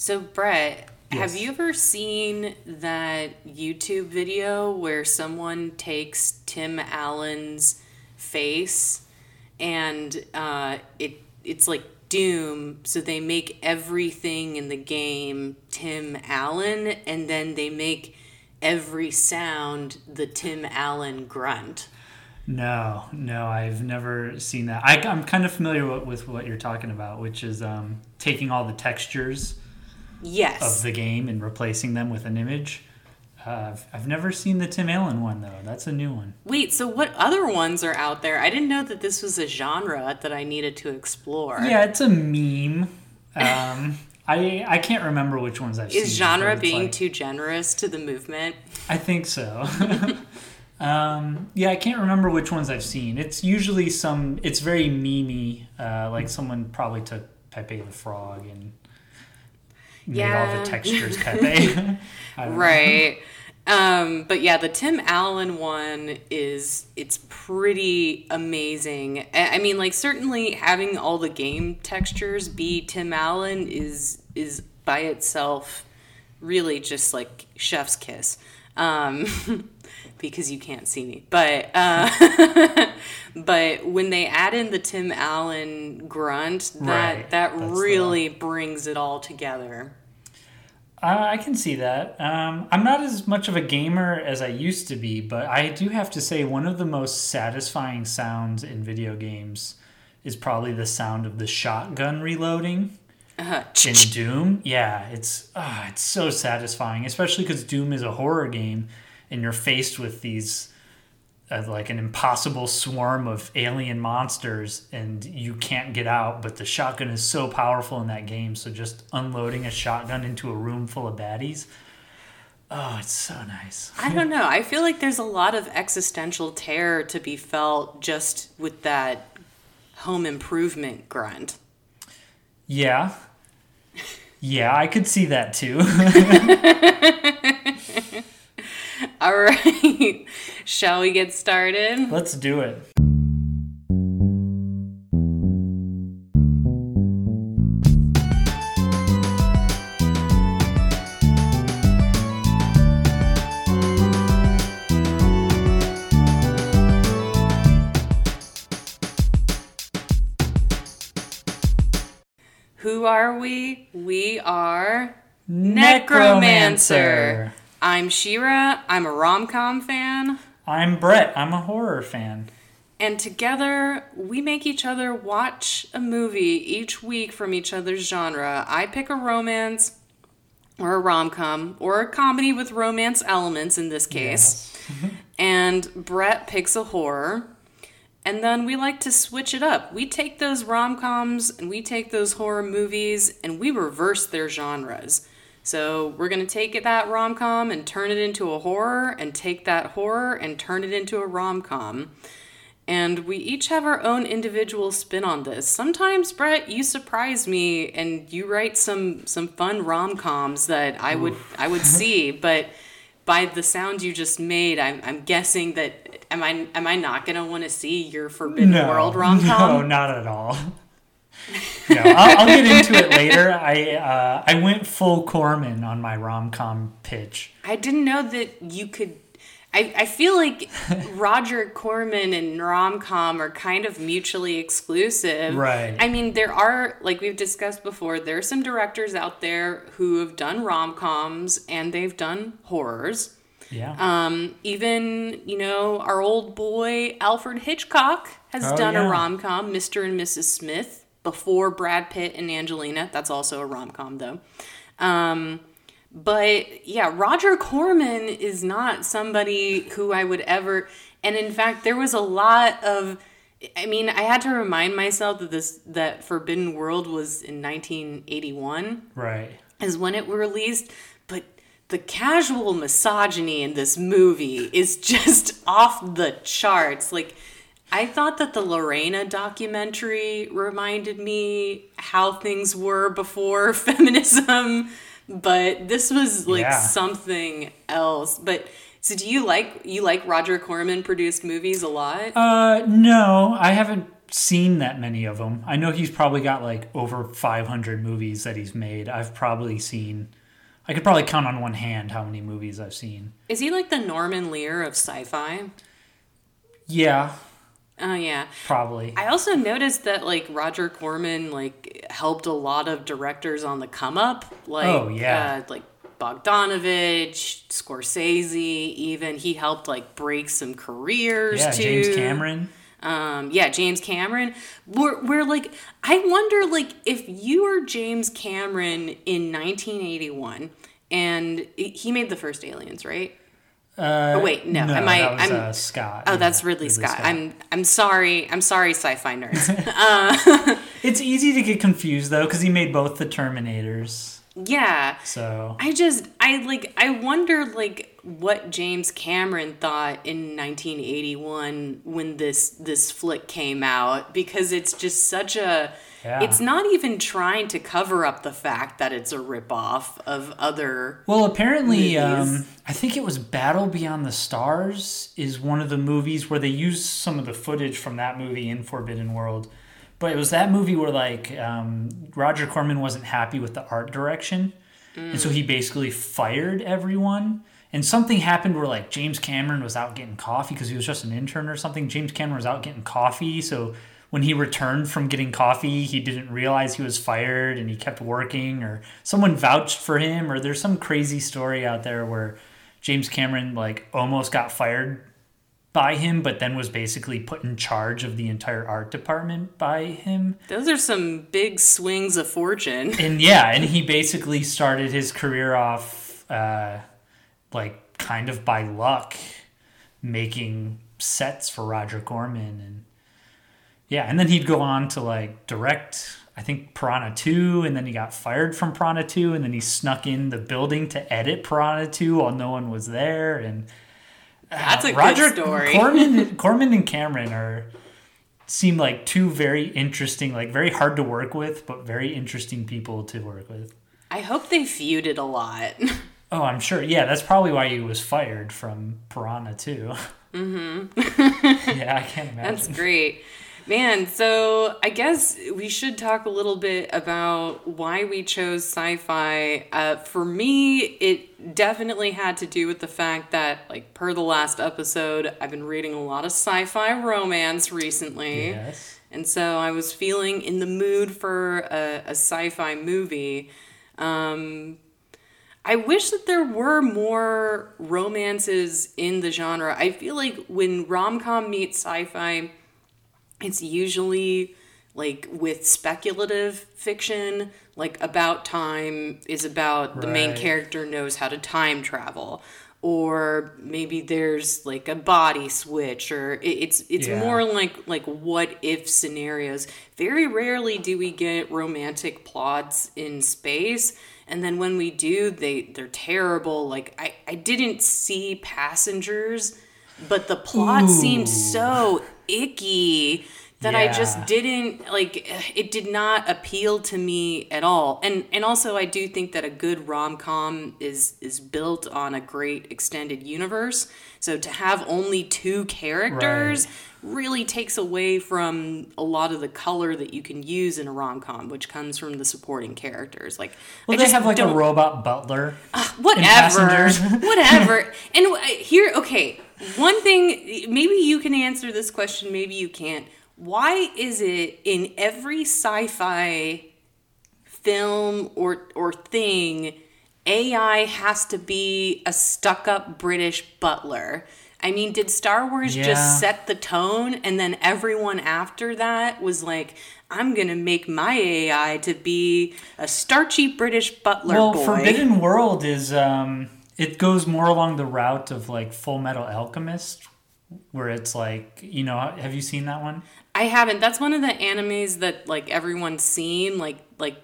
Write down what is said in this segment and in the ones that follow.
So, Brett, have you ever seen that YouTube video where someone takes Tim Allen's face and uh, it it's like Doom, so they make everything in the game Tim Allen, and then they make every sound the Tim Allen grunt. No, no, I've never seen that. I, I'm kind of familiar with, with what you're talking about, which is um, taking all the textures Yes. of the game and replacing them with an image. Uh, I've, I've never seen the Tim Allen one though. That's a new one. Wait, so what other ones are out there? I didn't know that this was a genre that I needed to explore. Yeah, it's a meme. Um, I I can't remember which ones I've seen. Is genre being like- too generous to the movement? I think so. um, yeah, I can't remember which ones I've seen. It's usually some. It's very memey. Uh, like someone probably took Pepe the Frog and made all Yeah. the textures Pepe. I don't know. Right. Um, but yeah, the Tim Allen one is it's pretty amazing. I I mean, like certainly having all the game textures be Tim Allen is is by itself really just like chef's kiss. Um, because you can't see me. But uh, but when they add in the Tim Allen grunt, that Right. that That's the- really brings it all together. Uh, I can see that. Um, I'm not as much of a gamer as I used to be, but I do have to say one of the most satisfying sounds in video games is probably the sound of the shotgun reloading. Uh, in Doom, yeah, it's ah, it's so satisfying, especially because Doom is a horror game, and you're faced with these uh, like an impossible swarm of alien monsters, and you can't get out. But the shotgun is so powerful in that game, so just unloading a shotgun into a room full of baddies, oh, it's so nice. I don't know. I feel like there's a lot of existential terror to be felt just with that home improvement grunt. Yeah, yeah, I could see that too. All right. Shall we get started? Let's do it. Who are we? We are Necromancer. I'm Shira. I'm a rom com fan. I'm Brett. I'm a horror fan. And together, we make each other watch a movie each week from each other's genre. I pick a romance or a rom com or a comedy with romance elements in this case. and Brett picks a horror. And then we like to switch it up. We take those rom coms and we take those horror movies and we reverse their genres. So we're going to take that rom com and turn it into a horror, and take that horror and turn it into a rom com. And we each have our own individual spin on this. Sometimes, Brett, you surprise me and you write some some fun rom coms that I would I would see, but by the sound you just made, I'm, I'm guessing that am I am I not gonna want to see your Forbidden World rom com? No, not at all. No, I'll, I'll get into it later. I uh, I went full Corman on my rom com pitch. I didn't know that you could. I, I feel like Roger Corman and rom com are kind of mutually exclusive. Right. I mean, there are, like we've discussed before, there are some directors out there who have done rom coms and they've done horrors. Yeah. Um, even, you know, our old boy Alfred Hitchcock has Oh, done yeah. a rom com, Mr. and Mrs. Smith, before Brad Pitt and Angelina. That's also a rom com, though. Um, but yeah, Roger Corman is not somebody who I would ever. And in fact, there was a lot of. I mean, I had to remind myself that this that Forbidden World was in 1981 right. is when it was released, but the casual misogyny in this movie is just off the charts. Like, I thought that the Lorena documentary reminded me how things were before feminism, but this was like Yeah. something else. But so, do you like you like Roger Corman produced movies a lot? Uh, no, I haven't seen that many of them. I know he's probably got like over 500 movies that he's made. I've probably seen. I could probably count on one hand how many movies I've seen. Is he like the Norman Lear of sci-fi? Yeah, Oh yeah. probably. I also noticed that like Roger Corman like helped a lot of directors on the come up. Like Oh, yeah. uh, like Bogdanovich, Scorsese, even he helped like break some careers yeah, too. James Cameron. Um, yeah, James Cameron. Where, where like I wonder like if you were James Cameron in 1981 and he made the first Aliens, right? Uh, Oh, wait, no, no am I- that was, I'm- uh, Scott. Oh, Yeah, that's Ridley, Scott. I'm I'm sorry. I'm sorry, sci-fi nerds. It's easy to get confused though because he made both the Terminators. yeah. So I just I like I wonder like what James Cameron thought in 1981 when this this flick came out because it's just such a Yeah. it's not even trying to cover up the fact that it's a ripoff of other Well, apparently, um, I think it was Battle Beyond the Stars is one of the movies where they used some of the footage from that movie in Forbidden World. But it was that movie where like um, Roger Corman wasn't happy with the art direction, and so he basically fired everyone. And something happened where like James Cameron was out getting coffee because he was just an intern or something. James Cameron was out getting coffee, so when he returned from getting coffee, he didn't realize he was fired and he kept working or someone vouched for him or there's some crazy story out there where James Cameron like almost got fired by him but then was basically put in charge of the entire art department by him. those are some big swings of fortune. And yeah, and he basically started his career off uh like kind of by luck making sets for Roger Corman and yeah, and then he'd go on to like direct I think Piranha 2 and then he got fired from Piranha 2 and then he snuck in the building to edit Piranha 2 while no one was there and That's a Roger good story. Corman Corman and Cameron are seem like two very interesting like very hard to work with but very interesting people to work with. I hope they feuded a lot. Oh, I'm sure. Yeah, that's probably why he was fired from Piranha too. Mm-hmm. yeah, I can't imagine. That's great. Man, so I guess we should talk a little bit about why we chose sci fi. Uh, for me, it definitely had to do with the fact that, like, per the last episode, I've been reading a lot of sci fi romance recently. Yes. And so I was feeling in the mood for a, a sci fi movie. Um, I wish that there were more romances in the genre. I feel like when rom com meets sci fi, it's usually like with speculative fiction, like About Time is about the main character knows how to time travel. Or maybe there's like a body switch, or it's it's Yeah. more like like what if scenarios. Very rarely do we get romantic plots in space, and then when we do, they they're terrible. Like I I didn't see Passengers, but the plot seemed so icky that I just didn't like it did not appeal to me at all. And and also I do think that a good rom-com is is built on a great extended universe. So to have only two characters really takes away from a lot of the color that you can use in a rom-com which comes from the supporting characters. Like Well, I they have like a don't- robot butler. Ah, whatever Passengers. whatever and uh, here okay one thing maybe you can answer this question maybe you can't why is it in every sci-fi film or or thing ai has to be a stuck-up british butler i mean did star wars Yeah. just set the tone and then everyone after that was like i'm gonna make my ai to be a starchy british butler Well, boy Forbidden World is um it goes more along the route of like Full Metal Alchemist where it's like, you know, have you seen that one? I haven't. That's one of the animes that like everyone's seen, like like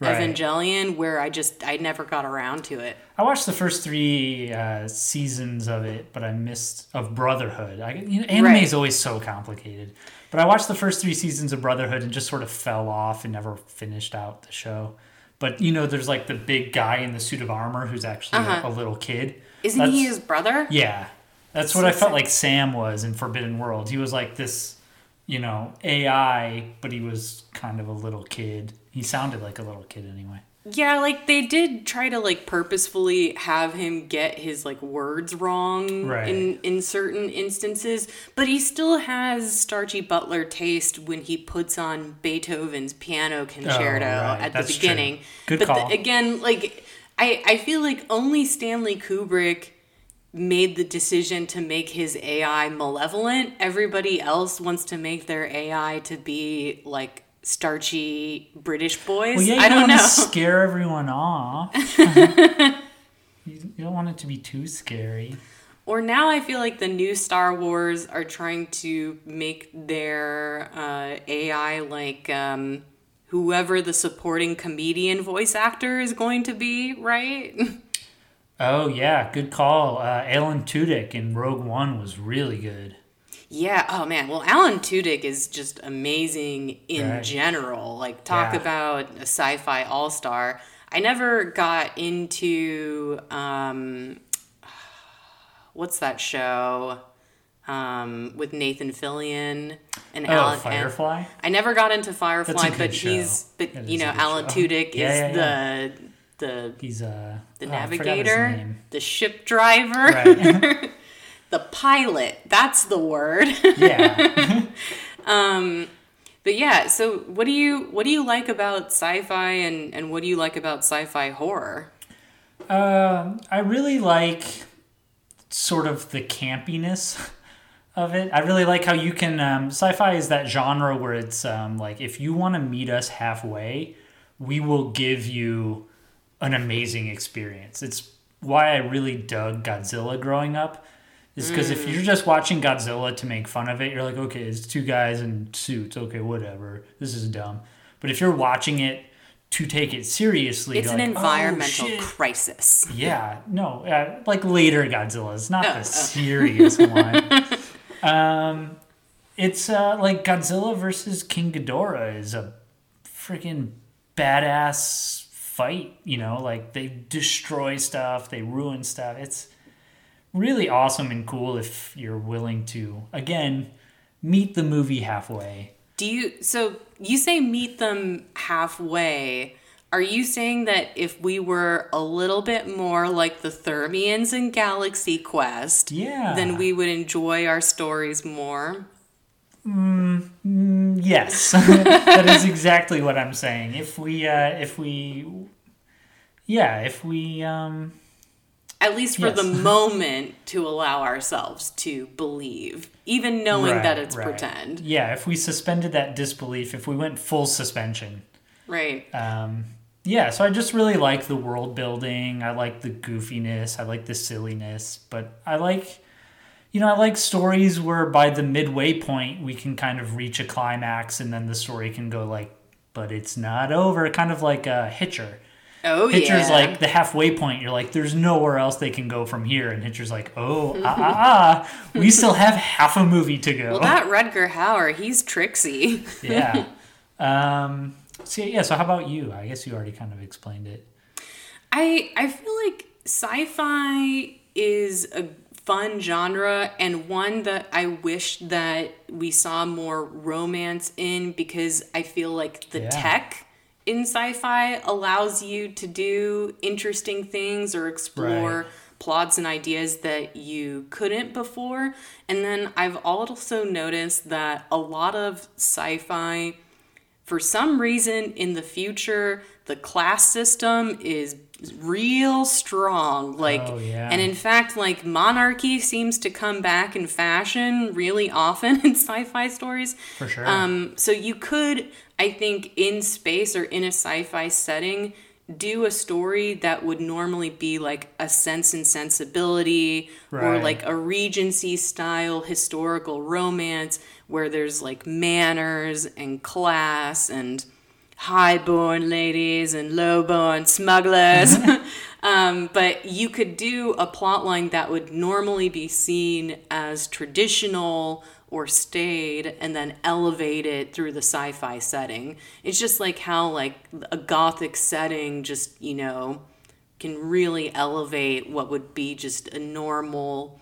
Right. Evangelion, where I just I never got around to it. I watched the first three uh, seasons of it, but I missed of Brotherhood. I, you know, anime Right. is always so complicated. But I watched the first three seasons of Brotherhood and just sort of fell off and never finished out the show. But you know, there's like the big guy in the suit of armor who's actually a- Uh-huh. a, little kid. Isn't That's- he his brother? Yeah, that's what So I felt sick. like Sam was in Forbidden World. He was like this you know, AI, but he was kind of a little kid. He sounded like a little kid anyway. Yeah, like they did try to like purposefully have him get his like words wrong Right. in in certain instances, but he still has starchy butler taste when he puts on Beethoven's piano concerto Oh, right. at That's the true. beginning. Good but call. The, again, like I I feel like only Stanley Kubrick made the decision to make his AI malevolent. Everybody else wants to make their AI to be like starchy British boys. Well, yeah, you I don't want know. scare everyone off. you, you don't want it to be too scary. Or now I feel like the new Star Wars are trying to make their uh, AI like um, whoever the supporting comedian voice actor is going to be, right? Oh yeah, good call. Uh, Alan Tudyk in Rogue One was really good. yeah. Oh man. Well, Alan Tudyk is just amazing in Right. general. Like talk Yeah. about a sci-fi all-star. I never got into um, what's that show um, with Nathan Fillion and Oh, Alan and- Firefly. I never got into Firefly, That's a good but show. he's but That you know Alan show. Tudyk Yeah, is yeah, the the He's uh, the oh, I forgot his navigator, name. the ship driver, Right. the pilot. That's the word. yeah. but yeah, so what do you what do you like about sci-fi and and what do you like about sci-fi horror? Um, I really like sort of the campiness of it. I really like how you can. Um, sci-fi is that genre where it's um, like if you want to meet us halfway, we will give you an amazing experience. It's why I really dug Godzilla growing up. Is because if you're just watching Godzilla to make fun of it, you're like, okay, it's two guys in suits. Okay, whatever. This is dumb. But if you're watching it to take it seriously, It's an like, "Oh, environmental shit." crisis. Yeah, no, uh, like later Godzilla. Godzillas, not Oh, the oh. serious one. Um, it's uh, like Godzilla versus King Ghidorah is a freaking badass fight. You know, like they destroy stuff, they ruin stuff. It's really awesome and cool if you're willing to again meet the movie halfway. Do you so you say meet them halfway? Are you saying that if we were a little bit more like the Thermians in Galaxy Quest, Yeah. then we would enjoy our stories more? Yes, that is exactly what I'm saying. If we, uh, if we, yeah, if we, um, At least for Yes. the moment to allow ourselves to believe, even knowing that it's right. pretend. Yeah, if we suspended that disbelief, if we went full suspension, Right. um, yeah. So I just really like the world building. I like the goofiness. I like the silliness. But I like, you know, I like stories where by the midway point we can kind of reach a climax, and then the story can go like, but it's not over. Kind of like a Hitcher. Oh yeah Hitcher's yeah. like the halfway point. You're like, there's nowhere else they can go from here. And Hitcher's like, oh, ah, ah, ah. We still have half a movie to go. well, that Rutger Hauer, he's tricksy. yeah. Um, so, yeah, so how about you? I guess you already kind of explained it. I I feel like sci-fi is a fun genre and one that I wish that we saw more romance in because I feel like the Yeah. tech in sci-fi allows you to do interesting things or explore Right. plots and ideas that you couldn't before. And then I've also noticed that a lot of sci-fi for some reason in the future the class system is real strong like Oh, yeah. and in fact like monarchy seems to come back in fashion really often in sci-fi stories For sure. um so you could i think in space or in a sci-fi setting do a story that would normally be like a sense and sensibility or like a regency style historical romance where there's like manners and class and high-born ladies and low-born smugglers um, but you could do a plot line that would normally be seen as traditional or stayed and then elevate it through the sci-fi setting it's just like how like a gothic setting just you know can really elevate what would be just a normal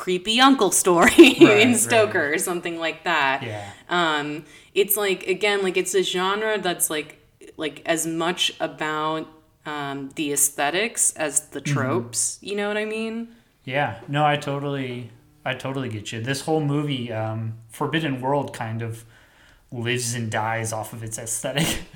creepy uncle story in right. Stoker or something like that. Yeah. Um, it's like again, like it's a genre that's like like as much about um, the aesthetics as the Mm-hmm. tropes. You know what I mean? Yeah, no, I totally, I totally get you. This whole movie, um, Forbidden World, kind of lives and dies off of its aesthetic.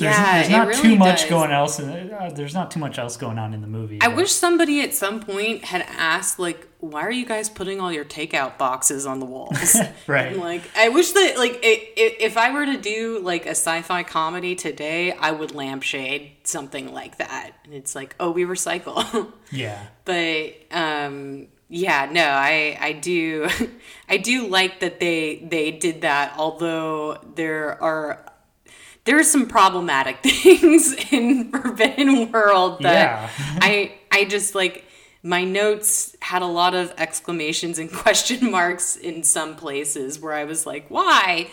there's, yeah, there's it not really too much does. going else. In, uh, there's not too much else going on in the movie. I but- wish somebody at some point had asked, like, why are you guys putting all your takeout boxes on the walls? Right. And, like, I wish that, like, i i if I were to do like a sci-fi comedy today, I would lampshade something like that. And it's like, oh, we recycle. Yeah, but um yeah no i i do i do like that they they did that although there are there are some problematic things in forbidden world that Yeah. i i just like my notes had a lot of exclamations and question marks in some places where i was like why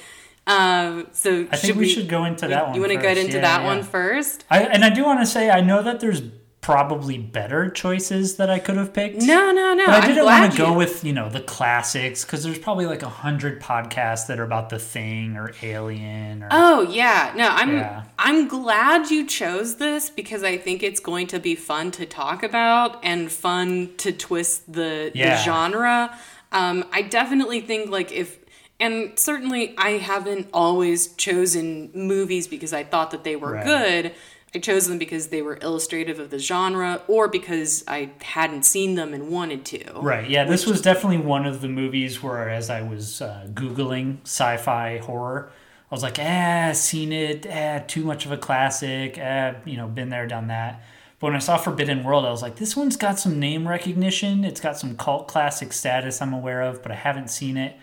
um so I think we, should go into that one. you want to get into Yeah, that yeah. one first I, and I do want to say, I know that there's probably better choices that I could have picked. no no no But I didn't want to go you- with you know the classics because there's probably like a hundred podcasts that are about the Thing or Alien or Oh yeah, no, I'm Yeah. I'm glad you chose this because I think it's going to be fun to talk about and fun to twist the, Yeah. the genre. Um, I definitely think like if and certainly I haven't always chosen movies because I thought that they were Right. good. I chose them because they were illustrative of the genre or because I hadn't seen them and wanted to. Right. Yeah, this was definitely one of the movies where, as I was uh, googling sci-fi horror, I was like, "Ah, seen it. Ah, too much of a classic. Ah, you know, been there, done that." But when I saw Forbidden World, I was like, "This one's got some name recognition. It's got some cult classic status I'm aware of, but I haven't seen it."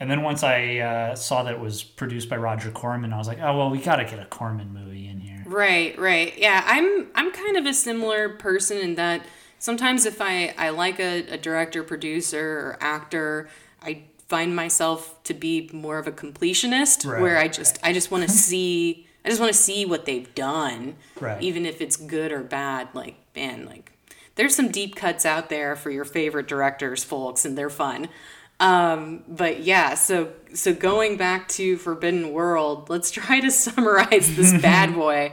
And then once I uh, saw that it was produced by Roger Corman, I was like, "Oh well, we got to get a Corman movie in here." Right, right. Yeah, I'm I'm kind of a similar person in that sometimes if I I like a, a director, producer, or actor, I find myself to be more of a completionist Right, where I just I just want to see I just want to see what they've done. Right. Even if it's good or bad, like man, like there's some deep cuts out there for your favorite directors, folks, and they're fun. Um, but yeah, so so going back to Forbidden World, let's try to summarize this bad boy.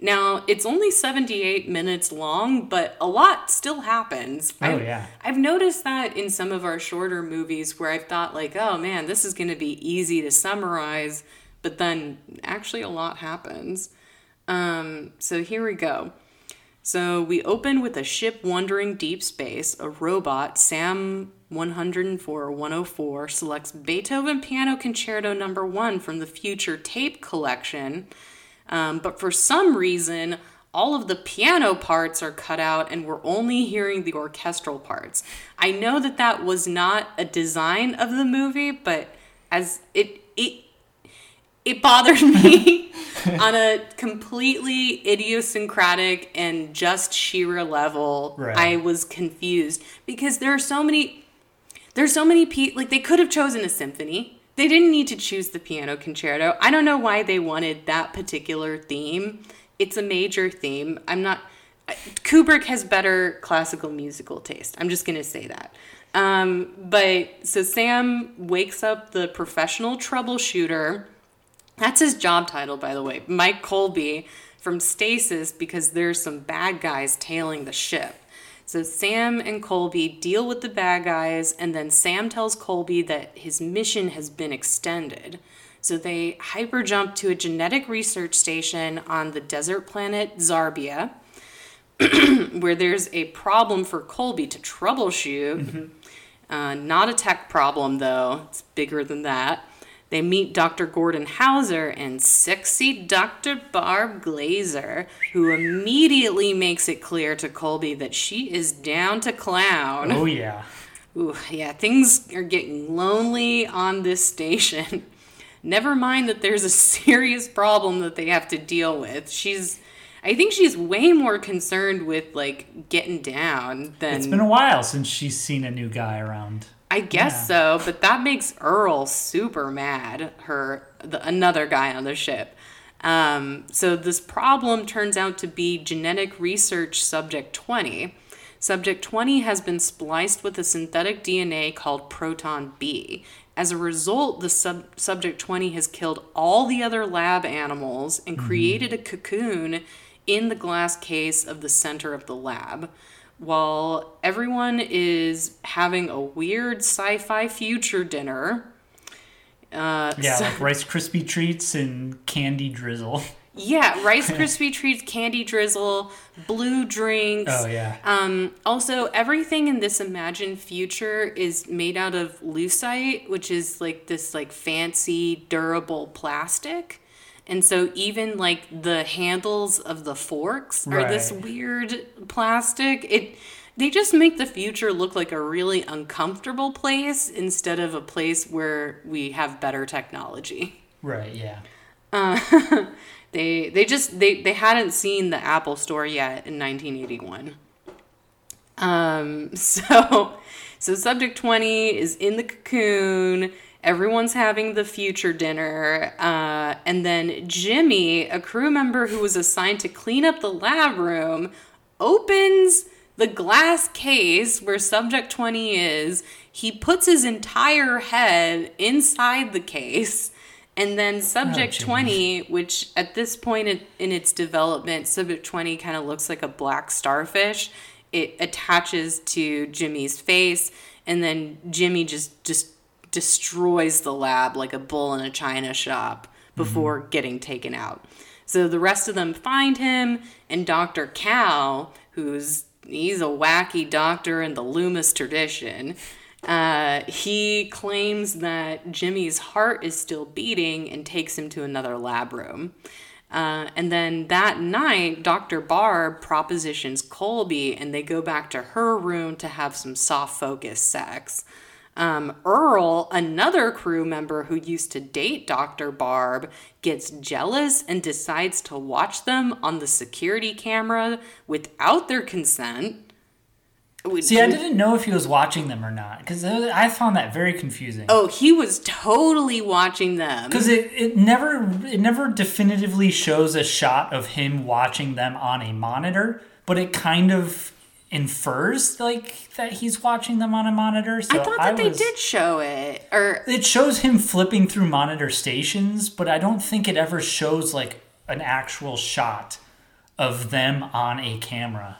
Now, it's only 78 minutes long, but a lot still happens. Oh, I've, yeah. I've noticed that in some of our shorter movies where I've thought like, oh man, this is going to be easy to summarize, but then actually a lot happens. Um, so here we go. So we open with a ship wandering deep space. A robot, Sam 104 104, selects Beethoven Piano Concerto Number One from the Future Tape Collection. Um, but for some reason, all of the piano parts are cut out and we're only hearing the orchestral parts. I know that that was not a design of the movie, but as it it it bothered me on a completely idiosyncratic and just sheer level. Right. I was confused because there are so many there's so many pe- like they could have chosen a symphony. They didn't need to choose the piano concerto. I don't know why they wanted that particular theme. It's a major theme. I'm not Kubrick has better classical musical taste. I'm just going to say that. Um, but so Sam wakes up the professional troubleshooter. That's his job title, by the way. Mike Colby from Stasis because there's some bad guys tailing the ship. So Sam and Colby deal with the bad guys, and then Sam tells Colby that his mission has been extended. So they hyper jump to a genetic research station on the desert planet Xarbia, where there's a problem for Colby to troubleshoot. Uh, not a tech problem, though, it's bigger than that. They meet Dr. Gordon Hauser and sexy Dr. Barb Glazer, who immediately makes it clear to Colby that she is down to clown. Oh yeah. Ooh, yeah, things are getting lonely on this station. Never mind that there's a serious problem that they have to deal with. She's, I think she's way more concerned with like getting down than. It's been a while since she's seen a new guy around. I guess so, but that makes Earl super mad. Her, the, another guy on the ship. Um, so this problem turns out to be genetic research subject 20. Subject 20 has been spliced with a synthetic DNA called Proton B. As a result, the sub- subject 20 has killed all the other lab animals and created a cocoon in the glass case of the center of the lab. While everyone is having a weird sci fi future dinner. Uh, Yeah, so- like Rice Krispie treats and candy drizzle. yeah, Rice Krispie treats, candy drizzle, blue drinks. Oh yeah. Um, also, everything in this imagined future is made out of lucite, which is like this like fancy durable plastic. And so even like the handles of the forks are this weird plastic. It they just make the future look like a really uncomfortable place instead of a place where we have better technology. Right. Yeah. They they just they they hadn't seen the Apple Store yet in 1981. Um so so subject 20 is in the cocoon. Everyone's having the future dinner. Uh, and then Jimmy, a crew member who was assigned to clean up the lab room, opens the glass case where subject 20 is. He puts his entire head inside the case. And then subject Jimmy. 20, which at this point in, in its development, subject 20 kind of looks like a black starfish. It attaches to Jimmy's face, and then Jimmy just just destroys the lab like a bull in a china shop before getting taken out. So the rest of them find him, and Dr. Cal, who's he's a wacky doctor in the Loomis tradition, uh, he claims that Jimmy's heart is still beating and takes him to another lab room. Uh, and then that night, Dr. Barb propositions Colby, and they go back to her room to have some soft focus sex. Um, Earl, another crew member who used to date Dr. Barb, gets jealous and decides to watch them on the security camera without their consent. See, I didn't know if he was watching them or not because I found that very confusing. Oh, he was totally watching them. Because it, it never it never definitively shows a shot of him watching them on a monitor, but it kind of infers like that he's watching them on a monitor. So I thought that they was- did show it. Or It shows him flipping through monitor stations, but I don't think it ever shows like an actual shot of them on a camera.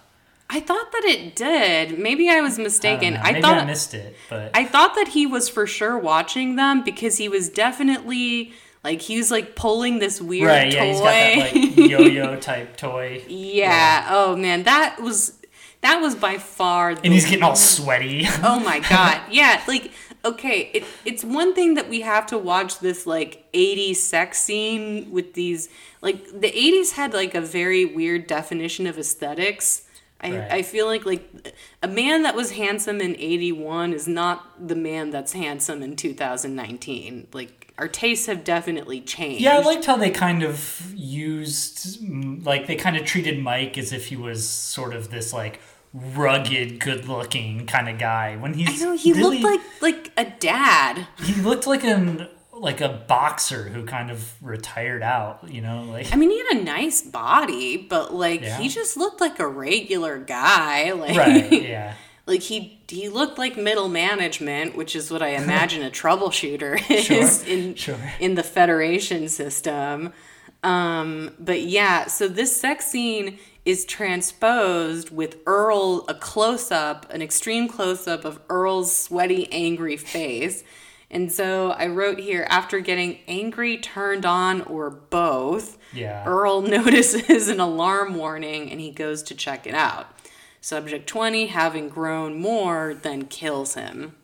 I thought that it did. Maybe I was I, mistaken. I, Maybe thought I missed it, but I thought that he was for sure watching them because he was definitely like he was like pulling this weird right, toy. yeah, he's got that like yo-yo type toy, yeah. Oh man, that was that was by far. The, and he's getting all sweaty. Oh my god. Yeah, like okay, it, it's one thing that we have to watch this like 80s sex scene with these like the 80s had like a very weird definition of aesthetics. I, Right. I feel like like a man that was handsome in 81 is not the man that's handsome in 2019. Like our tastes have definitely changed. Yeah, I liked how they kind of used, like, they kind of treated Mike as if he was sort of this, like, rugged, good looking kind of guy. When he's. I know he really, looked like like a dad. He looked like an. Like a boxer who kind of retired out, you know, like I mean, he had a nice body, but like Yeah. he just looked like a regular guy. Like right, yeah, like he he looked like middle management, which is what I imagine a troubleshooter is Sure, in sure. in the Federation system. Um, but yeah, so this sex scene is transposed with Earl a close up, an extreme close up of Earl's sweaty, angry face. And so I wrote here after getting angry, turned on, or both, Yeah. Earl notices an alarm warning and he goes to check it out. Subject 20, having grown more, then kills him.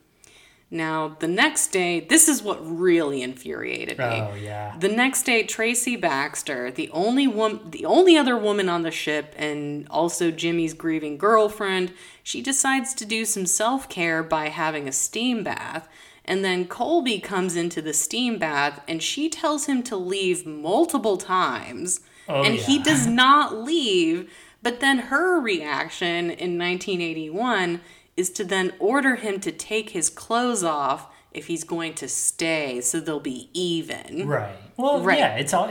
Now, the next day, this is what really infuriated me. Oh yeah. The next day, Tracy Baxter, the only woman, the only other woman on the ship, and also Jimmy's grieving girlfriend, she decides to do some self care by having a steam bath. And then Colby comes into the steam bath, and she tells him to leave multiple times, Oh, and he does not leave. But then her reaction in 1981 is to then order him to take his clothes off if he's going to stay, so they'll be even. Right. Well, Right. yeah, it's all.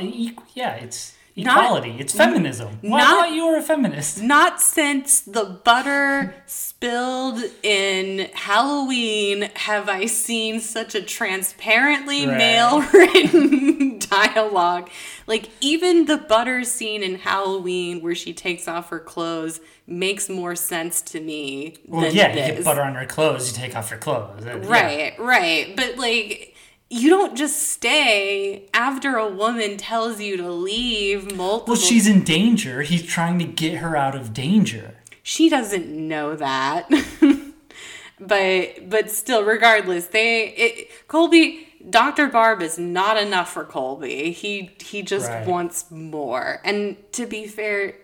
Yeah, it's equality. it's feminism. I not- thought you were a feminist. Not since the butter spilled in Halloween have I seen such a transparently Right. male written dialogue. Like, even the butter scene in Halloween where she takes off her clothes makes more sense to me Well, yeah, you get butter on your clothes, you take off your clothes. Uh, yeah. Right, right. But like you don't just stay after a woman tells you to leave multiple Well, she's in danger. He's trying to get her out of danger. she doesn't know that. but but still regardless, they it, Colby Dr. Barb is not enough for Colby. He he just Right. wants more. And to be fair,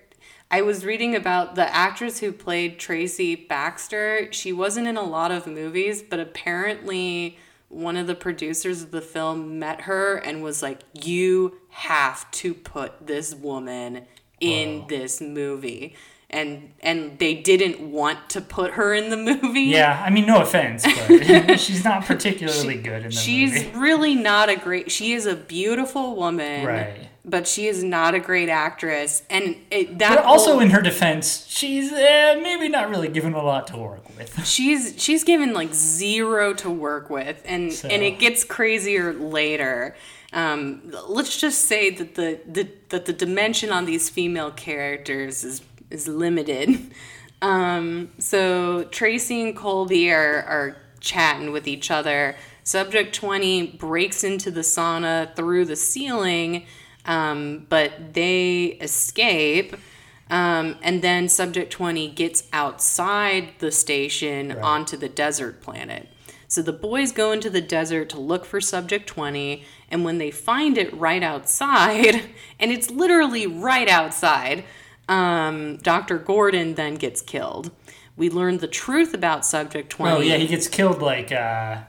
I was reading about the actress who played Tracy Baxter. She wasn't in a lot of movies, but apparently one of the producers of the film met her and was like, "You have to put this woman in this movie." And and they didn't want to put her in the movie. Yeah, I mean, no offense, but she's not particularly good in the She's movie. She's really not a great. She is a beautiful woman, Right. But she is not a great actress, and it, that But also, whole- in her defense, she's uh, maybe not really given a lot to work with. she's she's given like zero to work with, and So- and it gets crazier later. Um, let's just say that the, the that the dimension on these female characters is is limited. Um, so Tracy and Colby are are chatting with each other. Subject twenty breaks into the sauna through the ceiling, um, but they escape. Um, and then Subject 20 gets outside the station onto the desert planet. So the boys go into the desert to look for Subject 20, and when they find it right outside, and it's literally right outside, um, Dr. Gordon then gets killed. We learn the truth about Subject 20. Oh yeah, he gets killed like uh,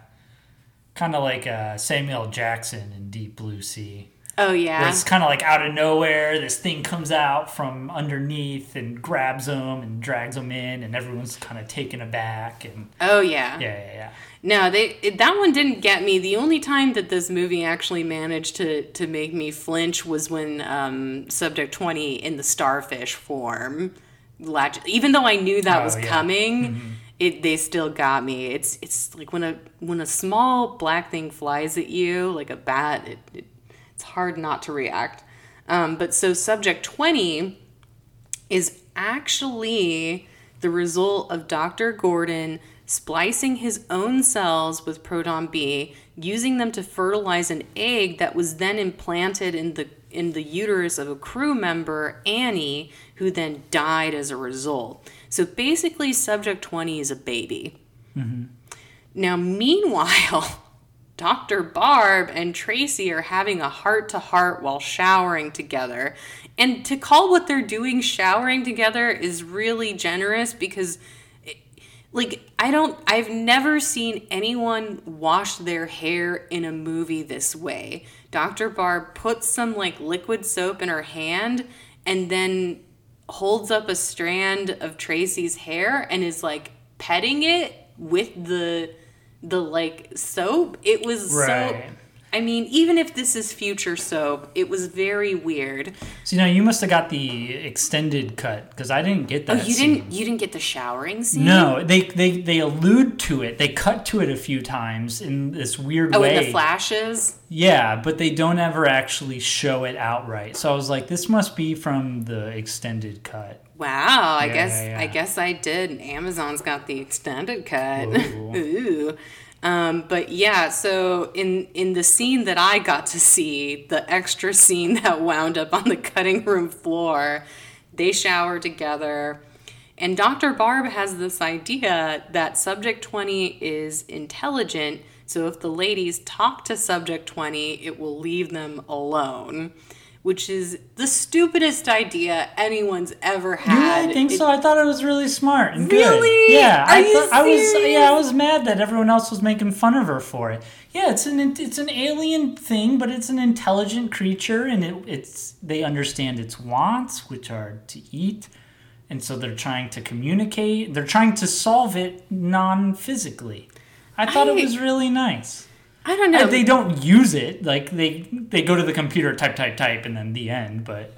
kind of like uh, Samuel Jackson in Deep Blue Sea. Oh, yeah. it's kind of like out of nowhere, this thing comes out from underneath and grabs them and drags them in, and everyone's kind of taken aback. And Oh, yeah. yeah, yeah, yeah. No, they it, that one didn't get me. The only time that this movie actually managed to to make me flinch was when um, Subject Twenty in the starfish form. Even though I knew that Oh, was yeah. coming, it they still got me. It's it's like when a when a small black thing flies at you like a bat. It, it hard not to react. Um, but so Subject Twenty is actually the result of Dr. Gordon splicing his own cells with proton B, using them to fertilize an egg that was then implanted in the in the uterus of a crew member, Annie, who then died as a result. So basically, subject 20 is a baby. Now, meanwhile, Dr. Barb and Tracy are having a heart to heart while showering together. And to call what they're doing showering together is really generous because like I don't I've never seen anyone wash their hair in a movie this way. Dr. Barb puts some like liquid soap in her hand and then holds up a strand of Tracy's hair and is like petting it with the the like soap. It was so I mean, even if this is future soap, it was very weird. So now you must have got the extended cut because I didn't get oh, that. Oh, you scene. didn't you didn't get the showering scene? No, they, they they allude to it. They cut to it a few times in this weird Oh, way. in the flashes. Yeah, but they don't ever actually show it outright. So I was like, this must be from the extended cut. Wow, I Yeah, guess yeah, I guess I did. Amazon's got the extended cut. Ooh. Ooh. Um, but yeah, so in in the scene that I got to see, the extra scene that wound up on the cutting room floor, they shower together. And Dr. Barb has this idea that subject 20 is intelligent, so if the ladies talk to subject 20, it will leave them alone, which is the stupidest idea anyone's ever had. I think It- so? I thought it was really smart and good. Really? Yeah, Are I you I was. Yeah, I was mad that everyone else was making fun of her for it. Yeah, it's an it's an alien thing, but it's an intelligent creature, and it, it's they understand its wants, which are to eat, and so they're trying to communicate. They're trying to solve it non-physically. I thought I- it was really nice. I don't know. They don't use it like they they go to the computer, type, type, type, and then the end. But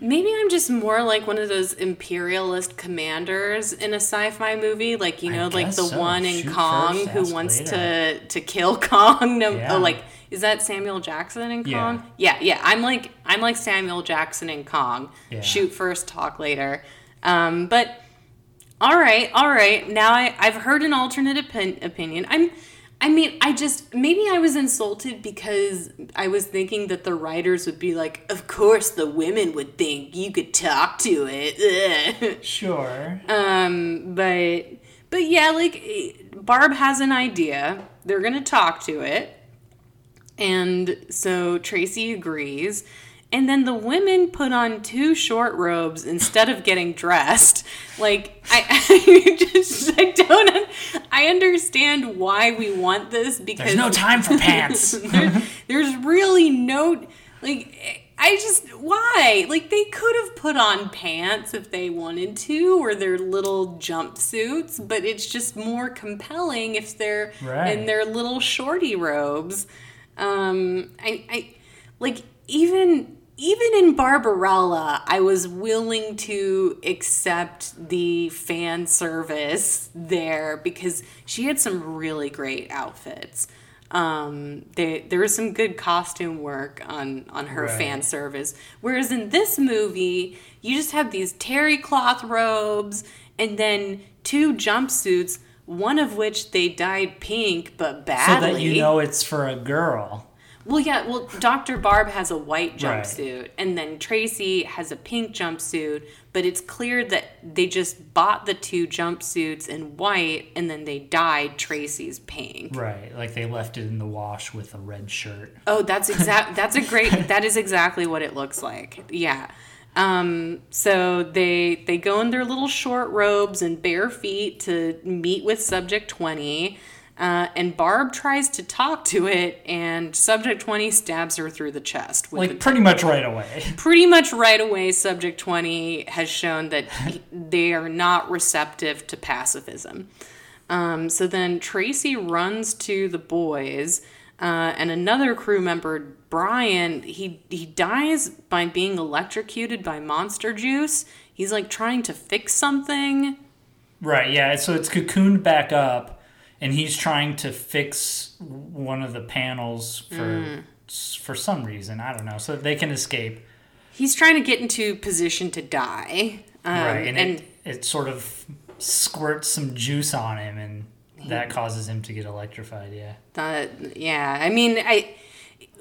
Maybe I'm just more like one of those imperialist commanders in a sci-fi movie, like you know, like the so. one in Shoot Kong first, who wants later. to to kill Kong. No, Yeah. oh, like is that Samuel Jackson in Yeah. Kong? Yeah, yeah. I'm like I'm like Samuel Jackson in Kong. Yeah. Shoot first, talk later. Um, but all right, all right. Now I I've heard an alternate opin- opinion. I'm. I mean, I just maybe I was insulted because I was thinking that the writers would be like, "Of course, the women would think you could talk to it." Sure. um, but but yeah, like Barb has an idea. They're gonna talk to it, and so Tracy agrees. And then the women put on two short robes instead of getting dressed. Like I, I just I don't I understand why we want this because There's no time for pants. there, there's really no like I just why like they could have put on pants if they wanted to or their little jumpsuits, but it's just more compelling if they're Right. in their little shorty robes. Um, I, I like even even in Barbarella, I was willing to accept the fan service there because she had some really great outfits. Um, they, there was some good costume work on on her Right. fan service. Whereas in this movie, you just have these terry cloth robes and then two jumpsuits, one of which they dyed pink but badly, so that you know it's for a girl. Well, yeah. Well, Dr. Barb has a white Right. jumpsuit, and then Tracy has a pink jumpsuit. But it's clear that they just bought the two jumpsuits in white, and then they dyed Tracy's pink. Right. Like they left it in the wash with a red shirt. Oh, that's exact. That's a great. That is exactly what it looks like. Yeah. Um, so they they go in their little short robes and bare feet to meet with Subject Twenty. Uh, and Barb tries to talk to it, and Subject 20 stabs her through the chest. With Like pretty much right away. pretty much right away, Subject 20 has shown that he- they are not receptive to pacifism. Um, so then Tracy runs to the boys, uh, and another crew member, Brian, he, he dies by being electrocuted by monster juice. He's like trying to fix something. Right, yeah. So it's cocooned back up, and he's trying to fix one of the panels for for some reason. I don't know, so they can escape. He's trying to get into position to die. Um, right, and, and it, it sort of squirts some juice on him, and that causes him to get electrified. Yeah. That yeah, I mean, I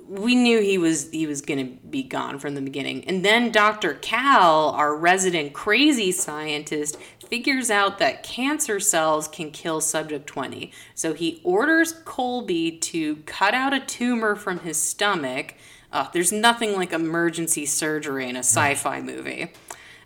we knew he was he was gonna be gone from the beginning, and then Dr. Cal, our resident crazy scientist, figures out that cancer cells can kill Subject Twenty. So he orders Colby to cut out a tumor from his stomach. Uh, there's nothing like emergency surgery in a sci-fi movie.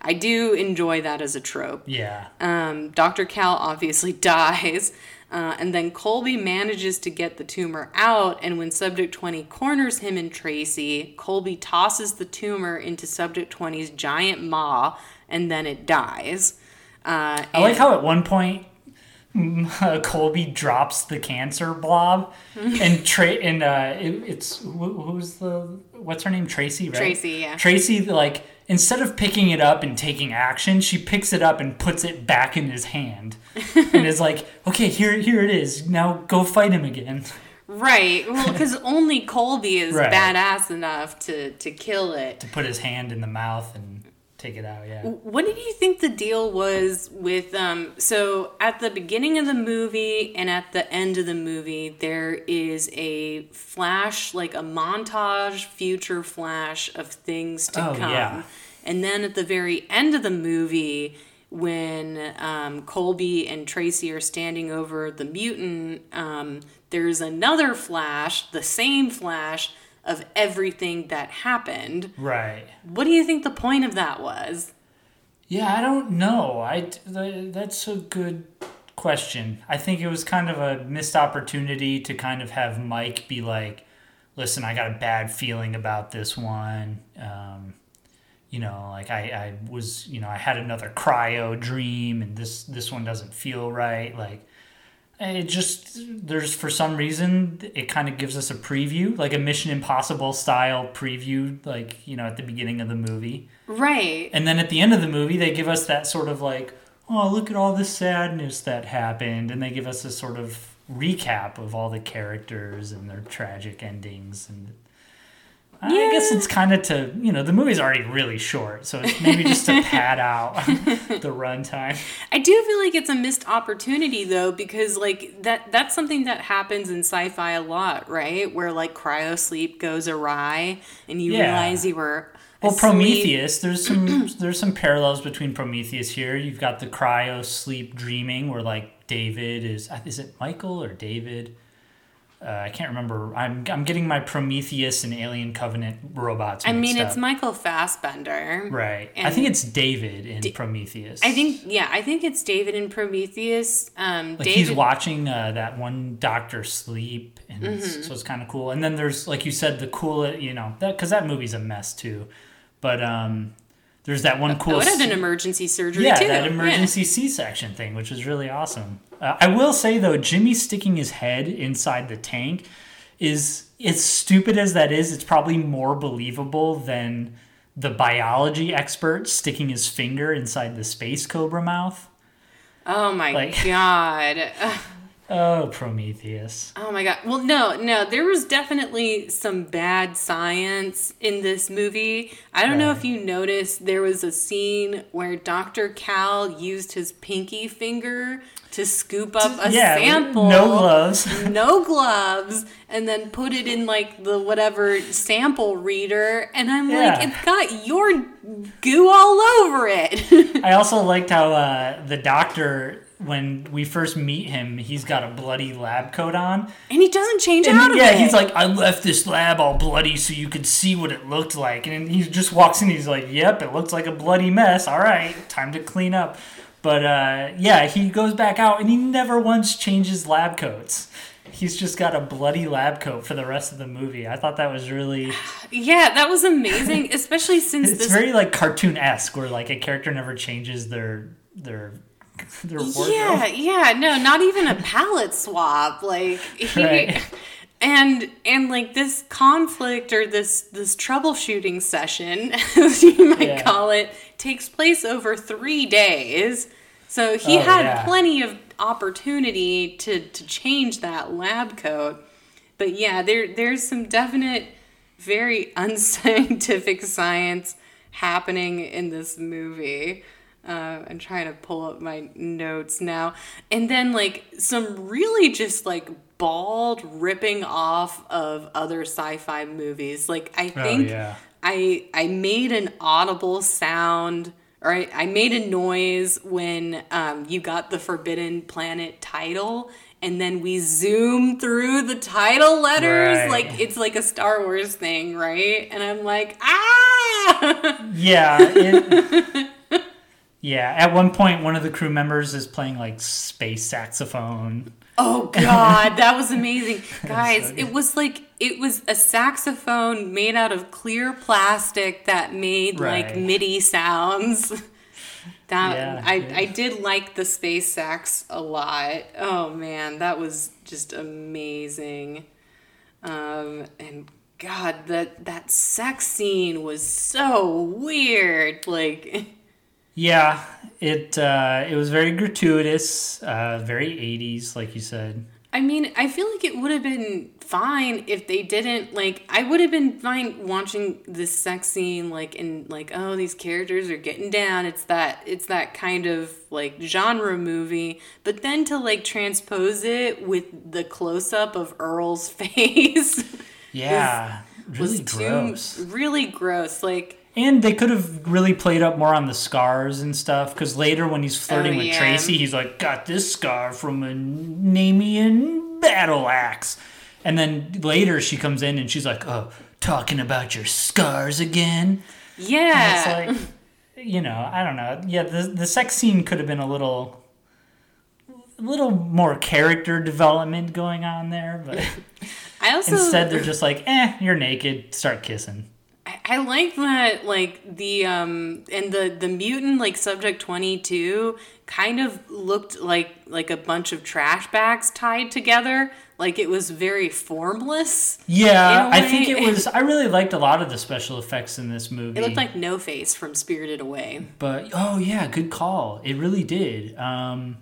I do enjoy that as a trope. Yeah. Um, Dr. Cal obviously dies, uh, and then Colby manages to get the tumor out. And when Subject 20 corners him and Tracy, Colby tosses the tumor into Subject 20's giant maw, and then it dies. Uh, I like how at one point Colby drops the cancer blob, and Tra- and uh, it, it's who, who's the what's her name Tracy right Tracy, yeah. Tracy like instead of picking it up and taking action, she picks it up and puts it back in his hand, and is like, okay, here here it is. Now go fight him again. right. Well, because only Colby is Right. badass enough to, to kill it. To put his hand in the mouth and take it out. Yeah. What did you think the deal was with um so at the beginning of the movie and at the end of the movie there is a flash like a montage future flash of things to Oh, come. yeah. And then at the very end of the movie when um, Colby and Tracy are standing over the mutant, um, there's another flash, the same flash of everything that happened. Right. What do you think the point of that was? Yeah, I don't know. I that's a good question. I think it was kind of a missed opportunity to kind of have Mike be like, "Listen, I got a bad feeling about this one." Um, you know, like I, I was, you know, I had another cryo dream, and this this one doesn't feel right. Like, It just there's for some reason it kind of gives us a preview, like a Mission Impossible style preview, like you know at the beginning of the movie, Right. and then at the end of the movie they give us that sort of like, oh look at all the sadness that happened, and they give us a sort of recap of all the characters and their tragic endings, and I guess it's kind of to you know the movie's already really short, so it's maybe just to pad out the runtime. I do feel like it's a missed opportunity though because like that that's something that happens in sci-fi a lot, right? Where like cryo sleep goes awry and you Yeah. realize you were Well, asleep. Prometheus. There's some there's some parallels between Prometheus here. You've got the cryo sleep dreaming, where like David is is it Michael or David? Uh, I can't remember. I'm I'm getting my Prometheus and Alien Covenant robots. I mean, it's up. Michael Fassbender. right. I think it's David in Prometheus. I think yeah, I think it's David in Prometheus. Um like David he's watching uh, that one doctor sleep, and Mm-hmm. so it's kind of cool. And then there's like you said, the cool you know that because that movie's a mess too, but um, there's that one cool. It had s- an emergency surgery yeah, too. that Yeah. emergency C-section thing, which was really awesome. Uh, I will say though, Jimmy sticking his head inside the tank is as stupid as that is. It's probably more believable than the biology expert sticking his finger inside the space cobra mouth. Oh my Like- god. Oh, Prometheus. Oh my god. Well, no, no, there was definitely some bad science in this movie. I don't know if you noticed there was a scene where Dr. Cal used his pinky finger to scoop up a yeah, sample. no gloves. no gloves and then put it in like the whatever sample reader and I'm Yeah. like it's got your goo all over it. I also liked how uh, the doctor, when we first meet him, he's got a bloody lab coat on. and he doesn't change And out of yeah, it. Yeah, he's like, I left this lab all bloody so you could see what it looked like. And he just walks in, he's like, Yep, it looks like a bloody mess. All right, time to clean up. But uh, yeah, he goes back out and he never once changes lab coats. He's just got a bloody lab coat for the rest of the movie. I thought that was really. Yeah, that was amazing, especially since It's this very like cartoon esque, where like a character never changes their their their wardrobe. Yeah, yeah, no, not even a palette swap. Like he, Right. and and like this conflict or this this troubleshooting session, as you might Yeah. call it, takes place over three days. So he Oh, had yeah. plenty of opportunity to to change that lab coat. But yeah, there there's some definite very unscientific science happening in this movie. Uh, I'm trying to pull up my notes now. And then, like, some really just like bald ripping off of other sci fi movies. Like, I think Oh, yeah. I, I made an audible sound. Or I, I made a noise when um, you got the Forbidden Planet title, and then we zoom through the title letters Right. like it's like a Star Wars thing, right? And I'm like, ah! Yeah. It, yeah. At one point, one of the crew members is playing like space saxophone. Oh god, that was amazing. Guys, so it was like it was a saxophone made out of clear plastic that made like MIDI sounds. That Yeah, I yeah. I did like the space sax a lot. Oh man, that was just amazing. Um and god, that that sex scene was so weird. Like Yeah. It uh, it was very gratuitous, uh, very 80s, like you said. I mean, I feel like it would have been fine if they didn't like. I would have been fine watching this sex scene, like in like, oh, these characters are getting down. It's that it's that kind of like genre movie. But then to like transpose it with the close up of Earl's face, Yeah. Really was gross. too really gross. Like, And they could have really played up more on the scars and stuff. Because later, when he's flirting Oh, with yeah. Tracy, he's like, "Got this scar from a Namian battle axe." And then later, she comes in and she's like, "Oh, talking about your scars again." yeah, It's like, you know, I don't know. Yeah, the the sex scene could have been a little, a little more character development going on there, but I also instead they're just like, "Eh, you're naked, start kissing." I, I like that like the um and the the mutant like subject 22 kind of looked like like a bunch of trash bags tied together like it was very formless Yeah, i think it was. I really liked a lot of the special effects in this movie. it looked like no face from spirited away But oh yeah, good call. It really did. Um,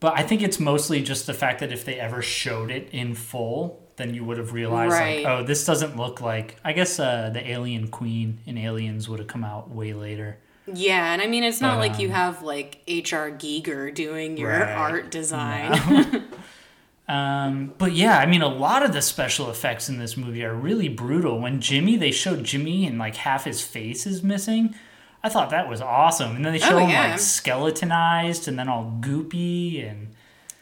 but I think it's mostly just the fact that if they ever showed it in full, then you would have realized Right. like, oh, this doesn't look like. I guess uh, the Alien Queen in Aliens would have come out way later. yeah and i mean it's not But, like you um, have like hr giger doing your Right. art design Um, but yeah, I mean, a lot of the special effects in this movie are really brutal. When Jimmy, they showed Jimmy and like half his face is missing. I thought that was awesome. And then they show Oh, him yeah. like skeletonized and then all goopy and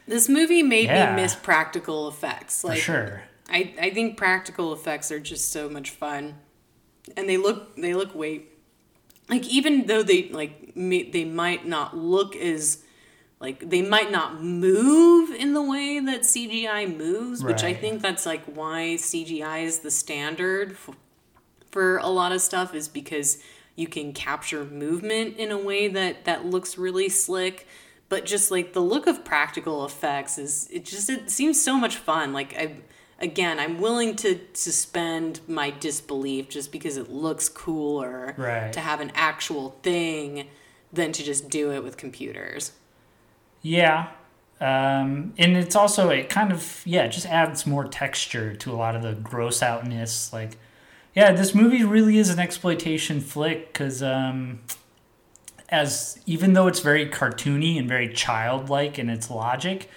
this movie made Yeah. me miss practical effects for like sure. I, I think practical effects are just so much fun. And they look they look way like even though they like may, they might not look as like they might not move in the way that CGI moves which I think that's like why CGI is the standard for, for a lot of stuff is because you can capture movement in a way that that looks really slick. But just like the look of practical effects is it just it seems so much fun. Like i again i'm willing to suspend my disbelief just because it looks cooler Right. to have an actual thing than to just do it with computers Yeah. Um, and it's also, it kind of, yeah, just adds more texture to a lot of the gross outness. Like, yeah, this movie really is an exploitation flick because, um, as even though it's very cartoony and very childlike in its logic,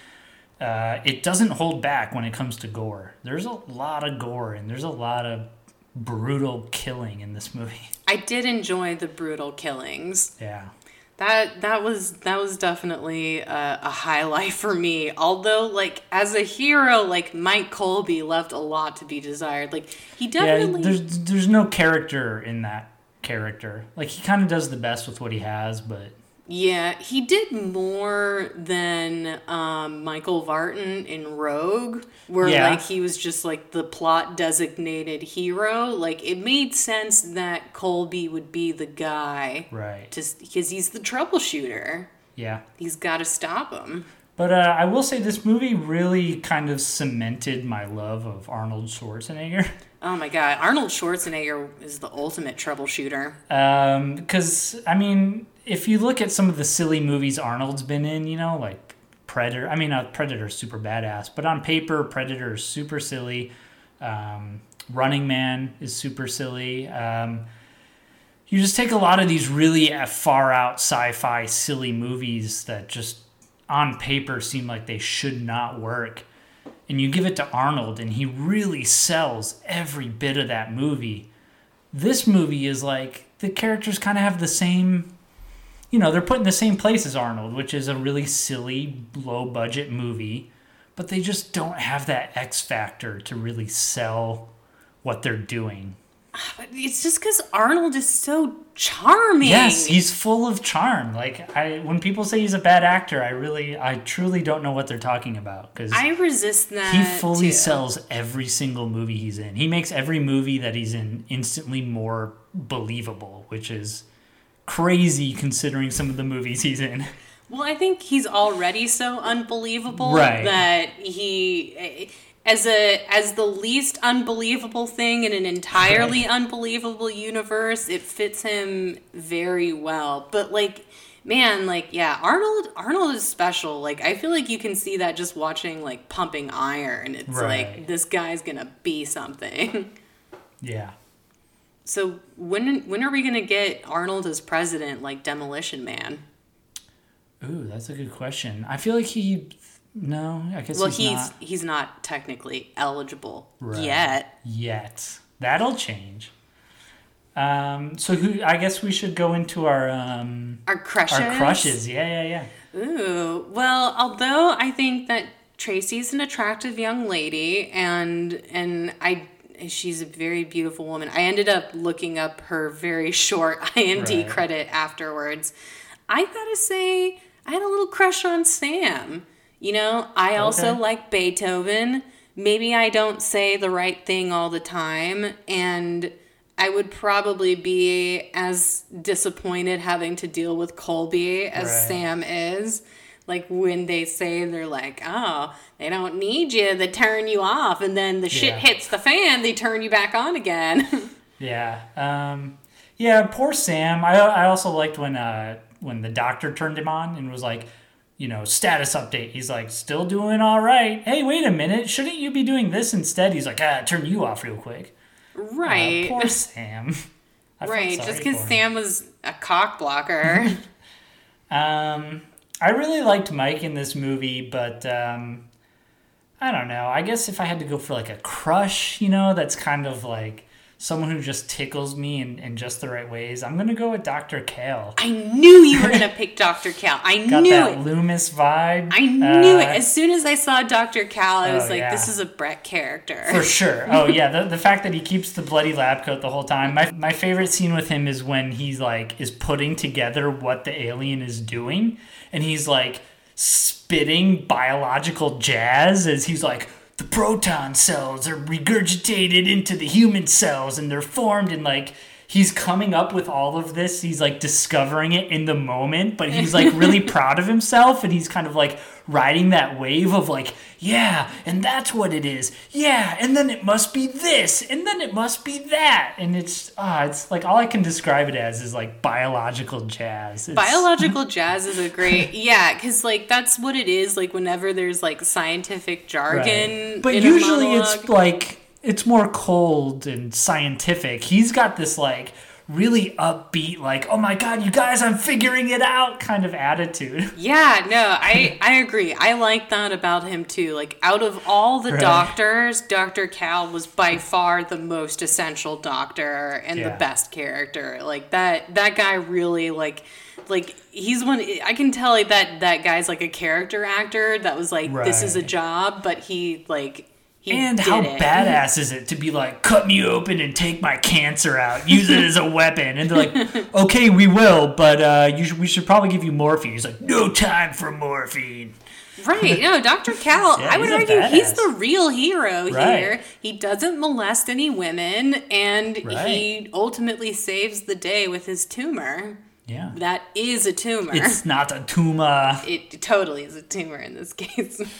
uh, it doesn't hold back when it comes to gore. There's a lot of gore and there's a lot of brutal killing in this movie. i did enjoy the brutal killings Yeah. That that was that was definitely a, a highlight for me. Although, like as a hero, like Mike Colby left a lot to be desired. Like he Yeah, definitely there's there's no character in that character. Like he kind of does the best with what he has, but Yeah, he did more than um, Michael Vartan in Rogue, where Yeah. like he was just like the plot designated hero. Like it made sense that Colby would be the guy, right, just because he's the troubleshooter. yeah. He's got to stop him. But uh, I will say this movie really kind of cemented my love of Arnold Schwarzenegger. Oh my god, Arnold Schwarzenegger is the ultimate troubleshooter. Because I mean, if you look at some of the silly movies Arnold's been in, you know, like Predator. I mean, uh, Predator's super badass, but on paper, Predator is super silly. Um, Running Man is super silly. Um, you just take a lot of these really far out sci-fi silly movies that just on paper seem like they should not work and you give it to Arnold and he really sells every bit of that movie. This movie is like the characters kind of have the same you know, they're put in the same place as Arnold, which is a really silly low budget movie, but they just don't have that X factor to really sell what they're doing. Ah, it's just because Arnold is so charming. Yes, he's full of charm. Like I when people say he's a bad actor, I really I truly don't know what they're talking about cuz I resist that. he fully too. sells every single movie he's in. He makes every movie that he's in instantly more believable, which is crazy considering some of the movies he's in. Well, I think he's already so unbelievable Right. that he, as a as the least unbelievable thing in an entirely unbelievable universe, it fits him very well. But like, man, like yeah, Arnold Arnold is special. Like I feel like you can see that just watching like Pumping Iron. It's like this guy's gonna be something. Yeah. So when when are we gonna get Arnold as president, like Demolition Man? Ooh, that's a good question. I feel like he no, I guess Well, he's, he's not he's not technically eligible Right. yet. yet. That'll change. Um, so who I guess we should go into our um Our crushes. our crushes. Yeah, yeah, yeah. Ooh. Well, although I think that Tracy's an attractive young lady, and and I she's a very beautiful woman. I ended up looking up her very short IMD Right. credit afterwards. I gotta say, I had a little crush on Sam. You know, I also Okay. like Beethoven. Maybe I don't say the right thing all the time, and I would probably be as disappointed having to deal with Colby as Right. Sam is. Like when they say they're like, oh, they don't need you, they turn you off, and then the shit Yeah. hits the fan, they turn you back on again. Yeah. Um, yeah, poor Sam. I, I also liked when uh, when the doctor turned him on and was like, you know, status update. He's like, still doing all right. Hey, wait a minute. Shouldn't you be doing this instead? He's like, ah, turn you off real quick. Uh, right. poor Sam. Right. Just because. Sam was a cock blocker. Um, I really liked Mike in this movie, but um, I don't know. I guess if I had to go for like a crush, you know, that's kind of like someone who just tickles me in, in just the right ways, I'm gonna go with Dr. Kale. I knew you were gonna pick Dr. Cal. I Got knew that it. Loomis vibe. I knew it. Uh, As soon as I saw Dr. Cal, I was Oh, like, yeah. this is a Brett character. For sure. Oh yeah, the, the fact that he keeps the bloody lab coat the whole time. My my favorite scene with him is when he's like is putting together what the alien is doing, and he's like spitting biological jazz as he's like the proton cells are regurgitated into the human cells and they're formed in like he's coming up with all of this he's like discovering it in the moment but he's like really proud of himself and he's kind of like riding that wave of like yeah and that's what it is yeah and then it must be this and then it must be that and it's ah it's like all i can describe it as is like biological jazz It's- Biological jazz is a great, yeah, because like that's what it is. Like whenever there's like scientific jargon, Right. But usually it's like it's more cold and scientific. He's got this like really upbeat, like, oh my god, you guys, I'm figuring it out kind of attitude. Yeah, no, I I agree. I like that about him too. Like out of all the Right. doctors, Dr. Cal was by far the most essential doctor and the best character. Like that that guy really like like he's one I can tell like that that guy's like a character actor that was like this is a job, but he like he And how it. badass is it to be like, cut me open and take my cancer out, use it as a weapon? And they're like, okay, we will, but uh, you should, we should probably give you morphine. He's like, no time for morphine. Right. No, Dr. Cal, Yeah, I would argue he's the real hero Right. here. He doesn't molest any women and Right. he ultimately saves the day with his tumor. Yeah. That is a tumor. It's not a tumor. it totally is a tumor in this case.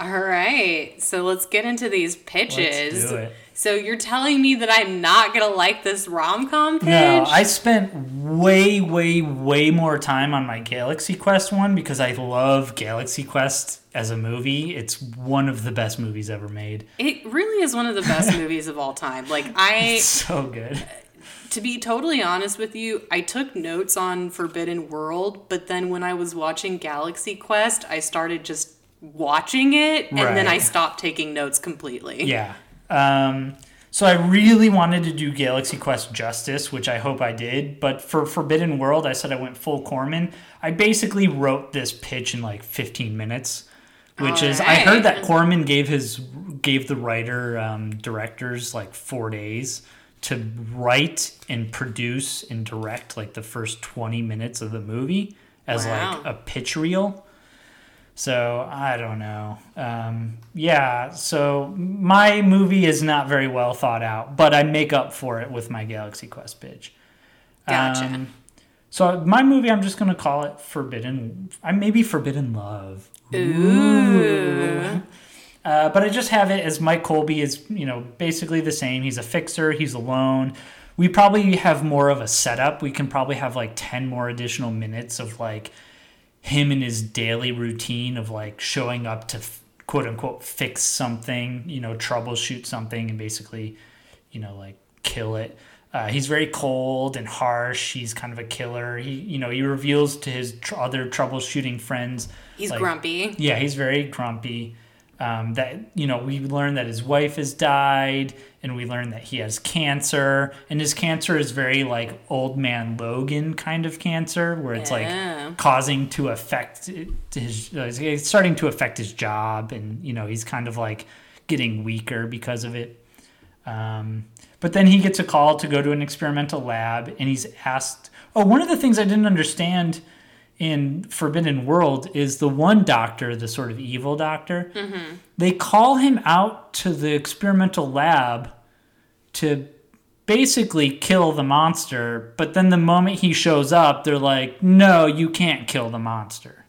All right. So let's get into these pitches. do it. So you're telling me that I'm not to like this rom-com pitch? No, I spent way, way, way more time on my Galaxy Quest one because I love Galaxy Quest as a movie. It's one of the best movies ever made. It really is one of the best movies of all time. Like I It's so good. to be totally honest with you, I took notes on Forbidden World, but then when I was watching Galaxy Quest, I started just watching it and then I stopped taking notes completely. Yeah. Um, so I really wanted to do Galaxy Quest justice, which I hope I did. But for Forbidden World, I said I went full Corman. I basically wrote this pitch in like 15 minutes, which is I heard that Corman gave his gave the writer um, directors like four days to write and produce and direct like the first 20 minutes of the movie as Wow. like a pitch reel. So I don't know. Um, yeah, so my movie is not very well thought out, but I make up for it with my Galaxy Quest pitch. Gotcha. Um, so my movie, I'm just gonna call it Forbidden. I maybe Forbidden Love. Ooh. Uh, but I just have it as Mike Colby is, you know, basically the same. He's a fixer. He's alone. We probably have more of a setup. We can probably have like ten more additional minutes of like him and his daily routine of like showing up to quote unquote fix something, you know, troubleshoot something, and basically, you know, like kill it. Uh, he's very cold and harsh. He's kind of a killer. He, you know, he reveals to his tr- other troubleshooting friends. He's like, grumpy. yeah, he's very grumpy. Um, that you know, we learn that his wife has died, and we learn that he has cancer, and his cancer is very like old man Logan kind of cancer, where it's Yeah. like causing to affect his, uh, it's starting to affect his job, and you know, he's kind of like getting weaker because of it. Um, but then he gets a call to go to an experimental lab, and he's asked. Oh, one of the things I didn't understand in Forbidden World is the one doctor, the sort of evil doctor. They call him out to the experimental lab to basically kill the monster, but then the moment he shows up, they're like, no, you can't kill the monster.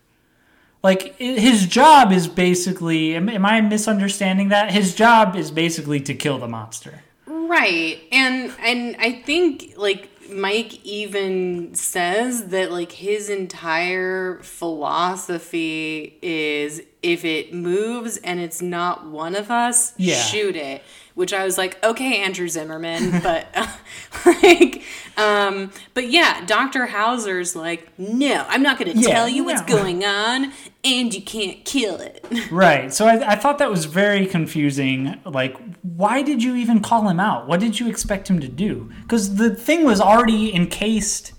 Like, his job is basically, am I misunderstanding that? His job is basically to kill the monster. Right. And and I think like Mike even says that like his entire philosophy is if it moves and it's not one of us, Yeah. shoot it. Which I was like, okay, Andrew Zimmern, but like, um, but yeah, Dr. Hauser's like, no, I'm not going to Yeah, tell you what's no. going on, and you can't kill it. Right. So I, I thought that was very confusing. Like, why did you even call him out? What did you expect him to do? Because the thing was already encased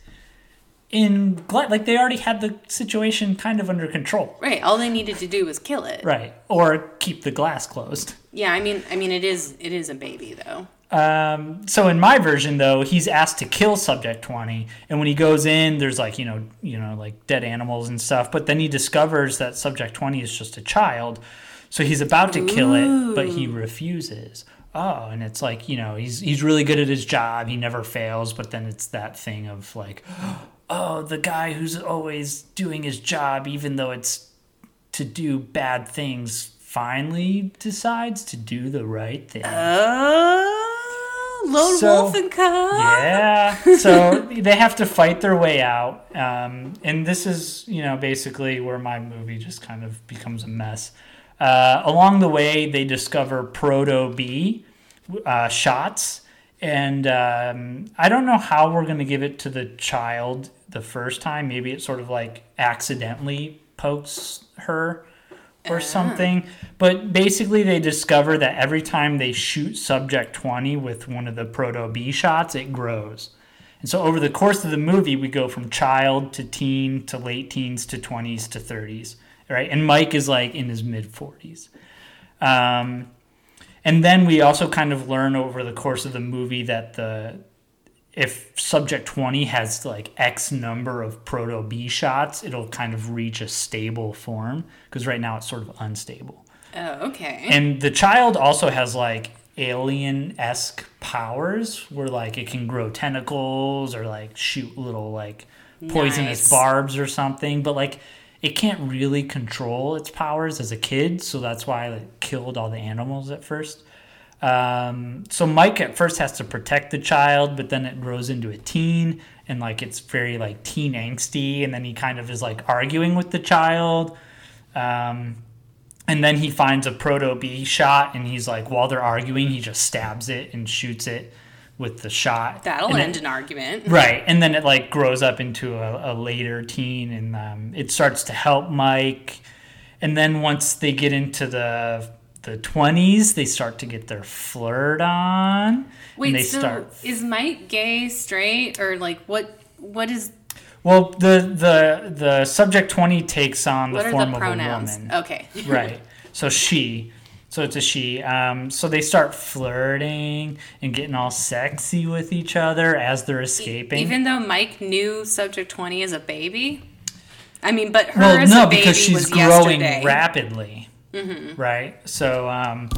in like they already had the situation kind of under control. right. All they needed to do was kill it. Right. Or keep the glass closed. Yeah, I mean, I mean, it is it is a baby though. Um, so in my version though, he's asked to kill subject 20 and when he goes in there's like, you know, you know, like dead animals and stuff, but then he discovers that subject 20 is just a child. So he's about to kill it, but he refuses. Oh, and it's like, you know, he's he's really good at his job. He never fails, but then it's that thing of like, oh, the guy who's always doing his job even though it's to do bad things finally decides to do the right thing. Oh, lone So- wolf and cub. Yeah. So they have to fight their way out. Um, and this is, you know, basically where my movie just kind of becomes a mess. Uh, along the way, they discover Proto B uh, shots. And um, I don't know how we're going to give it to the child the first time. Maybe it sort of like accidentally pokes her or something. But basically, they discover that every time they shoot subject 20 with one of the Proto B shots, it grows. And so over the course of the movie, we go from child to teen to late teens to 20s to 30s, right? And Mike is like in his mid 40s. Um, and then we also kind of learn over the course of the movie that the if subject 20 has like x number of proto b shots it'll kind of reach a stable form because right now it's sort of unstable Oh, okay. and the child also has like alien-esque powers where like it can grow tentacles or like shoot little like poisonous Nice. barbs or something but like it can't really control its powers as a kid so that's why it killed all the animals at first um, so Mike at first has to protect the child, but then it grows into a teen, and like it's very like teen angsty, and then he kind of is like arguing with the child. Um, and then he finds a proto B shot, and he's like, while they're arguing, he just stabs it and shoots it with the shot. That'll And end it- an argument. Right, and then it like grows up into a, a later teen, and um, it starts to help Mike. And then once they get into the the twenties, they start to get their flirt on. Wait, and they so start. is Mike gay, straight, or like what? What is? Well, the the the subject twenty takes on What the form the of a woman. Okay. right. So she. So it's a she. Um, so they start flirting and getting all sexy with each other as they're escaping. Even though Mike knew Subject Twenty is a baby. I mean, but her well, as no, a baby because she's was growing yesterday. Mm-hmm. right? So, um,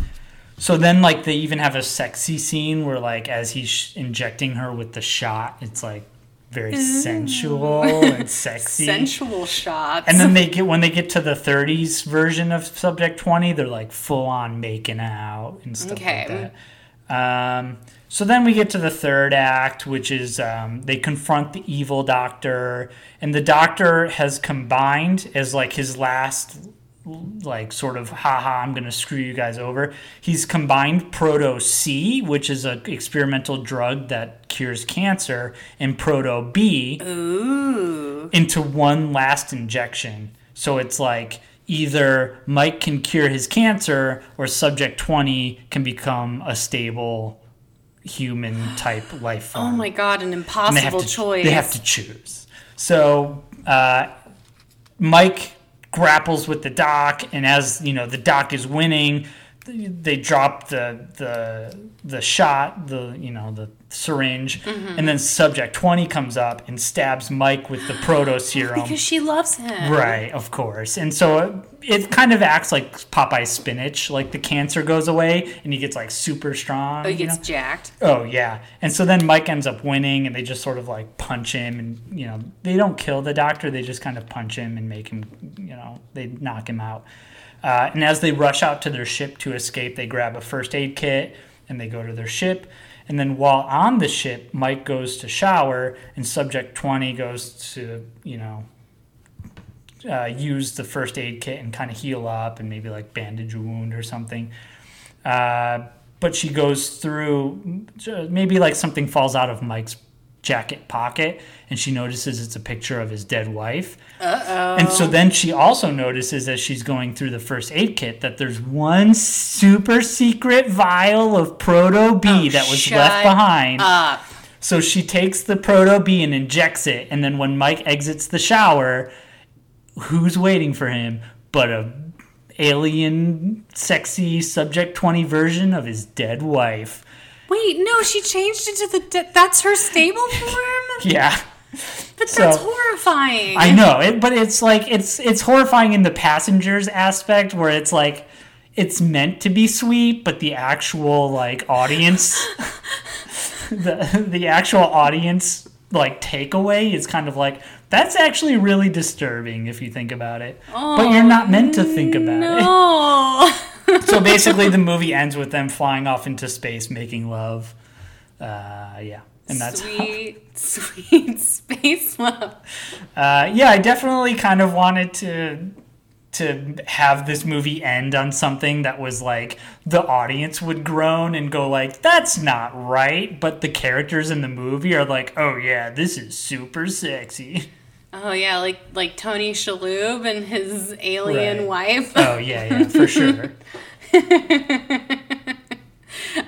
so then like they even have a sexy scene where like as he's sh- injecting her with the shot, it's like very sensual and sexy. Sensual shots. And then they get when they get to the 30s version of Subject 20, they're like full on making out and stuff Okay. like that. Um, so then we get to the third act, which is um, they confront the evil doctor, and the doctor has combined as like his last like sort of haha i'm gonna screw you guys over he's combined proto c which is an experimental drug that cures cancer and proto b Ooh. into one last injection. So it's like either Mike can cure his cancer or subject 20 can become a stable human type life form. Oh my god, an And they impossible to, choice. They have to choose. So uh, Mike grapples with the doc, and as you know, the doc is winning. They drop the the the shot, the you know the syringe, mm-hmm. and then Subject 20 comes up and stabs Mike with the proto oh, serum. Because she loves him. Right, of course. And so it, it kind of acts like Popeye spinach. Like the cancer goes away and he gets like super strong. Oh, he you gets know? jacked. Oh yeah, and so then Mike ends up winning, and they just sort of like punch him, and you know they don't kill the doctor, they just kind of punch him and make him, you know, they knock him out. Uh, and as they rush out to their ship to escape, they grab a first aid kit and they go to their ship. And then while on the ship, Mike goes to shower, and Subject Twenty goes to you know uh, use the first aid kit and kind of heal up and maybe like bandage a wound or something. Uh, but she goes through, maybe like something falls out of Mike's jacket pocket and she notices it's a picture of his dead wife. Uh-oh. And so then she also notices as she's going through the first aid kit that there's one super secret vial of Proto B Oh, that was left behind. Up. So she takes the Proto B and injects it, and then when Mike exits the shower, who's waiting for him but a alien, sexy Subject Twenty version of his dead wife? Wait, no, she changed into the. De- that's her stable form? Yeah, But So- that's horrifying. I know it, but it's like it's it's horrifying in the passengers aspect where it's like it's meant to be sweet, but the actual like audience, the the actual audience like takeaway is kind of like that's actually really disturbing if you think about it. but you're not meant to think about oh, No. it. So basically, the movie ends with them flying off into space, making love. Uh, yeah, and that's how- sweet, sweet space love. Uh, yeah, I definitely kind of wanted to to have this movie end on something that was like the audience would groan and go like that's not right but the characters in the movie are like oh yeah this is super sexy Oh yeah, like like Tony Shalhoub and his alien Right. wife. oh yeah yeah for sure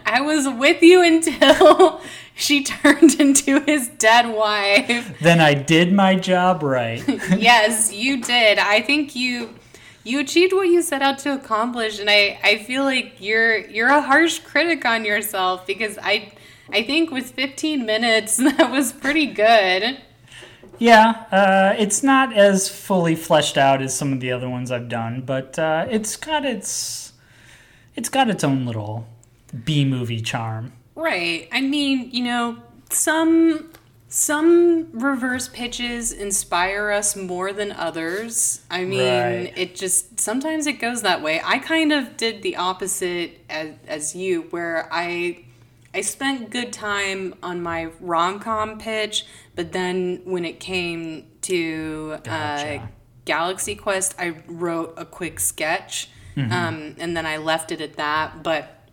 I was with you until she turned into his dead wife. then i did my job right yes, you did. I think you you achieved what you set out to accomplish and I I feel like you're you're a harsh critic on yourself because I I think with 15 minutes that was pretty good. Yeah uh, it's not as fully fleshed out as some of the other ones i've done but uh, it's got its it's got its own little b movie charm Right. I mean, you know, some some reverse pitches inspire us more than others. I mean, Right. it just sometimes it goes that way. I kind of did the opposite as, as you where I I spent good time on my rom-com pitch, but then when it came to uh, Galaxy Quest, I wrote a quick sketch, Mm-hmm. um, and then I left it at that. But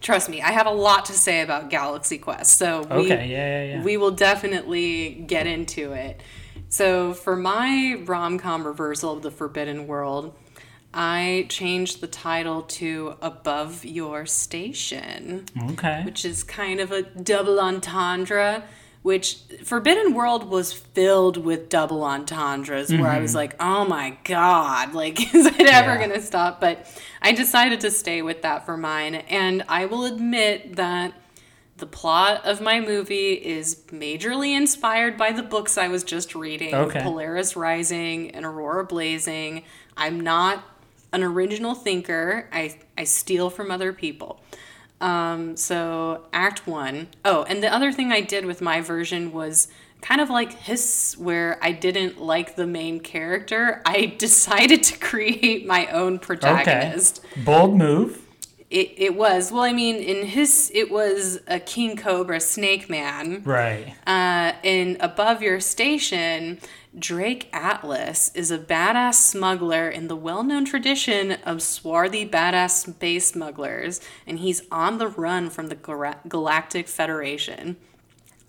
trust me, I have a lot to say about Galaxy Quest. So we, Okay, yeah, yeah, yeah. we will definitely get into it. So for my rom com reversal of the Forbidden World, I changed the title to Above Your Station okay which is kind of a double entendre. Which Forbidden World was filled with double entendres where I was mm-hmm. like, oh my god, like, is it ever Yeah. gonna stop? But I decided to stay with that for mine. And I will admit that the plot of my movie is majorly inspired by the books I was just reading Okay. Polaris Rising and Aurora Blazing. I'm not an original thinker, I, I steal from other people. Um, so Act One. Oh, and the other thing I did with my version was kind of like his, where I didn't like the main character. I decided to create my own protagonist. Okay. Bold move. It, it was well, I mean, in his it was a King Cobra Snake Man. Right. Uh, in Above Your Station, Drake Atlas is a badass smuggler in the well known tradition of swarthy badass space smugglers, and he's on the run from the Gal- Galactic Federation.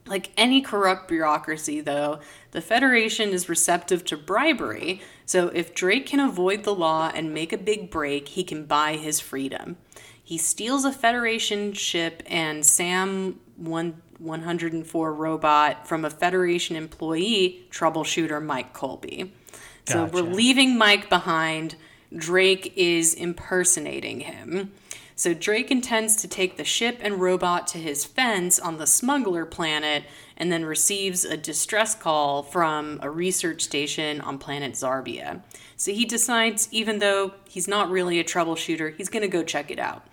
Like any corrupt bureaucracy, though, the Federation is receptive to bribery, so if Drake can avoid the law and make a big break, he can buy his freedom. He steals a Federation ship and Sam 1, 104 robot from a Federation employee, troubleshooter Mike Colby. So we're leaving Mike behind. Drake is impersonating him. So Drake intends to take the ship and robot to his fence on the smuggler planet and then receives a distress call from a research station on planet Xarbia. So he decides, even though he's not really a troubleshooter, he's going to go check it out.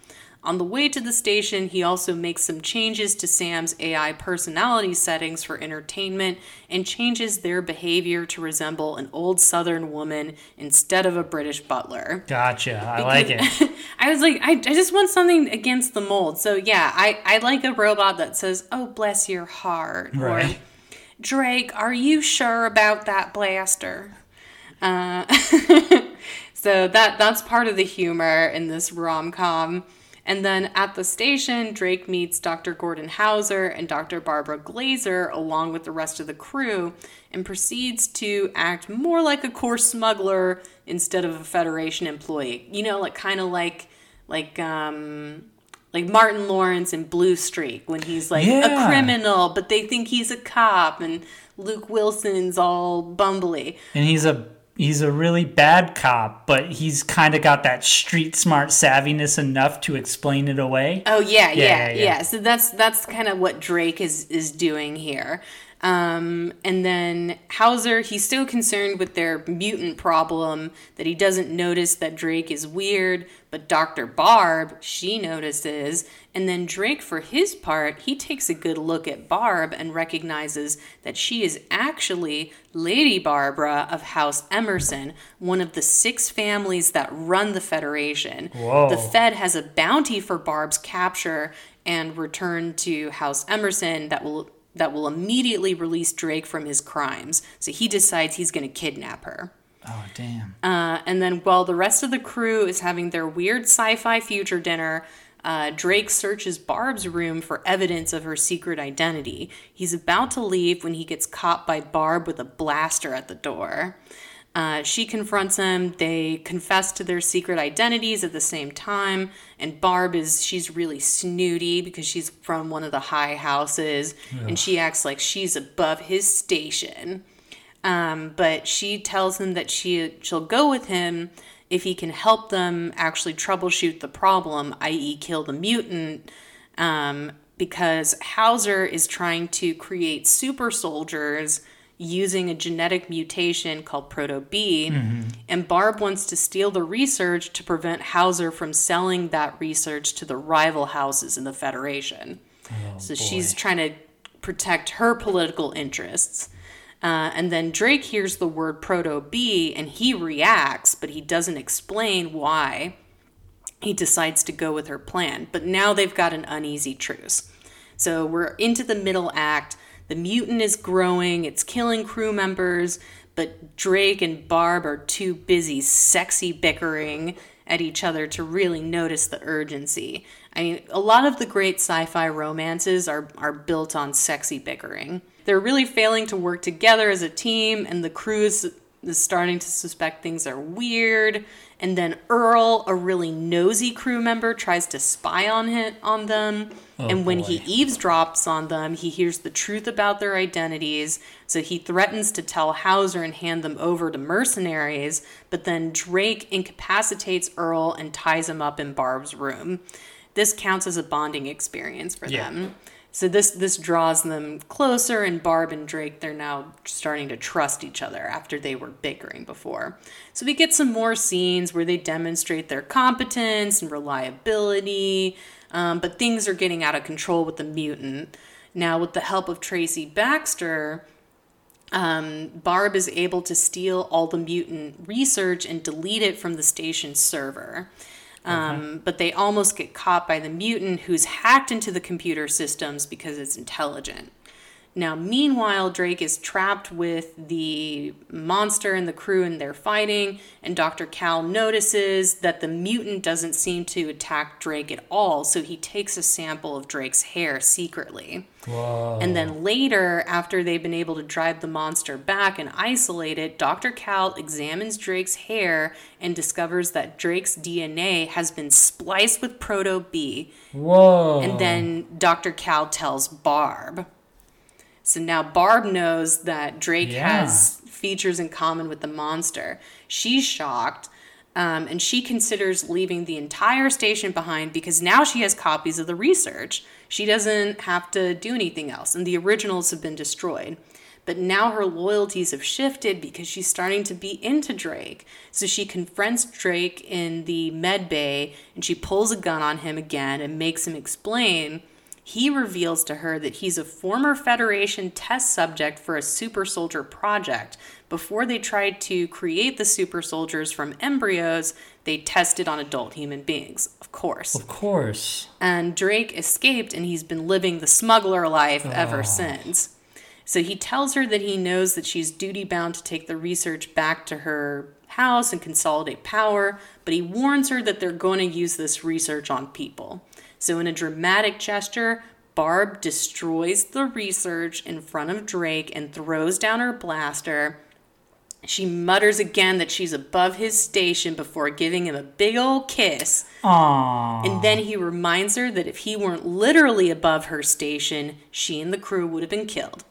On the way to the station, he also makes some changes to Sam's AI personality settings for entertainment and changes their behavior to resemble an old Southern woman instead of a British butler. Gotcha. I like it. I was like, I, I just want something against the mold. So, yeah, I, I like a robot that says, Oh, bless your heart. Right. Or, Drake, are you sure about that blaster? Uh, so that that's part of the humor in this rom com. And then at the station, Drake meets Dr. Gordon Hauser and Dr. Barbara Glaser along with the rest of the crew and proceeds to act more like a core smuggler instead of a Federation employee. You know, like kind of like like um like Martin Lawrence in Blue Streak when he's like Yeah. a criminal, but they think he's a cop and Luke Wilson's all bumbly. And he's a he's a really bad cop, but he's kind of got that street smart savviness enough to explain it away. Oh yeah, yeah, yeah, yeah. yeah. So that's that's kind of what Drake is is doing here. Um, and then Hauser, he's so concerned with their mutant problem that he doesn't notice that Drake is weird, but Dr. Barb, she notices. And then Drake, for his part, he takes a good look at Barb and recognizes that she is actually Lady Barbara of House Emerson, one of the six families that run the Federation. Whoa. The Fed has a bounty for Barb's capture and return to House Emerson that will that will immediately release Drake from his crimes. So he decides he's going to kidnap her. Oh damn. Uh, and then while the rest of the crew is having their weird sci-fi future dinner, uh, Drake searches Barb's room for evidence of her secret identity. He's about to leave when he gets caught by Barb with a blaster at the door. Uh, she confronts him. They confess to their secret identities at the same time. And Barb is, she's really snooty because she's from one of the high houses and she acts like she's above his station. Um, but she tells him that she, she'll go with him if he can help them actually troubleshoot the problem, i.e., kill the mutant. Um, because Hauser is trying to create super soldiers using a genetic mutation called Proto B, and Barb wants to steal the research to prevent Hauser from selling that research to the rival houses in the Federation. so she's trying to protect her political interests. Uh, and then Drake hears the word Proto B and he reacts, but he doesn't explain why he decides to go with her plan. But now they've got an uneasy truce. So we're into the middle act. The mutant is growing, it's killing crew members, but Drake and Barb are too busy sexy bickering at each other to really notice the urgency. I mean, a lot of the great sci fi romances are, are built on sexy bickering. They're really failing to work together as a team, and the crew is, is starting to suspect things are weird. And then Earl, a really nosy crew member, tries to spy on him, on them. Oh, and when he eavesdrops on them, he hears the truth about their identities. So he threatens to tell Hauser and hand them over to mercenaries. But then Drake incapacitates Earl and ties him up in Barb's room. This counts as a bonding experience for Yeah. them. So this this draws them closer, and Barb and Drake they're now starting to trust each other after they were bickering before. So we get some more scenes where they demonstrate their competence and reliability, um, but things are getting out of control with the mutant. Now, with the help of Tracy Baxter, um, Barb is able to steal all the mutant research and delete it from the station's server. Um, But they almost get caught by the mutant who's hacked into the computer systems because it's intelligent. Now, meanwhile, Drake is trapped with the monster and the crew, and they're fighting. And Dr. Cal notices that the mutant doesn't seem to attack Drake at all, so he takes a sample of Drake's hair secretly. Whoa. And then later, after they've been able to drive the monster back and isolate it, Dr. Cal examines Drake's hair and discovers that Drake's DNA has been spliced with Proto B. Whoa. And then Dr. Cal tells Barb. So now Barb knows that Drake Yeah. has features in common with the monster. She's shocked. Um, and she considers leaving the entire station behind because now she has copies of the research. She doesn't have to do anything else, and the originals have been destroyed. But now her loyalties have shifted because she's starting to be into Drake. So she confronts Drake in the med bay and she pulls a gun on him again and makes him explain. He reveals to her that he's a former Federation test subject for a super soldier project. Before they tried to create the super soldiers from embryos, they tested on adult human beings, of course. Of course. And Drake escaped and he's been living the smuggler life ever ah. since. So he tells her that he knows that she's duty bound to take the research back to her house and consolidate power, but he warns her that they're going to use this research on people. So, in a dramatic gesture, Barb destroys the research in front of Drake and throws down her blaster. She mutters again that she's above his station before giving him a big old kiss. Aww. And then he reminds her that if he weren't literally above her station, she and the crew would have been killed.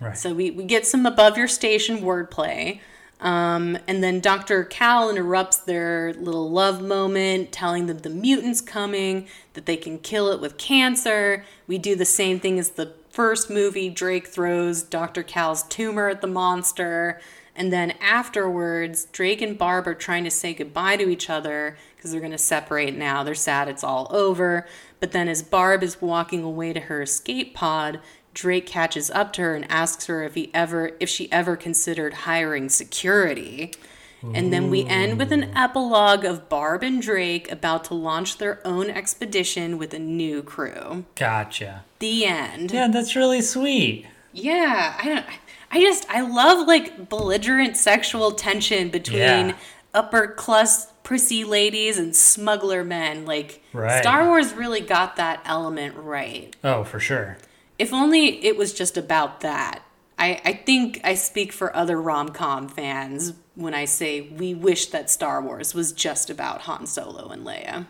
Right. So we, we get some above your station wordplay. Um, and then Dr. Cal interrupts their little love moment, telling them the mutant's coming, that they can kill it with cancer. We do the same thing as the first movie. Drake throws Dr. Cal's tumor at the monster. And then afterwards, Drake and Barb are trying to say goodbye to each other because they're going to separate now. They're sad it's all over. But then as Barb is walking away to her escape pod, Drake catches up to her and asks her if he ever if she ever considered hiring security. And then we end with an epilogue of Barb and Drake about to launch their own expedition with a new crew. Gotcha. The end. Yeah, that's really sweet. Yeah, I don't I just I love like belligerent sexual tension between Yeah. upper class prissy ladies and smuggler men. Like Right. Star Wars really got that element right. Oh, for sure. If only it was just about that. I, I think I speak for other rom com fans when I say we wish that Star Wars was just about Han Solo and Leia.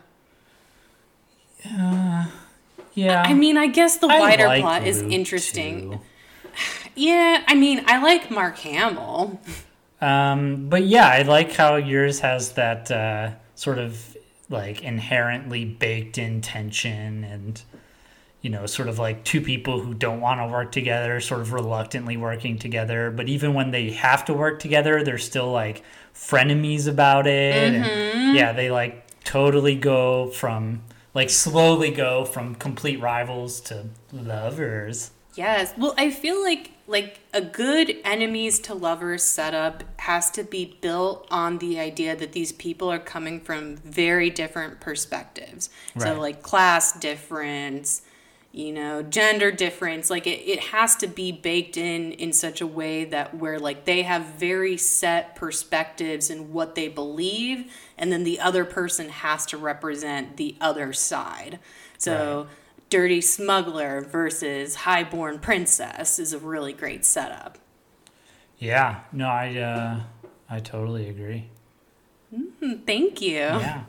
Yeah. I mean, I guess the wider like plot is interesting. too. Yeah, I mean, I like Mark Hamill. Um, but yeah, I like how yours has that uh, sort of like inherently baked in tension and you know, sort of like two people who don't want to work together, sort of reluctantly working together. But even when they have to work together, they're still like frenemies about it. And yeah, they like totally go from like slowly go from complete rivals to lovers. Yes. Well, I feel like like a good enemies to lovers setup has to be built on the idea that these people are coming from very different perspectives. Right. So like class difference, you know, gender difference, like it, it has to be baked in in such a way that where like they have very set perspectives and what they believe and then the other person has to represent the other side. So dirty smuggler versus highborn princess is a really great setup. Yeah, no, I uh, I totally agree. Hmm, Thank you. Yeah.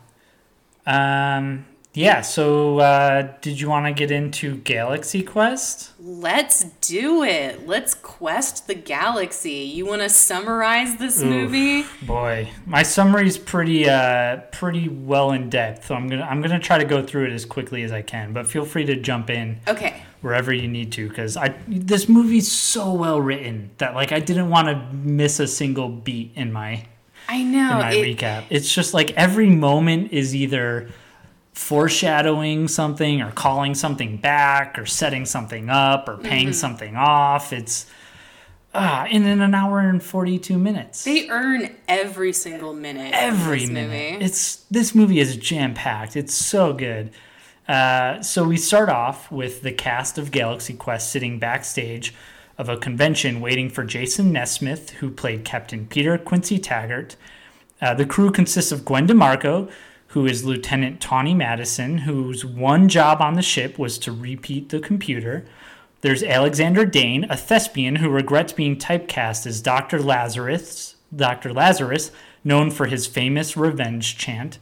Um. Yeah. So, uh, did you want to get into Galaxy Quest? Let's do it. Let's quest the galaxy. You want to summarize this movie? Boy, my summary's pretty uh pretty well in depth. So I'm gonna I'm gonna try to go through it as quickly as I can. But feel free to jump in Okay. wherever you need to, because I this movie's so well written that like I didn't want to miss a single beat in my I know. in my it- recap. It's just like every moment is either foreshadowing something or calling something back or setting something up or paying Mm-hmm. something off. It's ah, and in an hour and 42 minutes. they earn every single minute. every minute. Movie. It's this movie is jam packed. It's so good. Uh, so we start off with the cast of Galaxy Quest sitting backstage of a convention waiting for Jason Nesmith, who played Captain Peter Quincy Taggart. Uh, the crew consists of Gwen DeMarco, who is Lieutenant Tawny Madison, whose one job on the ship was to repeat the computer. There's Alexander Dane, a thespian who regrets being typecast as Dr. Lazarus, Dr. Lazarus, known for his famous revenge chant.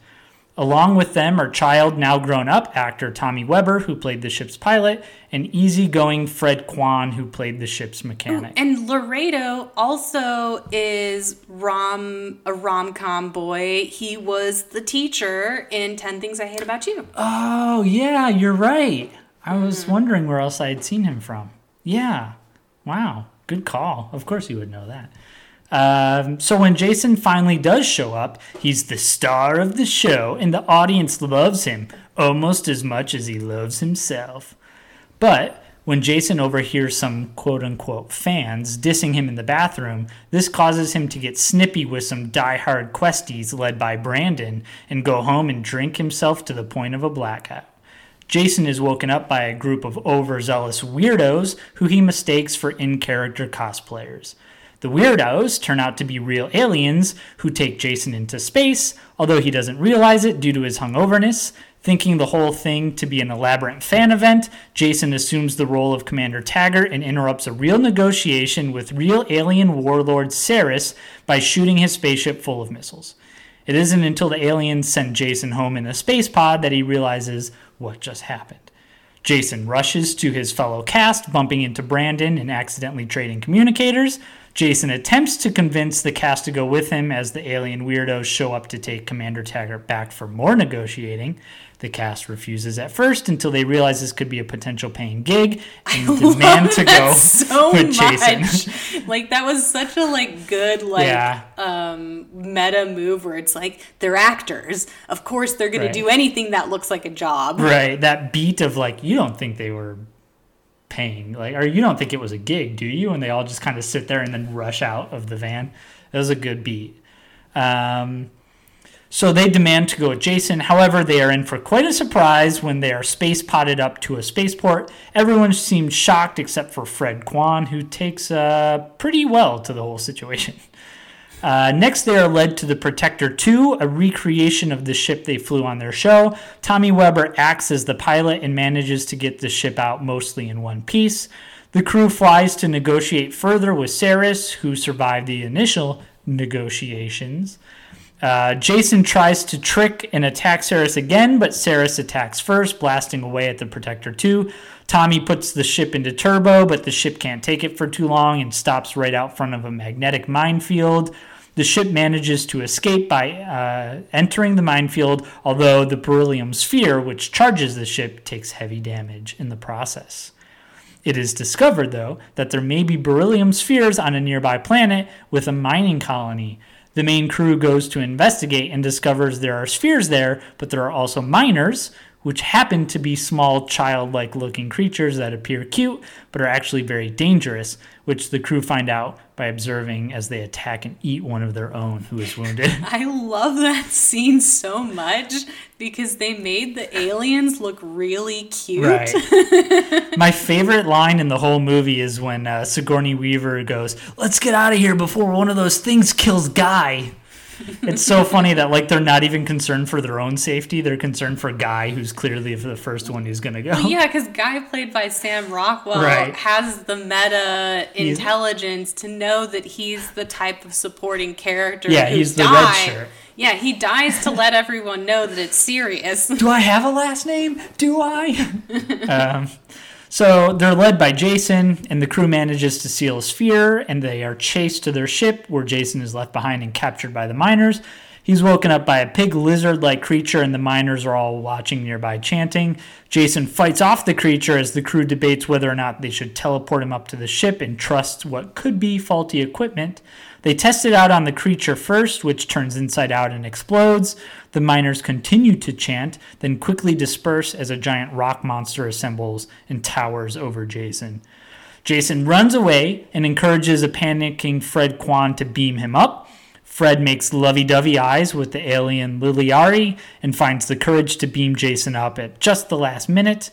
Along with them are child, now grown up actor Tommy Webber, who played the ship's pilot, and easygoing Fred Kwan, who played the ship's mechanic. And Laredo also is rom a rom com boy. He was the teacher in Ten Things I Hate About You. Oh, yeah, you're right. I was mm-hmm. wondering where else I had seen him from. Yeah. Wow. Good call. Of course you would know that. Um, so when Jason finally does show up, he's the star of the show, and the audience loves him almost as much as he loves himself. But when Jason overhears some quote unquote fans dissing him in the bathroom, this causes him to get snippy with some die-hard questies led by Brandon and go home and drink himself to the point of a blackout. Jason is woken up by a group of overzealous weirdos who he mistakes for in character cosplayers. The weirdos turn out to be real aliens who take Jason into space, although he doesn't realize it due to his hungoverness. Thinking the whole thing to be an elaborate fan event, Jason assumes the role of Commander Taggart and interrupts a real negotiation with real alien warlord Saris by shooting his spaceship full of missiles. It isn't until the aliens send Jason home in a space pod that he realizes what just happened. Jason rushes to his fellow cast, bumping into Brandon and accidentally trading communicators. Jason attempts to convince the cast to go with him as the alien weirdos show up to take Commander Taggart back for more negotiating. The cast refuses at first until they realize this could be a potential paying gig and demand to go so with Jason. much. like that was such a like good like Yeah. um meta move where it's like they're actors. Of course they're gonna do anything that looks like a job. Right, that beat of like you don't think they were paying like or you don't think it was a gig, do you? And they all just kind of sit there and then rush out of the van. That was a good beat. Um, so they demand to go Jason. However, they are in for quite a surprise when they are space potted up to a spaceport. Everyone seems shocked except for Fred Kwan, who takes uh, pretty well to the whole situation. Uh, next, they are led to the Protector 2, a recreation of the ship they flew on their show. Tommy Webber acts as the pilot and manages to get the ship out mostly in one piece. The crew flies to negotiate further with Saris, who survived the initial negotiations. Uh, Jason tries to trick and attack Saris again, but Saris attacks first, blasting away at the Protector 2. Tommy puts the ship into turbo, but the ship can't take it for too long and stops right out front of a magnetic minefield. The ship manages to escape by uh, entering the minefield, although the beryllium sphere, which charges the ship, takes heavy damage in the process. It is discovered, though, that there may be beryllium spheres on a nearby planet with a mining colony. The main crew goes to investigate and discovers there are spheres there, but there are also miners, which happen to be small childlike looking creatures that appear cute but are actually very dangerous, which the crew find out by observing as they attack and eat one of their own who is wounded. I love that scene so much because they made the aliens look really cute. Right. My favorite line in the whole movie is when uh, Sigourney Weaver goes, "Let's get out of here before one of those things kills Guy." it's so funny that like they're not even concerned for their own safety; they're concerned for Guy, who's clearly the first one who's gonna go. Yeah, because Guy, played by Sam Rockwell, Right. has the meta He's- intelligence to know that he's the type of supporting character. Yeah, he's the red die- shirt. Yeah, he dies to let everyone know that it's serious. Do I have a last name? Do I? um, so they're led by Jason, and the crew manages to seal a sphere, and they are chased to their ship, where Jason is left behind and captured by the miners. He's woken up by a pig lizard like creature, and the miners are all watching nearby chanting. Jason fights off the creature as the crew debates whether or not they should teleport him up to the ship and trust what could be faulty equipment. They test it out on the creature first, which turns inside out and explodes. The miners continue to chant, then quickly disperse as a giant rock monster assembles and towers over Jason. Jason runs away and encourages a panicking Fred Kwan to beam him up. Fred makes lovey dovey eyes with the alien Laliari and finds the courage to beam Jason up at just the last minute.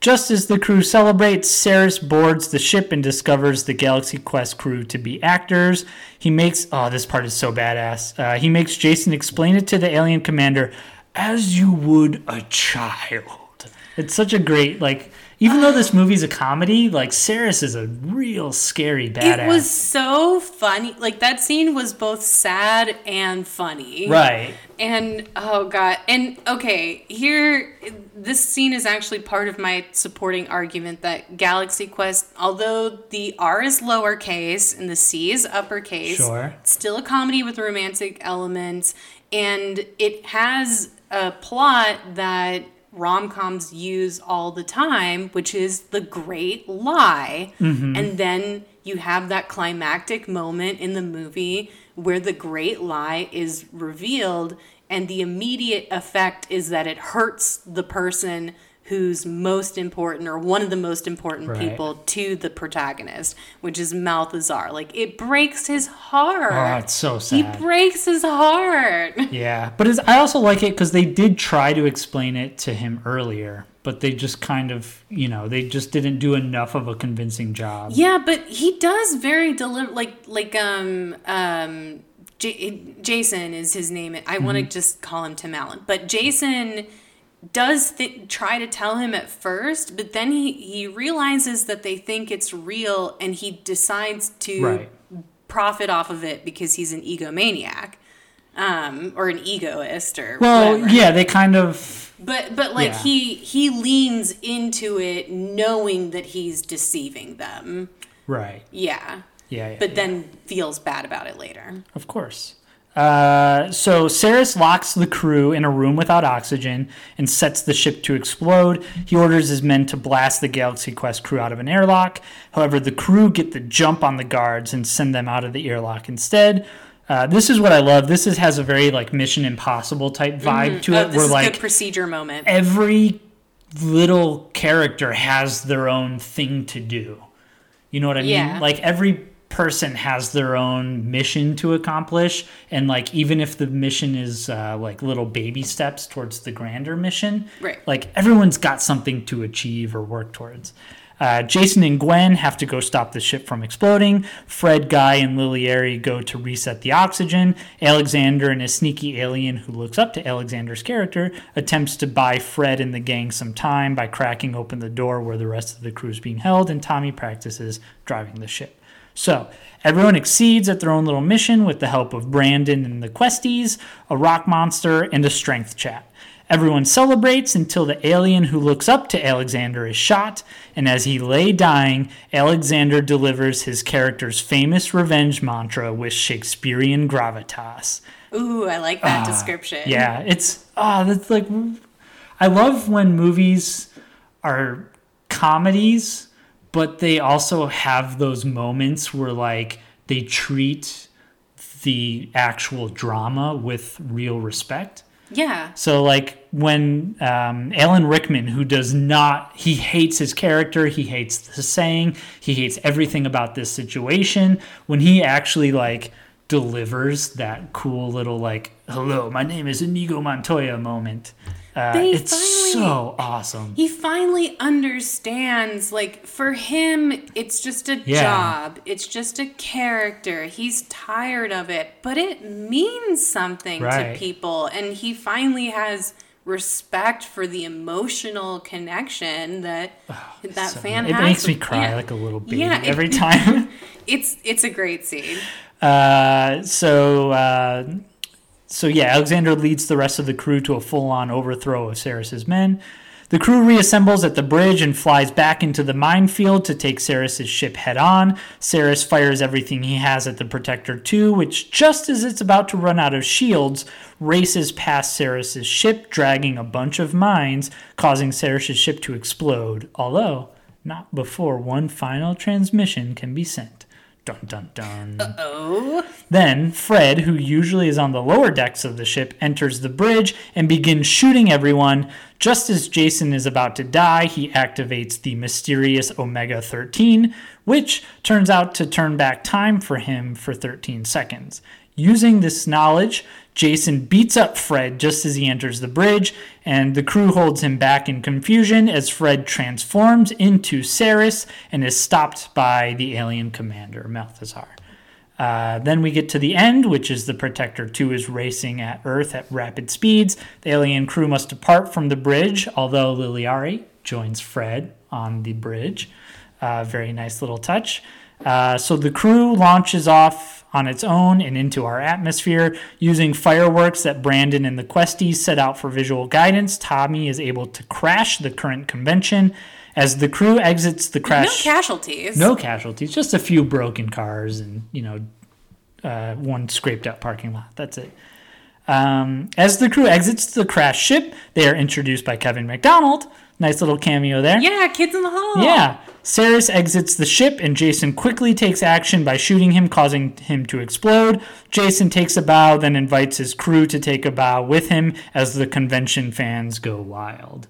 Just as the crew celebrates, Saris boards the ship and discovers the Galaxy Quest crew to be actors. He makes, oh, this part is so badass. Uh, he makes Jason explain it to the alien commander as you would a child. It's such a great like. Even though this movie's a comedy, like Saris is a real scary badass. It was so funny. Like that scene was both sad and funny. right. And oh god. And okay, here this scene is actually part of my supporting argument that Galaxy Quest, although the R is lowercase and the C is uppercase, Sure. still a comedy with romantic elements and it has a plot that rom-coms use all the time, which is the great lie. Mm-hmm. And then you have that climactic moment in the movie where the great lie is revealed and the immediate effect is that it hurts the person who's most important or one of the most important Right. people to the protagonist, which is Mathesar. Like it breaks his heart. Oh, it's so He breaks his heart. Yeah, but I also like it because they did try to explain it to him earlier, but they just kind of, you know, they just didn't do enough of a convincing job. Yeah, but he does very deliver like like um um J- Jason is his name. I want to just call him Tim Allen, but Jason does th- try to tell him at first, but then he he realizes that they think it's real, and he decides to Right. profit off of it because he's an egomaniac, um, or an egoist, or Well, whatever. yeah, they kind of. But but like Yeah. he he leans into it knowing that he's deceiving them. Right. Yeah. Yeah, yeah. But yeah. then feels bad about it later. Of course. Uh, so Saris locks the crew in a room without oxygen and sets the ship to explode. He orders his men to blast the Galaxy Quest crew out of an airlock. However, the crew get the jump on the guards and send them out of the airlock instead. Uh, this is what I love. This is, has a very like Mission Impossible type vibe to Oh, it, this where is like good procedure moment. every little character has their own thing to do. You know what I mean? Yeah. Like every person has their own mission to accomplish, and like even if the mission is uh, like little baby steps towards the grander mission, Right. Like everyone's got something to achieve or work towards. Uh, Jason and Gwen have to go stop the ship from exploding. Fred, Guy, and Laliari go to reset the oxygen. Alexander and a sneaky alien who looks up to Alexander's character attempts to buy Fred and the gang some time by cracking open the door where the rest of the crew is being held, and Tommy practices driving the ship. So, everyone exceeds at their own little mission with the help of Brandon and the Questies, a rock monster, and a strength chat. Everyone celebrates until the alien who looks up to Alexander is shot, and as he lay dying, Alexander delivers his character's famous revenge mantra with Shakespearean gravitas. Ooh, I like that description. Ah, Yeah, it's ah, that's like I love when movies are comedies, but they also have those moments where like they treat the actual drama with real respect. Yeah. So like when um, Alan Rickman, who does not, he hates his character, he hates the saying, he hates everything about this situation. When he actually like delivers that cool little like, "Hello, my name is Inigo Montoya" moment, uh, it's finally- so awesome. He finally understands, like, for him, it's just a Yeah. job. It's just a character. He's tired of it, but it means something Right. to people. And he finally has respect for the emotional connection that that So- fan it has. makes me cry yeah. like a little baby Yeah, it- every time. It's it's a great scene. Uh, so, uh, so yeah, Alexander leads the rest of the crew to a full-on overthrow of Saris's men. The crew reassembles at the bridge and flies back into the minefield to take Saris's ship head on. Saris fires everything he has at the Protector 2, which, just as it's about to run out of shields, races past Saris's ship, dragging a bunch of mines, causing Saris's ship to explode, although not before one final transmission can be sent. Dun dun dun. Oh, Then Fred, who usually is on the lower decks of the ship, enters the bridge and begins shooting everyone. Just as Jason is about to die, he activates the mysterious Omega 13, which turns out to turn back time for him for 13 seconds. Using this knowledge, Jason beats up Fred just as he enters the bridge, and the crew holds him back in confusion as Fred transforms into Saris and is stopped by the alien commander, Mathesar. Uh, then we get to the end, which is the Protector 2 is racing at Earth at rapid speeds. The alien crew must depart from the bridge, although Laliari joins Fred on the bridge. Uh, very nice little touch. Uh, so the crew launches off on its own and into our atmosphere using fireworks that Brandon and the Questies set out for visual guidance. Tommy is able to crash the current convention. As the crew exits the crash, No casualties. no casualties, just a few broken cars and you know uh, one scraped out parking lot. That's it. Um, as the crew exits the crash ship, they are introduced by Kevin McDonald. Nice little cameo there. Yeah, kids in the hall. Yeah. Saris exits the ship and Jason quickly takes action by shooting him, causing him to explode. Jason takes a bow, then invites his crew to take a bow with him as the convention fans go wild.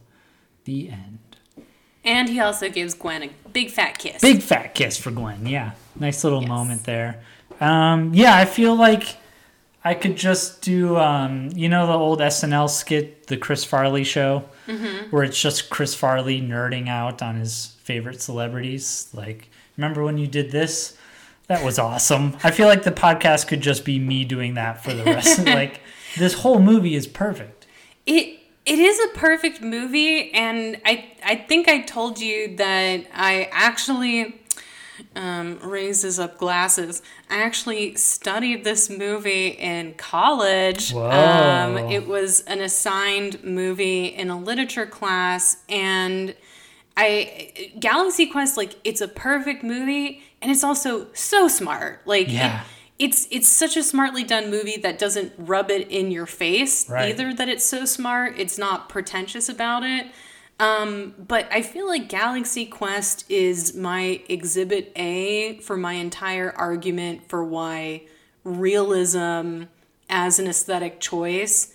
The end. And he also gives Gwen a big fat kiss. Big fat kiss for Gwen. Yeah. Nice little moment there. Um, yeah, I feel like I could just do, um, you know, the old SNL skit, the Chris Farley show, Mm-hmm. where it's just Chris Farley nerding out on his favorite celebrities. Like, remember when you did this? That was awesome. I feel like the podcast could just be me doing that for the rest. like, this whole movie is perfect. It it is a perfect movie, and I I think I told you that I actually um, raises up glasses. I actually studied this movie in college. Um, it was an assigned movie in a literature class, and I Galaxy Quest like it's a perfect movie, and it's also so smart. Like Yeah. it, it's it's such a smartly done movie that doesn't rub it in your face Right. either that it's so smart it's not pretentious about it um, but i feel like galaxy quest is my exhibit a for my entire argument for why realism as an aesthetic choice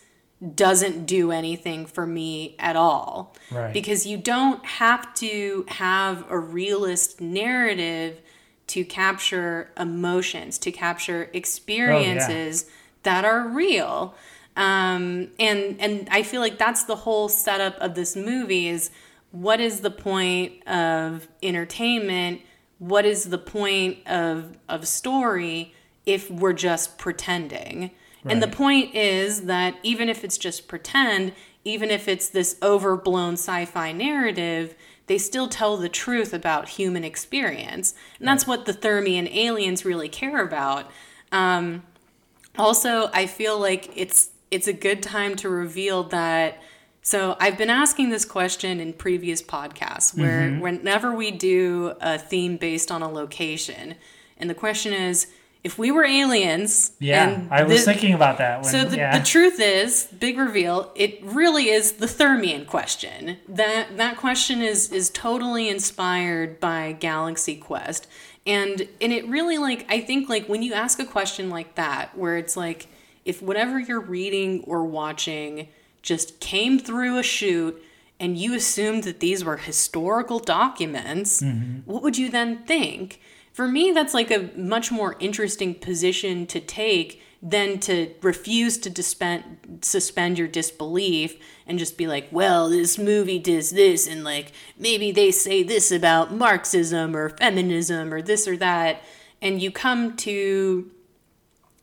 doesn't do anything for me at all Right. because you don't have to have a realist narrative to capture emotions, to capture experiences that are real. Um, and and I feel like that's the whole setup of this movie is what is the point of entertainment? What is the point of of story if we're just pretending? And the point is that even if it's just pretend, even if it's this overblown sci fi narrative, they still tell the truth about human experience. And that's what the Thermian aliens really care about. Um, also, I feel like it's it's a good time to reveal that. So I've been asking this question in previous podcasts, where mm-hmm. whenever we do a theme based on a location, and the question is, if we were aliens, Yeah. I was thi- thinking about that. When, so the, yeah. the truth is, big reveal, it really is the Thermian question. That that question is is totally inspired by Galaxy Quest. And and it really like I think like when you ask a question like that where it's like if whatever you're reading or watching just came through a shoot and you assumed that these were historical documents, mm-hmm. what would you then think? For me, that's like a much more interesting position to take than to refuse to dispen- suspend your disbelief and just be like, well, this movie does this, and like maybe they say this about Marxism or feminism or this or that. And you come to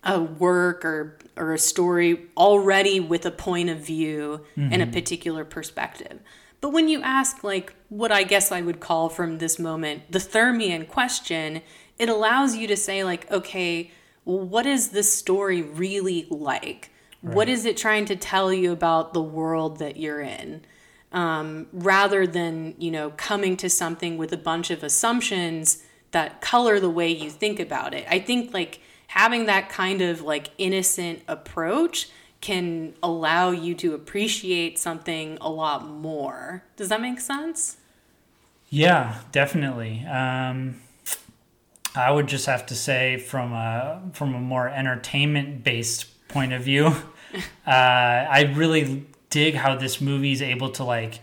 a work or or a story already with a point of view and a particular perspective. But when you ask like what I guess I would call from this moment the Thermian question, it allows you to say like, okay, well, what is this story really like? What is it trying to tell you about the world that you're in? um, rather than you know coming to something with a bunch of assumptions that color the way you think about it i think like having that kind of like innocent approach can allow you to appreciate something a lot more. Does that make sense? Yeah, definitely. Um, I would just have to say, from a from a more entertainment based point of view, uh, I really dig how this movie is able to like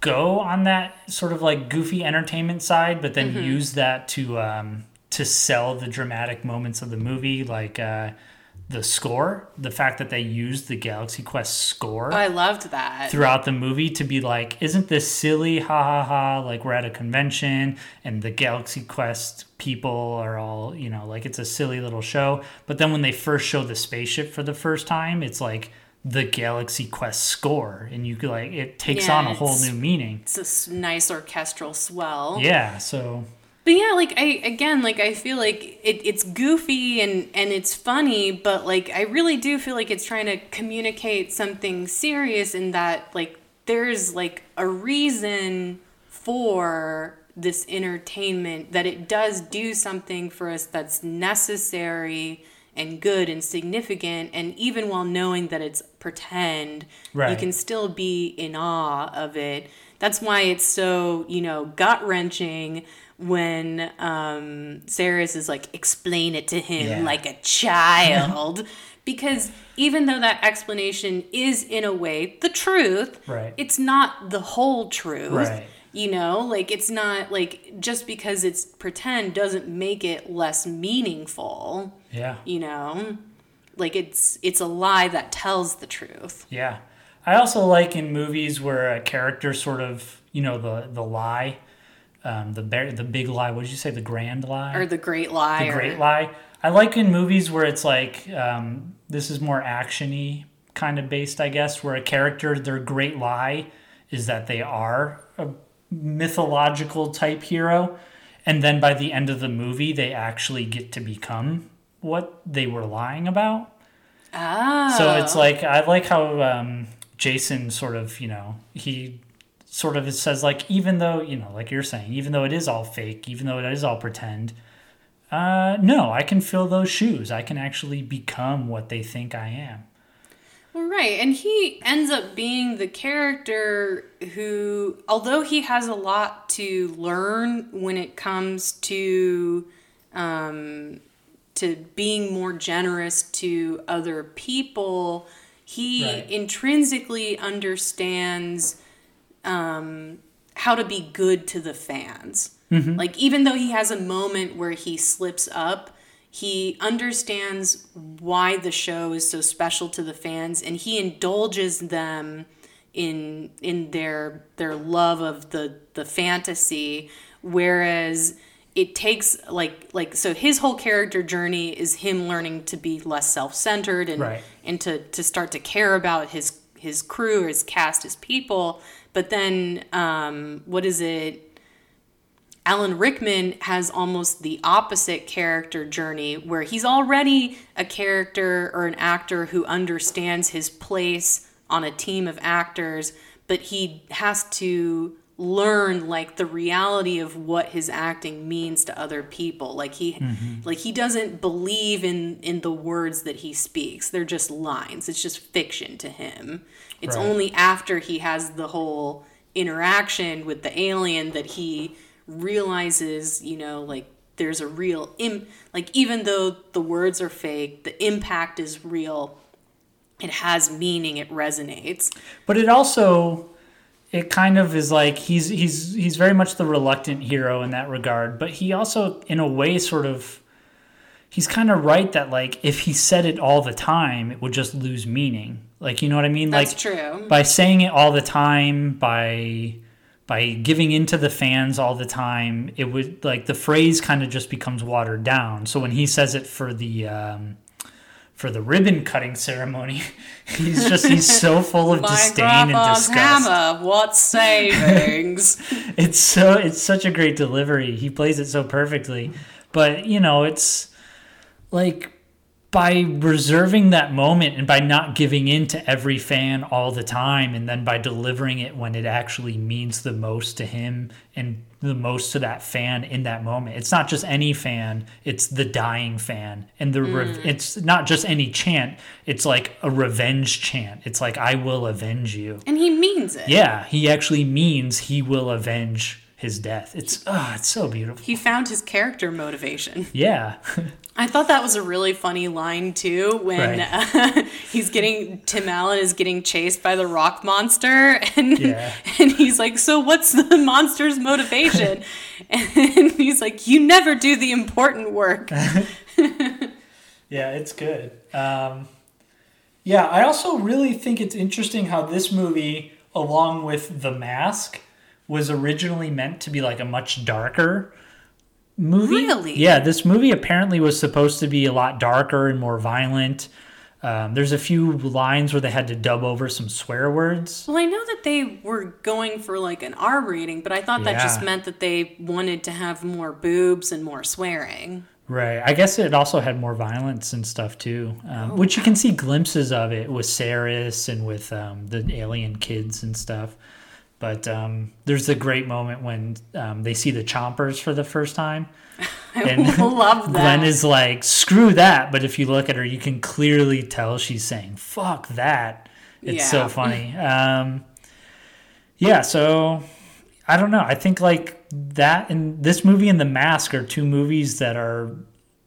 go on that sort of like goofy entertainment side, but then use that to um, to sell the dramatic moments of the movie, like. Uh, the score, the fact that they used the Galaxy Quest score I loved that. throughout the movie to be like, isn't this silly? Ha ha ha! Like we're at a convention and the Galaxy Quest people are all, you know, like it's a silly little show. But then when they first show the spaceship for the first time, it's like the Galaxy Quest score, and you could like it takes Yeah, on a whole new meaning. It's this nice orchestral swell. Yeah, so But yeah, like I again, like I feel like it, it's goofy and and it's funny, but like I really do feel like it's trying to communicate something serious in that like there's like a reason for this entertainment that it does do something for us that's necessary and good and significant and even while knowing that it's pretend you can still be in awe of it. That's why it's so you know gut wrenching when um Saris is like explain it to him Yeah. like a child because even though that explanation is in a way the truth Right. it's not the whole truth Right. you know like it's not like just because it's pretend doesn't make it less meaningful yeah. you know like it's it's a lie that tells the truth Yeah. I also like in movies where a character sort of, you know, the the lie, um, the bear, the big lie. What did you say? The grand lie or the great lie the or- great lie. I like in movies where it's like um, this is more actiony kind of based, I guess, where a character their great lie is that they are a mythological type hero, and then by the end of the movie they actually get to become what they were lying about. ah So it's like I like how um, Jason sort of you know he sort of it says like even though you know like you're saying even though it is all fake even though it is all pretend uh, no I can fill those shoes I can actually become what they think I am Well, right. And he ends up being the character who, although he has a lot to learn when it comes to um, to being more generous to other people, he Right. intrinsically understands um, how to be good to the fans. Like, even though he has a moment where he slips up, he understands why the show is so special to the fans and he indulges them in in their their love of the the fantasy whereas it takes like like so his whole character journey is him learning to be less self-centered and Right. and to to start to care about his his crew his cast his people but then um what is it Alan Rickman has almost the opposite character journey where he's already a character or an actor who understands his place on a team of actors, but he has to learn like the reality of what his acting means to other people. Like he like he doesn't believe in in the words that he speaks. They're just lines. It's just fiction to him. It's Right. only after he has the whole interaction with the alien that he realizes, you know, like there's a real Im- like even though the words are fake, the impact is real. It has meaning, it resonates. but it also it kind of is like he's he's he's very much the reluctant hero in that regard but he also in a way sort of he's kind of right that like if he said it all the time it would just lose meaning like you know what i mean That's like true. by saying it all the time by by giving into the fans all the time it would like the phrase kind of just becomes watered down so when he says it for the um for the ribbon cutting ceremony he's just he's so full of disdain and disgust hammer, what savings? it's so it's such a great delivery. He plays it so perfectly. But, you know, it's like by reserving that moment and by not giving in to every fan all the time and then by delivering it when it actually means the most to him and the most to that fan in that moment. It's not just any fan, it's the dying fan. And the rev- mm. it's not just any chant, it's like a revenge chant. It's like I will avenge you. and he means it. Yeah, he actually means he will avenge his death. It's ah, it's so beautiful. He found his character motivation. Yeah, I thought that was a really funny line too when Right. uh, he's getting Tim Allen is getting chased by the rock monster and Yeah. and he's like, "So what's the monster's motivation?" and he's like, "You never do the important work." Yeah, it's good. Um, yeah, I also really think it's interesting how this movie, along with The Mask, was originally meant to be like a much darker movie. Really? Yeah, this movie apparently was supposed to be a lot darker and more violent. Um, there's a few lines where they had to dub over some swear words. Well, I know that they were going for like an R rating, but I thought that just meant that they wanted to have more boobs and more swearing. Right. I guess it also had more violence and stuff too, um, which you can see glimpses of it with Saris and with um, the alien kids and stuff. But um, there's a great moment when um, they see the chompers for the first time. I And love that. Gwen is like, screw that. But if you look at her, you can clearly tell she's saying, fuck that. It's Yeah. so funny. Um, yeah, so I don't know. I think like that and this movie and The Mask are two movies that are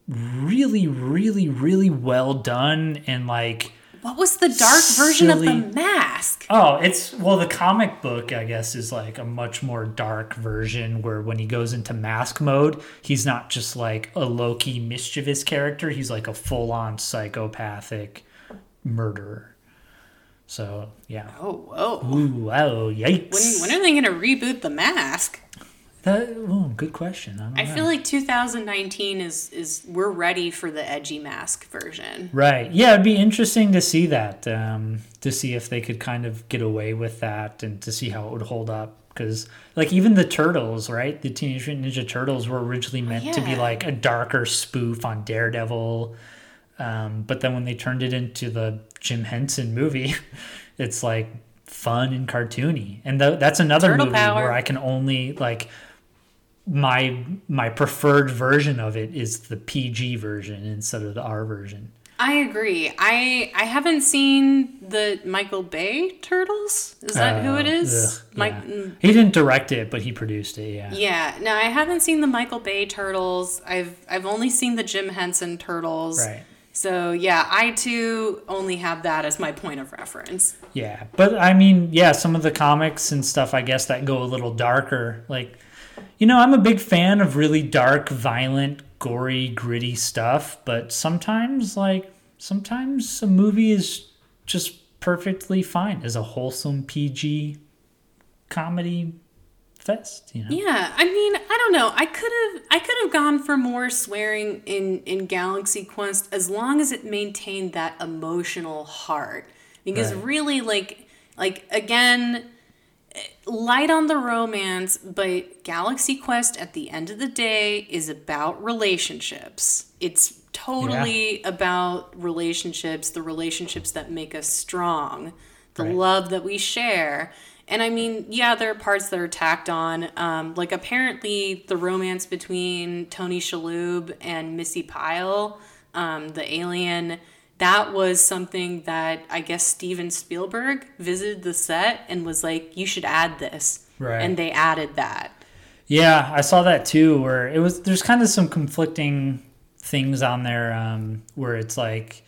really, really, really well done and like what was the dark version of the mask? Oh, it's well, the comic book, I guess, is like a much more dark version where when he goes into mask mode, he's not just like a low key mischievous character, he's like a full on psychopathic murderer. So, yeah. Oh, whoa. Ooh, wow, yikes. When, when are they going to reboot the mask? That, ooh, good question. I, don't I feel like 2019 is is we're ready for the edgy mask version. Right. Yeah, it'd be interesting to see that, um, to see if they could kind of get away with that and to see how it would hold up. Because, like, even the Turtles, right? The Teenage Mutant Ninja Turtles were originally meant to be like a darker spoof on Daredevil. Um, but then when they turned it into the Jim Henson movie, it's like fun and cartoony. And th- that's another Turtle movie power. where I can only, like, my my preferred version of it is the PG version instead of the R version. I agree. I I haven't seen the Michael Bay Turtles. Is that who it Uh, is? ugh, Mike. yeah. He didn't direct it, but he produced it. Yeah. Yeah, no, I haven't seen the Michael Bay Turtles. I've I've only seen the Jim Henson Turtles. Right. So yeah, I too only have that as my point of reference. Yeah, but I mean, yeah, some of the comics and stuff, I guess, that go a little darker. Like, you know, I'm a big fan of really dark, violent, gory, gritty stuff, but sometimes, like, sometimes a movie is just perfectly fine as a wholesome PG comedy fest. You know. Yeah, I mean, I don't know. I could have I could have gone for more swearing in in Galaxy Quest as long as it maintained that emotional heart. Because Right. really like like again light on the romance, but Galaxy Quest at the end of the day is about relationships. It's totally about relationships, the relationships that make us strong, the Right. love that we share. And I mean, yeah, there are parts that are tacked on. Um, like apparently, the romance between Tony Shalhoub and Missi Pyle, um, the alien, that was something that I guess Steven Spielberg visited the set and was like, "You should add this," Right. and they added that. Yeah, I saw that too. Where it was, there's kind of some conflicting things on there. Um, where it's like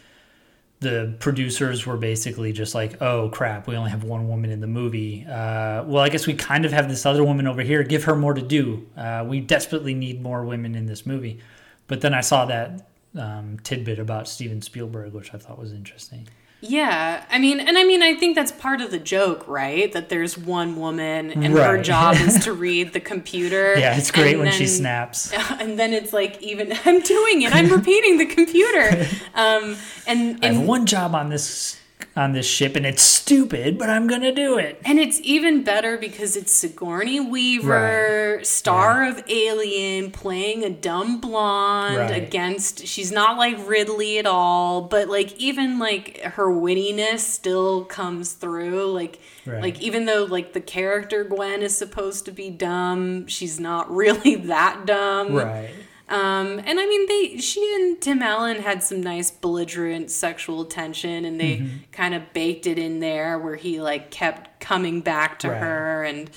the producers were basically just like, "Oh crap, we only have one woman in the movie. Uh, well, I guess we kind of have this other woman over here. Give her more to do. Uh, we desperately need more women in this movie." But then I saw that um, tidbit about Steven Spielberg, which I thought was interesting. Yeah, I mean, and I mean, I think that's part of the joke, right? That there's one woman and her job is to read the computer. Yeah, it's great and when she snaps. And then it's like, even I'm doing it. I'm repeating the computer. Um, and I have and one job on this on this ship, and it's stupid, but I'm gonna do it. and it's even better because it's Sigourney Weaver, star of Alien, playing a dumb blonde Right. against. She's not like Ridley at all, but like even like her wittiness still comes through. Like Right. like even though like the character Gwen is supposed to be dumb, she's not really that dumb. Right. Um, and I mean, they she and Tim Allen had some nice belligerent sexual tension, and they Mm-hmm. kind of baked it in there where he like kept coming back to Right. her, and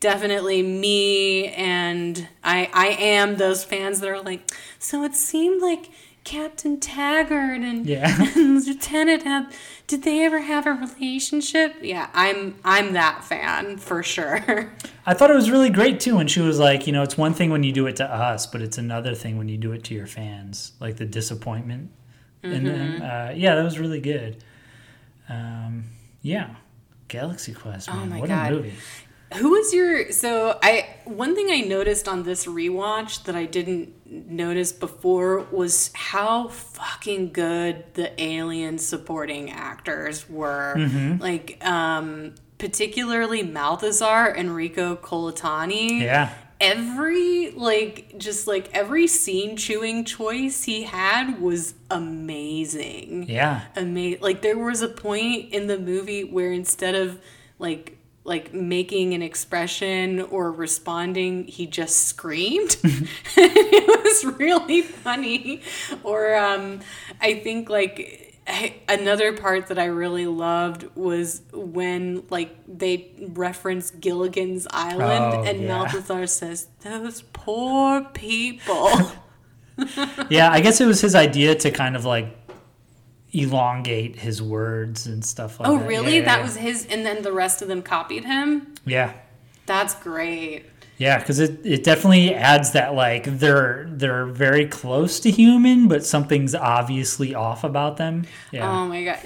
definitely me and I I am those fans that are like, so it seemed like Captain Taggart and, Yeah. and Lieutenant had did they ever have a relationship? Yeah, I'm I'm that fan for sure. I thought it was really great too when she was like, you know, it's one thing when you do it to us, but it's another thing when you do it to your fans, like the disappointment And then, Mm-hmm. uh, yeah, that was really good. Um, yeah, Galaxy Quest. Man, Oh my what God. a movie! Who was your so I one thing I noticed on this rewatch that I didn't notice before was how fucking good the alien supporting actors were. Mm-hmm. Like um particularly Mathesar Enrico Colantoni. Yeah, Every like just like every scene chewing choice he had was amazing yeah, amazing. Like there was a point in the movie where instead of like like making an expression or responding, he just screamed. it was really funny. Or um, I think like I- another part that I really loved was when like they reference Gilligan's Island Oh, and yeah. Mathesar says, "Those poor people." yeah. I guess it was his idea to kind of like elongate his words and stuff like oh, that. Oh, really? Yeah, that yeah, was his, and then the rest of them copied him. yeah. That's great. Yeah, because it, it definitely adds that like they're they're very close to human, but something's obviously off about them. Yeah, Oh my god,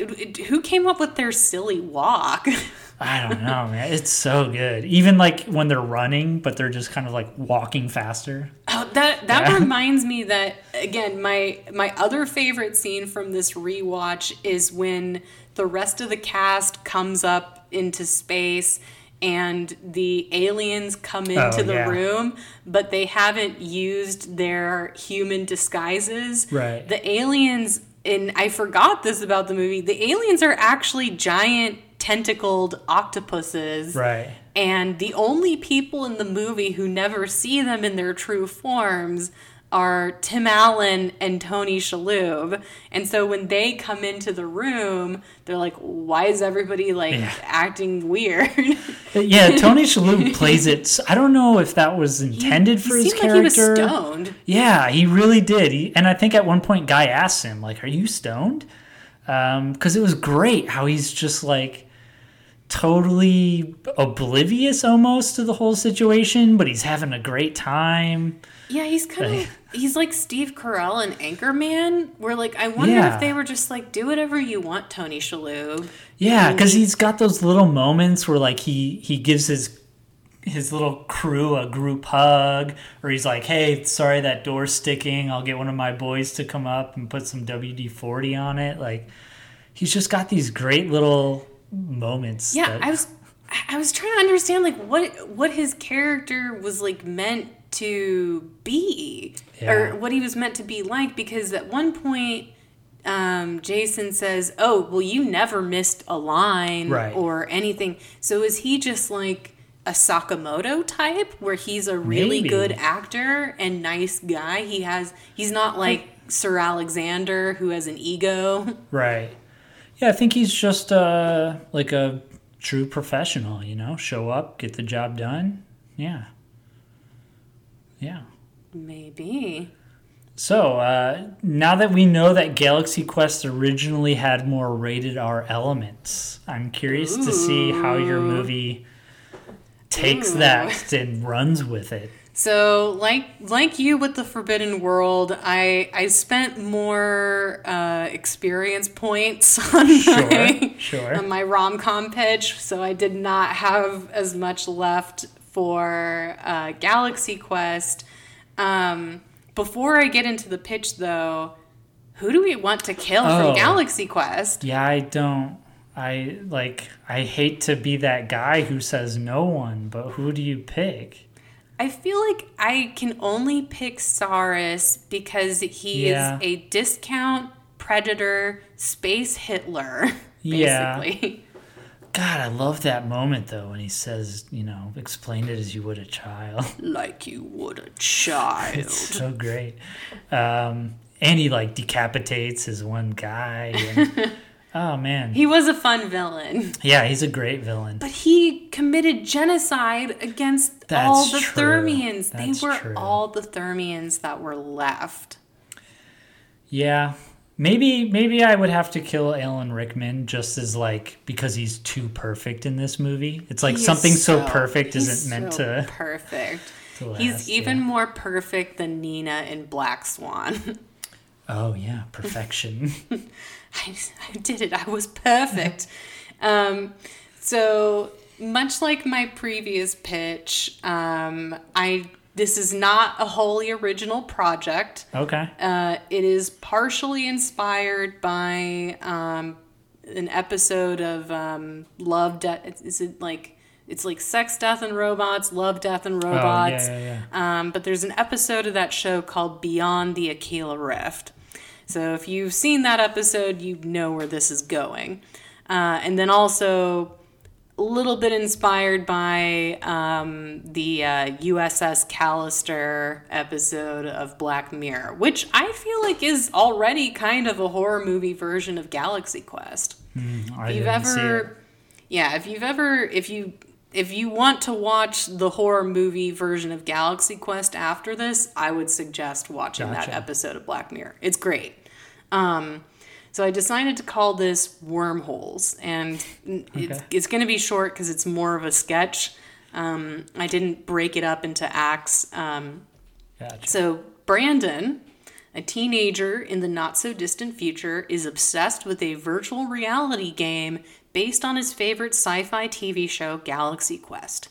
who came up with their silly walk? I don't know, man. It's so good. Even like when they're running, but they're just kind of like walking faster. Oh, that that Yeah. reminds me that again, my my other favorite scene from this rewatch is when the rest of the cast comes up into space and the aliens come oh, into the Oh, yeah. room, but they haven't used their human disguises. Right. The aliens and I forgot this about the movie. The aliens are actually giant tentacled octopuses. Right. And the only people in the movie who never see them in their true forms are Tim Allen and Tony Shalhoub. And so when they come into the room, they're like, "Why is everybody like Yeah. acting weird?" Uh, yeah, Tony Shalhoub plays it. I don't know if that was intended for he his seemed like he was character. stoned. Yeah, he really did. He, and I think at one point, Guy asks him, like, "Are you stoned?" Um, because it was great how he's just like totally oblivious almost to the whole situation, but he's having a great time. Yeah, he's kind of he's like Steve Carell and Anchorman. Where like I wonder Yeah. if they were just like, "Do whatever you want, Tony Shalhoub." Yeah, because he's got those little moments where like he he gives his his little crew a group hug, or he's like, "Hey, sorry that door's sticking. I'll get one of my boys to come up and put some WD forty on it." Like, he's just got these great little moments. Yeah, that- I was I was trying to understand like what what his character was like meant to be Yeah. or what he was meant to be like because at one point um, Jason says, "Oh, well you never missed a line Right. or anything." So is he just like a Sakamoto type where he's a really Maybe. good actor and nice guy? He has he's not like Sir Alexander who has an ego. right. Yeah, I think he's just uh like a true professional. You know, show up, get the job done. Yeah. Yeah. Maybe. So, uh, now that we know that Galaxy Quest originally had more rated R elements, I'm curious to see how your movie takes Ooh. that and runs with it. So, like like you with the Forbidden World, I I spent more uh, experience points on my sure. on my rom com pitch, so I did not have as much left for uh, Galaxy Quest. Um, before I get into the pitch, though, who do we want to kill Oh. from Galaxy Quest? Yeah, I don't. I like. I hate to be that guy who says no one, but who do you pick? I feel like I can only pick Saris because he Yeah. is a discount predator space Hitler. Yeah. God, I love that moment though when he says, you know, explain it as you would a child. Like you would a child. It's so great. Um, and he like decapitates his one guy. And, oh man, he was a fun villain. yeah, he's a great villain. But he committed genocide against That's all the true. Thermians. That's they were true. all the Thermians that were left. Yeah, maybe maybe I would have to kill Alan Rickman just as like because he's too perfect in this movie. It's like He something so, perfect isn't meant so to. perfect. to He's even yeah. more perfect than Nina in Black Swan. Oh yeah, perfection. I, I did it. I was perfect. um, so much like my previous pitch, um, I this is not a wholly original project. okay. Uh, it is partially inspired by um, an episode of um, Love, Death. Is it like it's like Sex, Death, and Robots, Love, Death, and Robots. Oh, yeah, yeah, Um, but there's an episode of that show called Beyond the Aquila Rift. So if you've seen that episode, you know where this is going. Uh, and then also little bit inspired by um, the uh, USS Callister episode of Black Mirror, which I feel like is already kind of a horror movie version of Galaxy Quest. I If you've ever, yeah, if you've ever, if you if you want to watch the horror movie version of Galaxy Quest after this, I would suggest watching that episode of Black Mirror. It's great. Um, so I decided to call this Wormholes, and it's, Okay. it's going to be short because it's more of a sketch. Um, I didn't break it up into acts. Um, Gotcha. so, Brandon, a teenager in the not so distant future, is obsessed with a virtual reality game based on his favorite sci fi TV show, Galaxy Quest.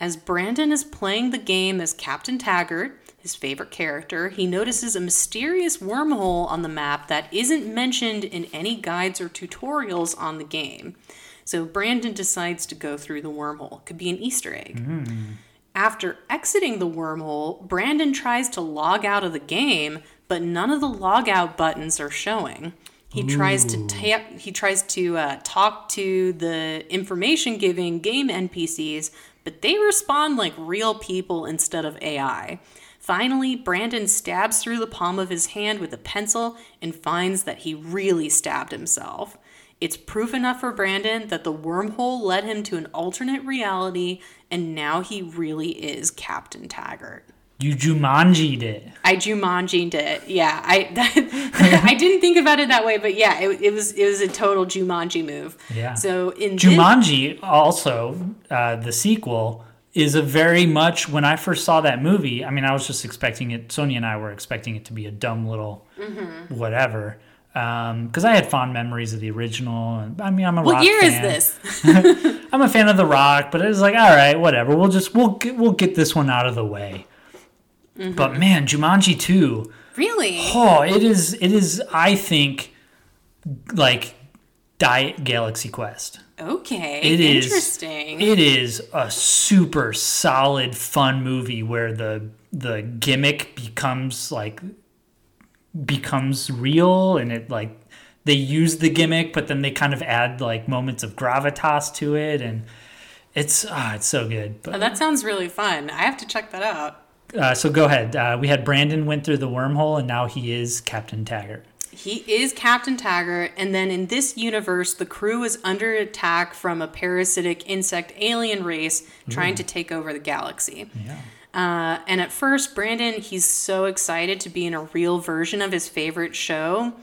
As Brandon is playing the game as Captain Taggart, his favorite character, he notices a mysterious wormhole on the map that isn't mentioned in any guides or tutorials on the game. So Brandon decides to go through the wormhole. Could be an Easter egg. After exiting the wormhole, Brandon tries to log out of the game, but none of the log out buttons are showing. He tries to tap. He tries to uh, talk to the information giving game NPCs, but they respond like real people instead of AI. Finally, Brandon stabs through the palm of his hand with a pencil and finds that he really stabbed himself. It's proof enough for Brandon that the wormhole led him to an alternate reality, and now he really is Captain Taggart. You Jumanji'd it. I Jumanji'd it. Yeah, I I didn't think about it that way, but yeah, it, it was it was a total Jumanji move. Yeah. So in this- Jumanji, also uh, the sequel, is a very much when I first saw that movie. I mean, I was just expecting it. Sonia and I were expecting it to be a dumb little Mm-hmm. whatever. Because I had fond memories of the original. And I mean, I'm a what rock year is this? I'm a fan of The Rock, but it was like, all right, whatever. We'll just we'll get, we'll get this one out of the way. Mm-hmm. But man, Jumanji 2, Really? oh, it is it is I think like Diet Galaxy Quest. Okay. It is interesting. It is a super solid fun movie where the the gimmick becomes like becomes real and it like they use the gimmick but then they kind of add like moments of gravitas to it and it's ah it's so good Oh, that sounds really fun. I have to check that out. uh, so go ahead uh, we had brandon went through the wormhole and now he is captain taggart He is Captain Taggart, and then in this universe, the crew is under attack from a parasitic insect alien race trying to take over the galaxy. yeah. Uh, and at first, Brandon, he's so excited to be in a real version of his favorite show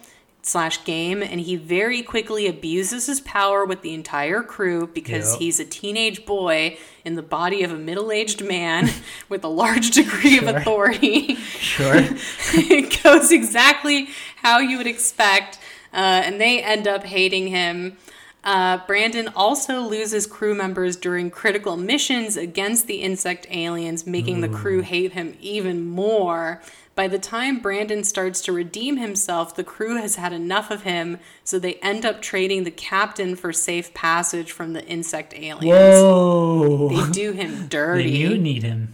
slash game, and he very quickly abuses his power with the entire crew because Yep. he's a teenage boy in the body of a middle-aged man with a large degree of authority. sure it goes exactly how you would expect, uh, and they end up hating him. Uh, Brandon also loses crew members during critical missions against the insect aliens, making the crew hate him even more. By the time Brandon starts to redeem himself, the crew has had enough of him, so they end up trading the captain for safe passage from the insect aliens. whoa They do him they you need him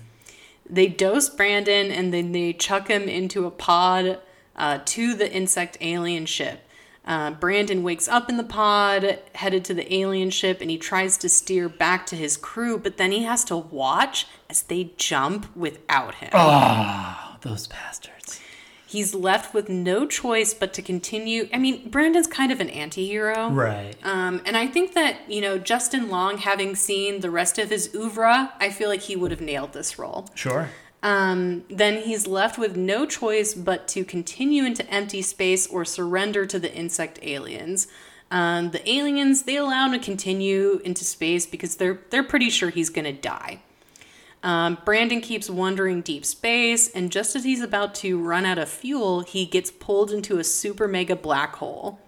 they dose Brandon and then they chuck him into a pod uh, to the insect alien ship. Uh, Brandon wakes up in the pod, headed to the alien ship, and he tries to steer back to his crew, but then he has to watch as they jump without him. oh those bastards He's left with no choice but to continue. I mean, Brandon's kind of an anti hero. right Um, and I think that, you know, Justin Long, having seen the rest of his oeuvre, I feel like he would have nailed this role. sure Um, then he's left with no choice but to continue into empty space or surrender to the insect aliens. Um, the aliens they allow him to continue into space because they're they're pretty sure he's gonna die. Um, Brandon keeps wandering deep space, and just as he's about to run out of fuel, he gets pulled into a super mega black hole.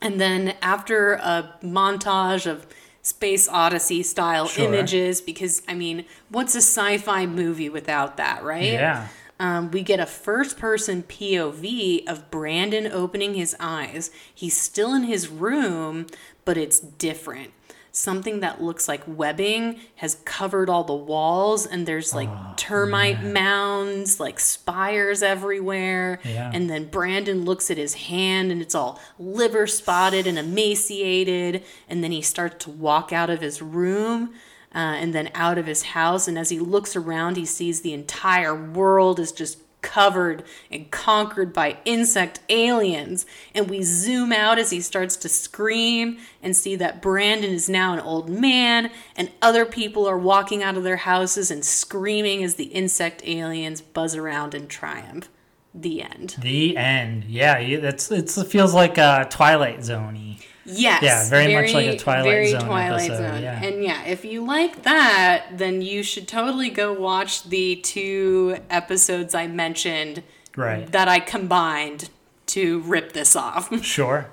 And then, after a montage of Space Odyssey style Sure. images, because I mean, what's a sci fi movie without that, right? Yeah. Um, we get a first person POV of Brandon opening his eyes. He's still in his room, but it's different. Something that looks like webbing has covered all the walls, and there's like Oh, termite mounds, like spires everywhere. Yeah. And then Brandon looks at his hand, and it's all liver spotted and emaciated. And then he starts to walk out of his room uh, and then out of his house. And as he looks around, he sees the entire world is just covered and conquered by insect aliens. And we zoom out as he starts to scream and see that Brandon is now an old man, and other people are walking out of their houses and screaming as the insect aliens buzz around in triumph. The end. The end. Yeah, that's it's, it feels like a Twilight Zoney. Yes. Yeah, very much like a Twilight very Zone Twilight episode, Zone. yeah. And yeah, if you like that, then you should totally go watch the two episodes I mentioned Right. that I combined to rip this off. Sure.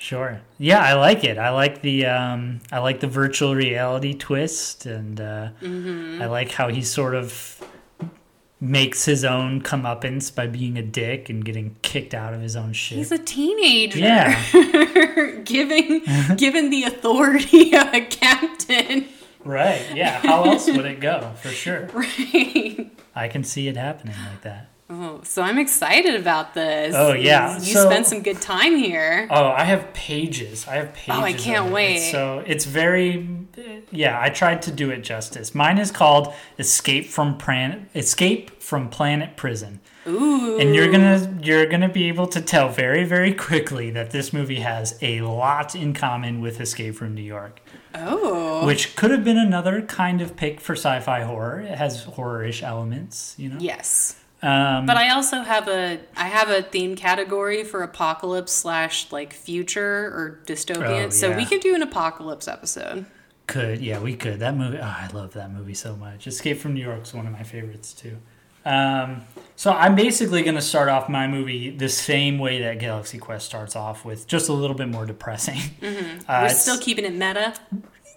Sure. Yeah, I like it. I like the um, I like the virtual reality twist, and uh, Mm-hmm. I like how he sort of makes his own comeuppance by being a dick and getting kicked out of his own shit. He's a teenager. yeah, giving given the authority of a captain. right. Yeah. How else would it go? For sure. Right. I can see it happening like that. Oh, so I'm excited about this. Oh, yeah. You So- spent some good time here. Oh, I have pages. I have pages. Oh, I can't it. wait. So it's very, yeah. I tried to do it justice. Mine is called "Escape from Planet Escape from Planet Prison," Ooh. and you're gonna you're gonna be able to tell very very quickly that this movie has a lot in common with Escape from New York, Oh. which could have been another kind of pick for sci-fi horror. It has horror-ish elements, you know. Yes. Um, But I also have a I have a theme category for apocalypse slash like future or dystopian. Oh, So we could do an apocalypse episode. Could yeah, we could. That movie, oh, I love that movie so much. Escape from New York is one of my favorites too. Um, so I'm basically going to start off my movie the same way that Galaxy Quest starts off with, just a little bit more depressing. Uh, We're still keeping it meta.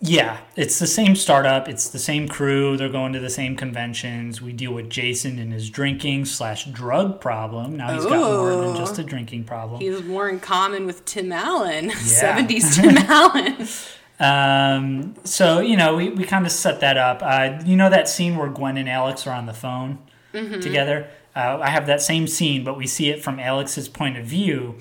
Yeah, it's the same startup. It's the same crew. They're going to the same conventions. We deal with Jason and his drinking slash drug problem. Now he's got more than just a drinking problem. He's more in common with Tim Allen. 70s Tim Allen. Um, so you know, we, we kind of set that up. Uh, you know that scene where Gwen and Alex are on the phone together. Uh, I have that same scene, but we see it from Alex's point of view,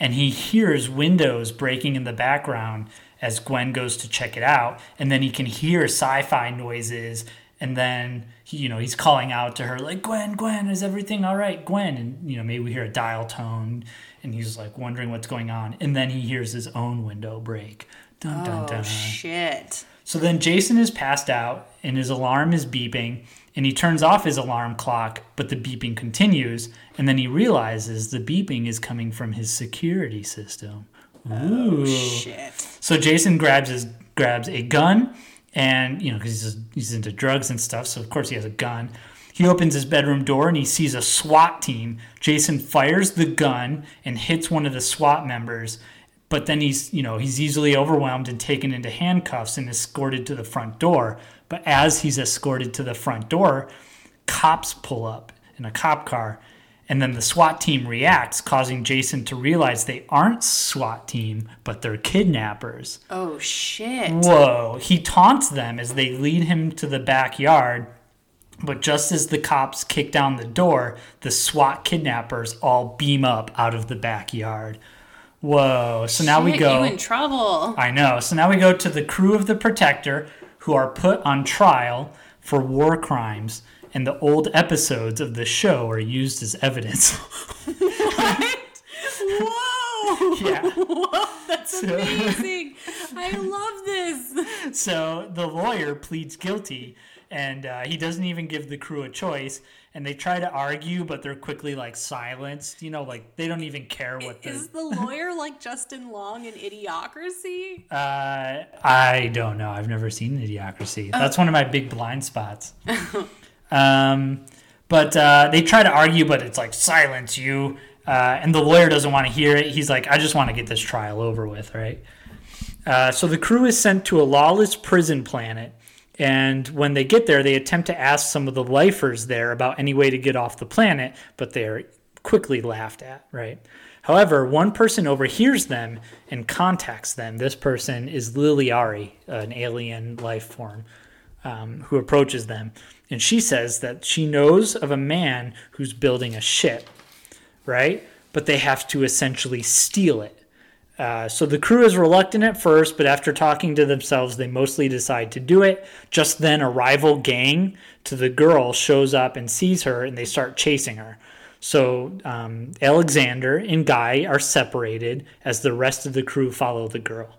and he hears windows breaking in the background as Gwen goes to check it out, and then he can hear sci-fi noises, and then he, you know he's calling out to her like Gwen, Gwen, is everything all right, Gwen? And you know maybe we hear a dial tone, and he's like wondering what's going on, and then he hears his own window break. Dun, dun, Oh dun. shit. So then Jason is passed out and his alarm is beeping and he turns off his alarm clock, but the beeping continues. And then he realizes the beeping is coming from his security system. Ooh. Shit. So Jason grabs his grabs a gun, and you know because he's he's into drugs and stuff, so of course he has a gun. He opens his bedroom door and he sees a SWAT team. Jason fires the gun and hits one of the SWAT members, but then he's you know he's easily overwhelmed and taken into handcuffs and escorted to the front door. But as he's escorted to the front door, cops pull up in a cop car. And then the SWAT team reacts, causing Jason to realize they aren't SWAT team, but they're kidnappers. Oh shit. Whoa. He taunts them as they lead him to the backyard. But just as the cops kick down the door, the SWAT kidnappers all beam up out of the backyard. Whoa. So now we Shit, go. You in trouble. I know. So now we go to the crew of the Protector who are put on trial for war crimes, and the old episodes of the show are used as evidence. What? Whoa. yeah. Whoa, that's amazing. I love this. so the lawyer pleads guilty, and uh, he doesn't even give the crew a choice. And they try to argue, but they're quickly like silenced. You know, like they don't even care what. Is the lawyer like Justin Long in Idiocracy? Uh, I don't know. I've never seen Idiocracy. That's one of my big blind spots. Um, but uh, they try to argue, but it's like silence you. Uh, and the lawyer doesn't want to hear it. He's like, I just want to get this trial over with, right? Uh, so the crew is sent to a lawless prison planet. And when they get there, they attempt to ask some of the lifers there about any way to get off the planet, but they're quickly laughed at, right? However, one person overhears them and contacts them. This person is Laliari, an alien life form, um, who approaches them. And she says that she knows of a man who's building a ship, right? But they have to essentially steal it. Uh, so the crew is reluctant at first, but after talking to themselves, they mostly decide to do it. Just then, a rival gang to the girl shows up and sees her, and they start chasing her. So um, Alexander and Guy are separated as the rest of the crew follow the girl.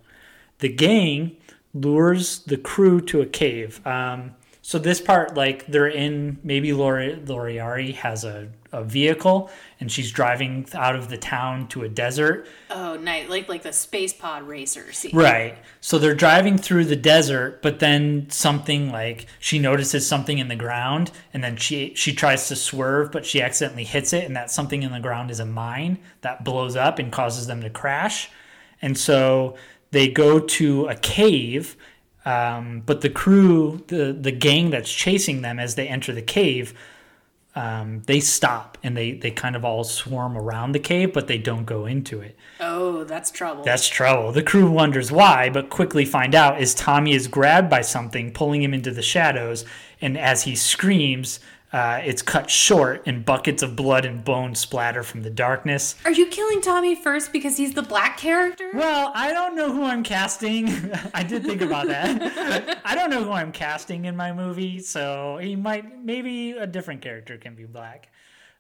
The gang lures the crew to a cave. Um, so this part, like they're in, maybe Lori, Loriari has a, a vehicle and she's driving out of the town to a desert. Oh, nice. Like like the space pod racer scene. Right. So they're driving through the desert, but then something like she notices something in the ground and then she she tries to swerve, but she accidentally hits it and that something in the ground is a mine that blows up and causes them to crash. And so they go to a cave um, but the crew, the the gang that's chasing them as they enter the cave, um, they stop and they they kind of all swarm around the cave, but they don't go into it. Oh, that's trouble. That's trouble. The crew wonders why, but quickly find out as Tommy is grabbed by something, pulling him into the shadows, and as he screams, uh, it's cut short, and buckets of blood and bone splatter from the darkness. Are you killing Tommy first because he's the black character? Well, I don't know who I'm casting. I did think about that. I don't know who I'm casting in my movie, so he might, maybe a different character can be black.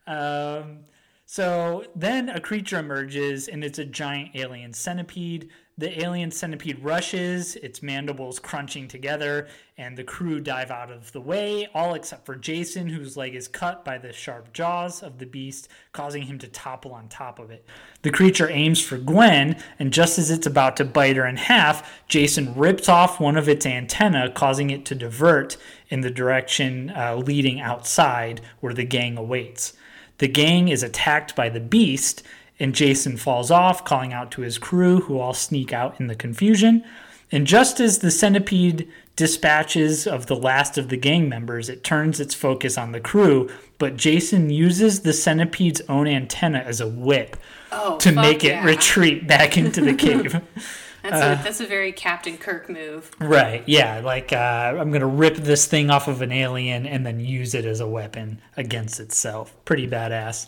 Um, so then a creature emerges, and it's a giant alien centipede. The alien centipede rushes, its mandibles crunching together, and the crew dive out of the way, all except for Jason, whose leg is cut by the sharp jaws of the beast, causing him to topple on top of it. The creature aims for Gwen, and just as it's about to bite her in half, Jason rips off one of its antenna, causing it to divert in the direction uh, leading outside, where the gang awaits. The gang is attacked by the beast, and Jason falls off, calling out to his crew, who all sneak out in the confusion. And just as the centipede dispatches of the last of the gang members, it turns its focus on the crew, but Jason uses the centipede's own antenna as a whip Oh, to make it retreat back into the cave. That's, a, that's a very Captain Kirk move. Right. Yeah. Like uh, I'm gonna rip this thing off of an alien and then use it as a weapon against itself. Pretty badass.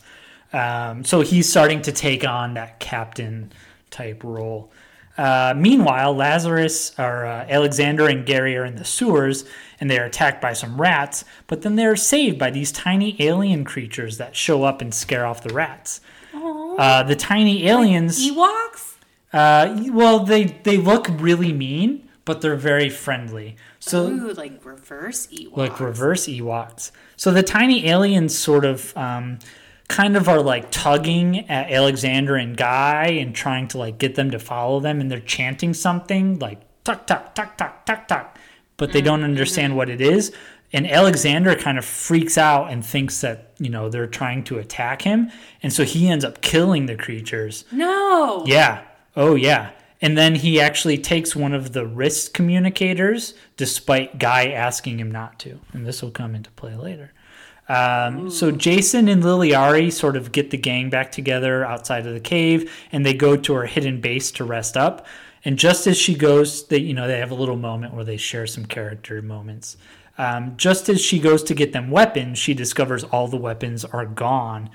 Um, so he's starting to take on that captain type role. Uh, meanwhile, Lazarus or uh, Alexander and Gary are in the sewers and they are attacked by some rats, but then they're saved by these tiny alien creatures that show up and scare off the rats. Uh, the tiny aliens. Ewoks? Uh, well, they they look really mean, but they're very friendly. So Ooh, like reverse Ewoks. like reverse Ewoks. So the tiny aliens sort of um, kind of are like tugging at Alexander and Guy and trying to like get them to follow them, and they're chanting something like tuck tuck tuck tuck tuck tuck, but they don't understand what it is. And Alexander kind of freaks out and thinks that you know they're trying to attack him, and so he ends up killing the creatures. No. Yeah. Oh, yeah. And then he actually takes one of the wrist communicators, despite Guy asking him not to. And this will come into play later. Um, so Jason and Laliari sort of get the gang back together outside of the cave, and they go to her hidden base to rest up. And just as she goes, they you know they have a little moment where they share some character moments. Um, just as she goes to get them weapons, she discovers all the weapons are gone.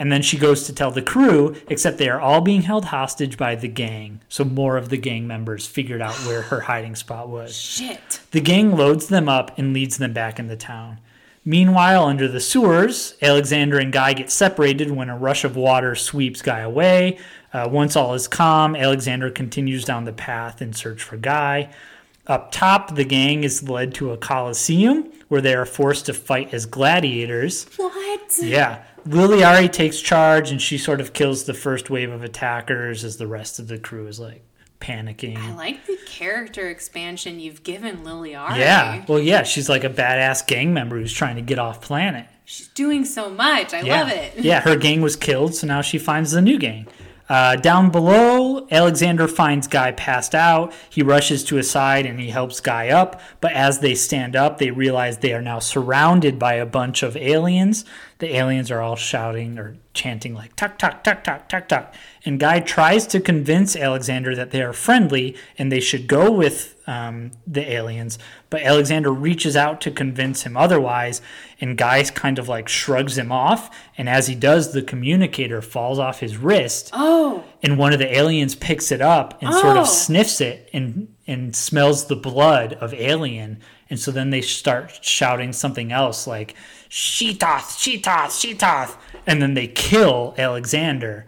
And then she goes to tell the crew, except they are all being held hostage by the gang. So more of the gang members figured out where her hiding spot was. Shit. The gang loads them up and leads them back into town. Meanwhile, under the sewers, Alexander and Guy get separated when a rush of water sweeps Guy away. Uh, once all is calm, Alexander continues down the path in search for Guy. up top, the gang is led to a coliseum where they are forced to fight as gladiators. What? Yeah. Laliari takes charge and she sort of kills the first wave of attackers as the rest of the crew is like panicking. I like the character expansion you've given Laliari. Yeah. Well, yeah, she's like a badass gang member who's trying to get off planet. She's doing so much. I Yeah. love it. yeah, her gang was killed, so now she finds the new gang. Uh, down below, Alexander finds Guy passed out. He rushes to his side and he helps Guy up. But as they stand up, they realize they are now surrounded by a bunch of aliens. The aliens are all shouting or chanting like tuck tuck tuck tuck tuck tuck. And Guy tries to convince Alexander that they are friendly and they should go with um, the aliens. But Alexander reaches out to convince him otherwise, and Guy kind of like shrugs him off. And as he does, the communicator falls off his wrist, Oh, and one of the aliens picks it up and sort Oh. of sniffs it and and smells the blood of alien. And so then they start shouting something else like "Sheetoth, Sheetoth, Sheetoth," and then they kill Alexander.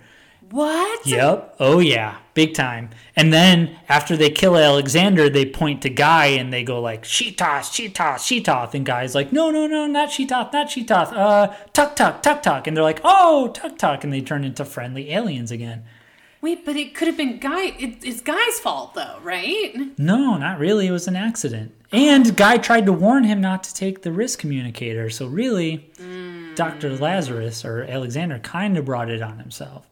What? Yep. Oh yeah, big time. And then after they kill Alexander, they point to Guy and they go like Sheetoth, Sheetoth, Sheetoth, and Guy's like, no, no, no, not Sheetoth, not Sheetoth, uh, Tuck Tuck, Tuck Tuck. and they're like, oh, Tuck Tuck. and they turn into friendly aliens again. Wait, but it could have been Guy. It, it's Guy's fault, though, right? No, not really. It was an accident. And Guy tried to warn him not to take the risk communicator. So really, Dr. Lazarus or Alexander kind of brought it on himself.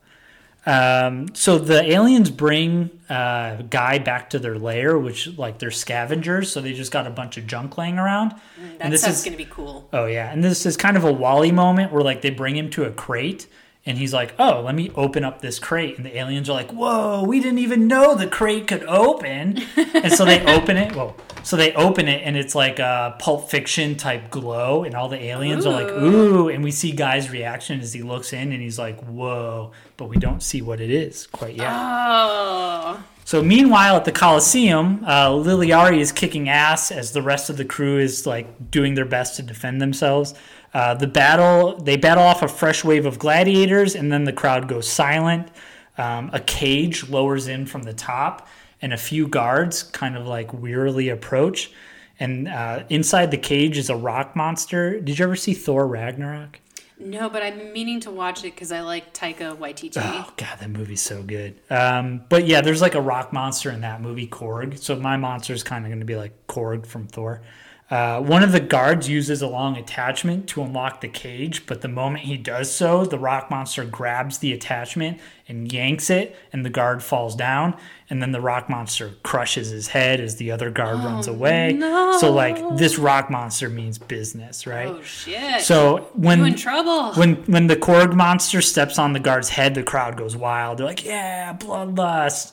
Um, so the aliens bring uh, Guy back to their lair, which like they're scavengers. So they just got a bunch of junk laying around. That and this stuff's is gonna be cool. Oh yeah, and this is kind of a WALL-E moment where like they bring him to a crate and he's like, "Oh, let me open up this crate." And the aliens are like, "Whoa, we didn't even know the crate could open." and so they open it. Whoa. So they open it and it's like a Pulp Fiction type glow and all the aliens are like, "Ooh," and we see Guy's reaction as he looks in and he's like, "Whoa," but we don't see what it is quite yet. Oh, So meanwhile, at the Coliseum, uh, Laliari is kicking ass as the rest of the crew is like doing their best to defend themselves. Uh, the battle, they battle off a fresh wave of gladiators, and then the crowd goes silent. Um, a cage lowers in from the top, and a few guards kind of like wearily approach. And uh, inside the cage is a rock monster. Did you ever see Thor Ragnarok? no, but I'm meaning to watch it because I like Taika Waititi. Oh god, that movie's so good. Um, but yeah, there's like a rock monster in that movie, Korg. So my monster is kind of going to be like Korg from Thor. Uh, one of the guards uses a long attachment to unlock the cage, but the moment he does so, the rock monster grabs the attachment and yanks it, and the guard falls down. And then the rock monster crushes his head as the other guard runs away. no. So like this rock monster means business, right? Oh shit! So when you in trouble? when when the Korg monster steps on the guard's head, the crowd goes wild. They're like, "Yeah, bloodlust!"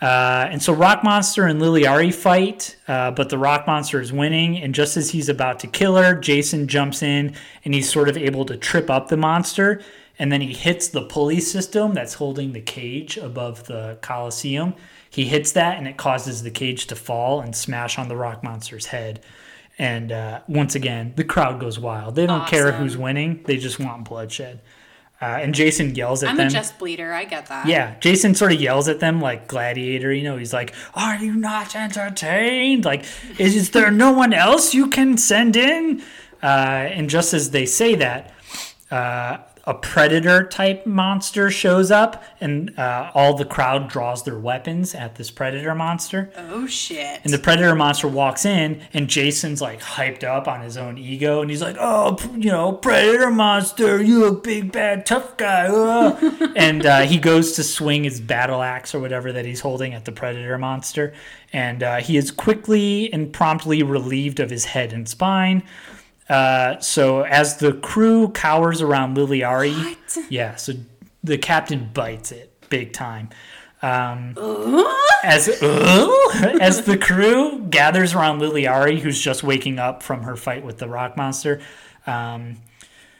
Uh, and so Rock Monster and Laliari fight, uh, but the Rock Monster is winning. And just as he's about to kill her, Jason jumps in and he's sort of able to trip up the monster. And then he hits the pulley system that's holding the cage above the Coliseum. He hits that and it causes the cage to fall and smash on the Rock Monster's head. And uh, once again, the crowd goes wild. They don't care who's winning, they just want bloodshed. Uh, and Jason yells at them. I'm a just bleeder. I get that. Yeah, Jason sort of yells at them like Gladiator. You know, he's like, "Are you not entertained? Like, is, is there no one else you can send in?" Uh, and just as they say that, uh, a predator type monster shows up, and uh, all the crowd draws their weapons at this predator monster. Oh shit! And the predator monster walks in, and Jason's like hyped up on his own ego, and he's like, "Oh, you know, predator monster, you a big bad tough guy." uh." and uh, he goes to swing his battle axe or whatever that he's holding at the predator monster, and uh, he is quickly and promptly relieved of his head and spine. Uh, so as the crew cowers around Laliari, What? yeah, so the captain bites it big time. Um, as as the crew gathers around Laliari, who's just waking up from her fight with the rock monster, um,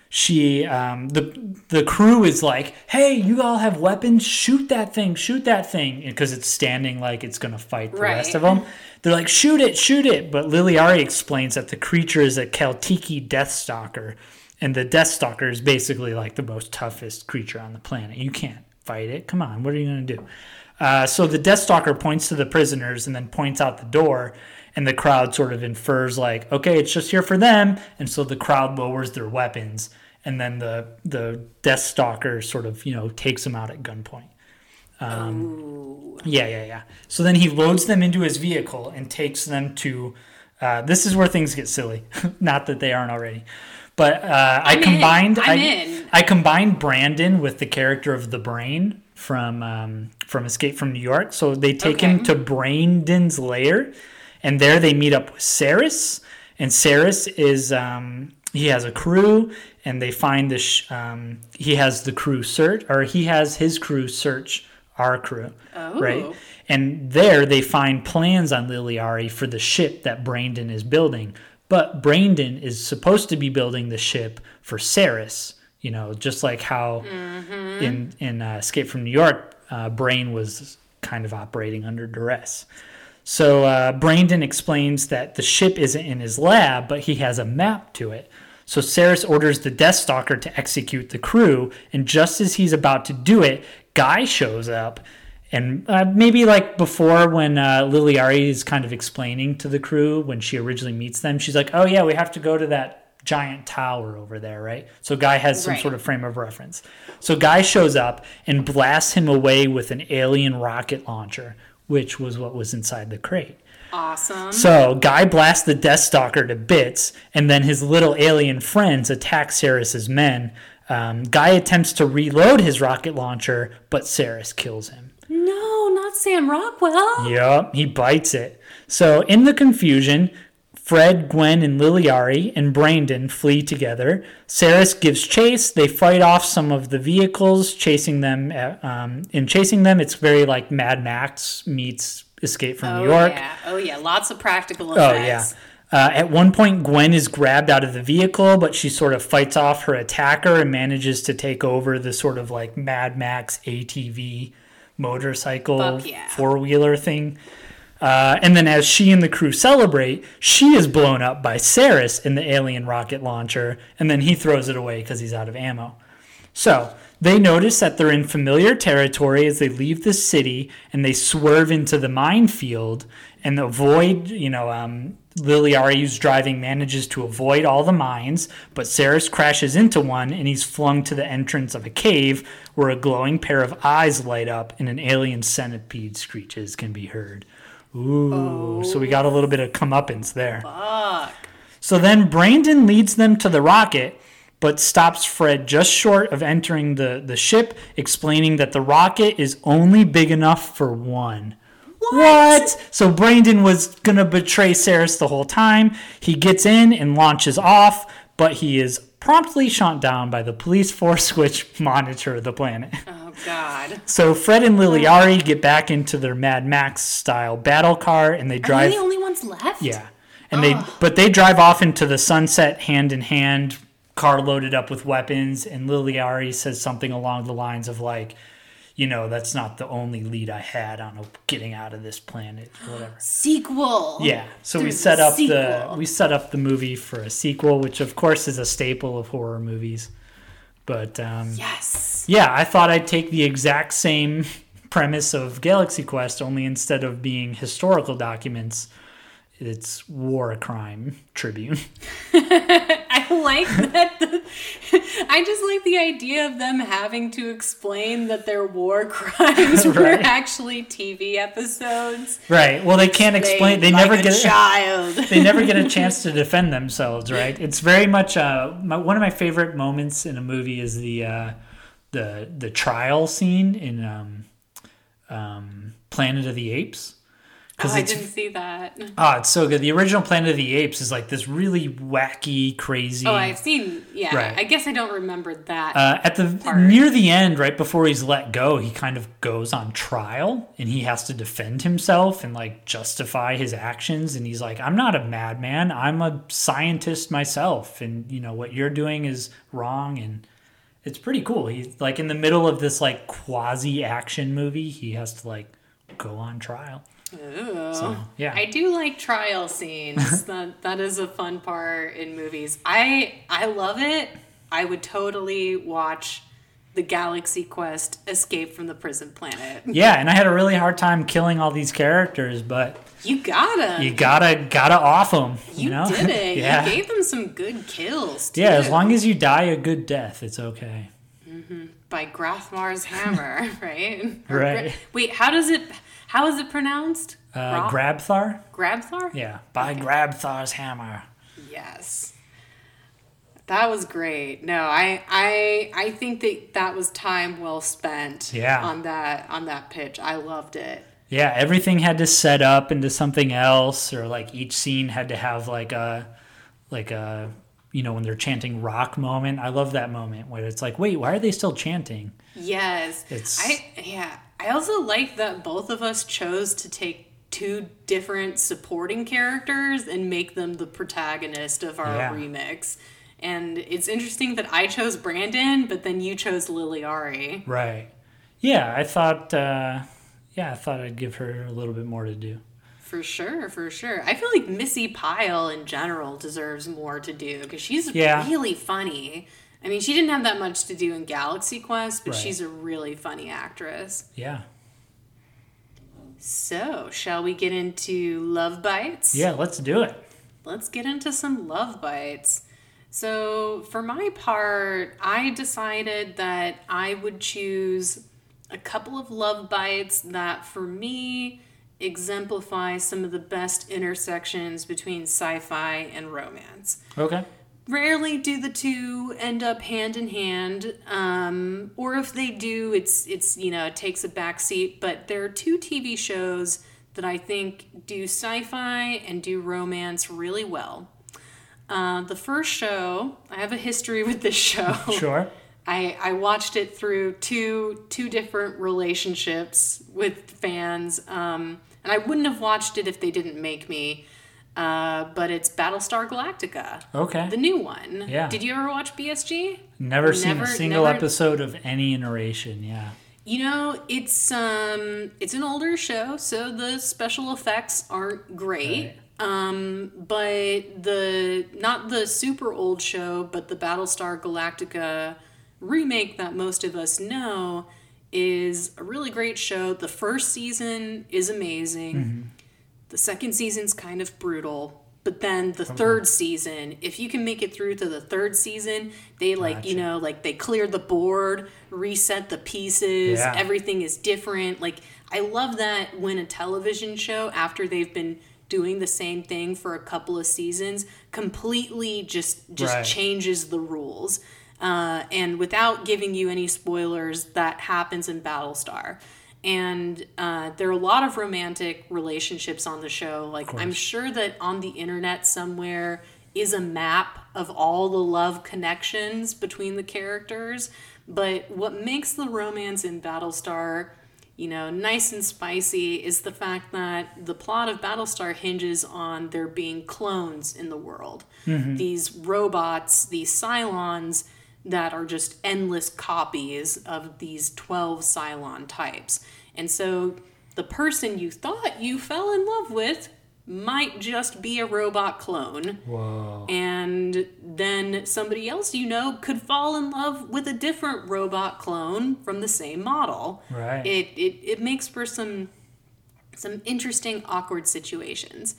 she um, the the crew is like, "Hey, you all have weapons? Shoot that thing! Shoot that thing!" Because it's standing like it's gonna fight the Right. rest of them. They're like, "Shoot it! Shoot it!" But Laliari explains that the creature is a Keltiki Deathstalker, and the Deathstalker is basically like the most toughest creature on the planet. You can't fight it. Come on, what are you gonna do? Uh, so the Deathstalker points to the prisoners and then points out the door, and the crowd sort of infers like, okay, it's just here for them, and so the crowd lowers their weapons, and then the the Death Stalker sort of you know takes them out at gunpoint. Um, yeah, yeah, yeah. So then he loads them into his vehicle and takes them to. Uh, this is where things get silly. Not that they aren't already, but uh, I combined. I. I combined Brandon with the character of the Brain from um, from Escape from New York. So they take him to Brandon's lair, and there they meet up with Saris. And Saris is um, he has a crew, and they find this. Sh- um, he has the crew search, or he has his crew search our crew, right? Oh. And there they find plans on Laliari for the ship that Brandon is building. But Brandon is supposed to be building the ship for Saris, you know, just like how in in uh, Escape from New York, uh, Brain was kind of operating under duress. So uh, Brandon explains that the ship isn't in his lab, but he has a map to it. So Saris orders the Death Stalker to execute the crew, and just as he's about to do it, Guy shows up. And uh, maybe like before, when uh, Laliari is kind of explaining to the crew when she originally meets them, she's like, "Oh yeah, we have to go to that giant tower over there, right?" So Guy has some Right. sort of frame of reference. So Guy shows up and blasts him away with an alien rocket launcher, which was what was inside the crate. Awesome. So Guy blasts the Death Stalker to bits, and then his little alien friends attack Saris's men. Um, Guy attempts to reload his rocket launcher, but Saris kills him. no, not Sam Rockwell. Yup, he bites it. So in the confusion, Fred, Gwen, and Laliari and Brandon flee together. Saris gives chase. They fight off some of the vehicles, chasing them. At, um, in chasing them, it's very like Mad Max meets Escape from Oh New York. yeah. Oh yeah. Lots of practical Oh yeah. Uh, at one point, Gwen is grabbed out of the vehicle, but she sort of fights off her attacker and manages to take over the sort of like Mad Max ATV motorcycle yeah. four wheeler thing. Uh, and then, as she and the crew celebrate, she is blown up by Saris in the alien rocket launcher, and then he throws it away because he's out of ammo. So they notice that they're in familiar territory as they leave the city and they swerve into the minefield and avoid, you know, um, who's driving, manages to avoid all the mines, but Saris crashes into one and he's flung to the entrance of a cave where a glowing pair of eyes light up and an alien centipede screeches can be heard. Ooh, so we got a little bit of comeuppance there. Fuck. So then Brandon leads them to the rocket, but stops Fred just short of entering the, the ship, explaining that the rocket is only big enough for one. What? So Brandon was gonna betray Saris the whole time. He gets in and launches off, but he is promptly shot down by the police force which monitor the planet. Oh god. So Fred and Laliari get back into their Mad Max style battle car and they drive. Are they the only ones left? yeah. And they but they drive off into the sunset hand in hand, car loaded up with weapons, and Laliari says something along the lines of like, you know, that's not the only lead I had on getting out of this planet or whatever. Sequel. Yeah. So we set up the we set up the movie for a sequel, which of course is a staple of horror movies. But um Yes. yeah, I thought I'd take the exact same premise of Galaxy Quest, only instead of being historical documents, it's war crime tribune. I like that. The, I just like the idea of them having to explain that their war crimes were actually TV episodes. right. Well, they can't explain. They, like never a get. child. they never get a chance to defend themselves, right? It's very much uh, my, one of my favorite moments in a movie is the uh, the the trial scene in um, um, Planet of the Apes. Oh, I didn't see that. oh, it's so good. The original Planet of the Apes is like this really wacky, crazy. Oh, I've seen. Yeah, Right. I guess I don't remember that. Uh, at the part. near the end, right before he's let go, he kind of goes on trial and he has to defend himself and like justify his actions. And he's like, "I'm not a madman. I'm a scientist myself, and you know what you're doing is wrong." And it's pretty cool. He's like in the middle of this like quasi action movie. He has to like go on trial. Ooh. So yeah, I do like trial scenes. that that is a fun part in movies. I I love it. I would totally watch the Galaxy Quest Escape from the Prison Planet. Yeah, and I had a really hard time killing all these characters, but You gotta, you gotta gotta off them. You, You know? did it. yeah. You gave them some good kills. Too, yeah, as long as you die a good death, it's okay. Mm-hmm. by Grathmar's hammer, right? Right. Gra- Wait, how does it? How is it pronounced? Uh, Grabthar? Grabthar? Yeah, by Grabthar's hammer. Yes. That was great. No, I I I think that that was time well spent. Yeah. On that on that pitch, I loved it. Yeah, everything had to set up into something else, or like each scene had to have like a, like a, you know, when they're chanting rock moment. I love that moment where it's like, wait, why are they still chanting? Yes. It's- I yeah. I also like that both of us chose to take two different supporting characters and make them the protagonist of our Yeah. remix. And it's interesting that I chose Brandon, but then you chose Laliari. Right. Yeah, I thought, uh, yeah, I thought I'd give her a little bit more to do. For sure, for sure. I feel like Missi Pyle in general deserves more to do because she's Yeah. really funny. I mean, she didn't have that much to do in Galaxy Quest, but Right. she's a really funny actress. Yeah. So, shall we get into Love Bites? Yeah, let's do it. Let's get into some Love Bites. So, for my part, I decided that I would choose a couple of Love Bites that, for me, exemplify some of the best intersections between sci fi and romance. Okay. Rarely do the two end up hand in hand, um, or if they do, it's it's you know it takes a backseat. But there are two TV shows that I think do sci-fi and do romance really well. Uh, the first show, I have a history with this show. Sure. I, I watched it through two two different relationships with fans, um, and I wouldn't have watched it if they didn't make me. Uh, but it's Battlestar Galactica, Okay. the new one. Yeah. Did you ever watch BSG? Never seen Never- a single never- episode of any iteration. Yeah. You know, it's um, it's an older show, so the special effects aren't great. Um, but the not the super old show, but the Battlestar Galactica remake that most of us know is a really great show. The first season is amazing. The second season's kind of brutal. But then the third season, if you can make it through to the third season, they like, you know, like they clear the board, reset the pieces, Yeah. everything is different. Like I love that when a television show after they've been doing the same thing for a couple of seasons completely just just Right. changes the rules. Uh, and without giving you any spoilers, that happens in Battlestar. And uh, there are a lot of romantic relationships on the show. Like, I'm sure that on the internet somewhere is a map of all the love connections between the characters. But what makes the romance in Battlestar, you know, nice and spicy is the fact that the plot of Battlestar hinges on there being clones in the world. These robots, these Cylons that are just endless copies of these 12 Cylon types. And so the person you thought you fell in love with might just be a robot clone. Whoa. And then somebody else you know could fall in love with a different robot clone from the same model. Right. It it, it makes for some some interesting awkward situations.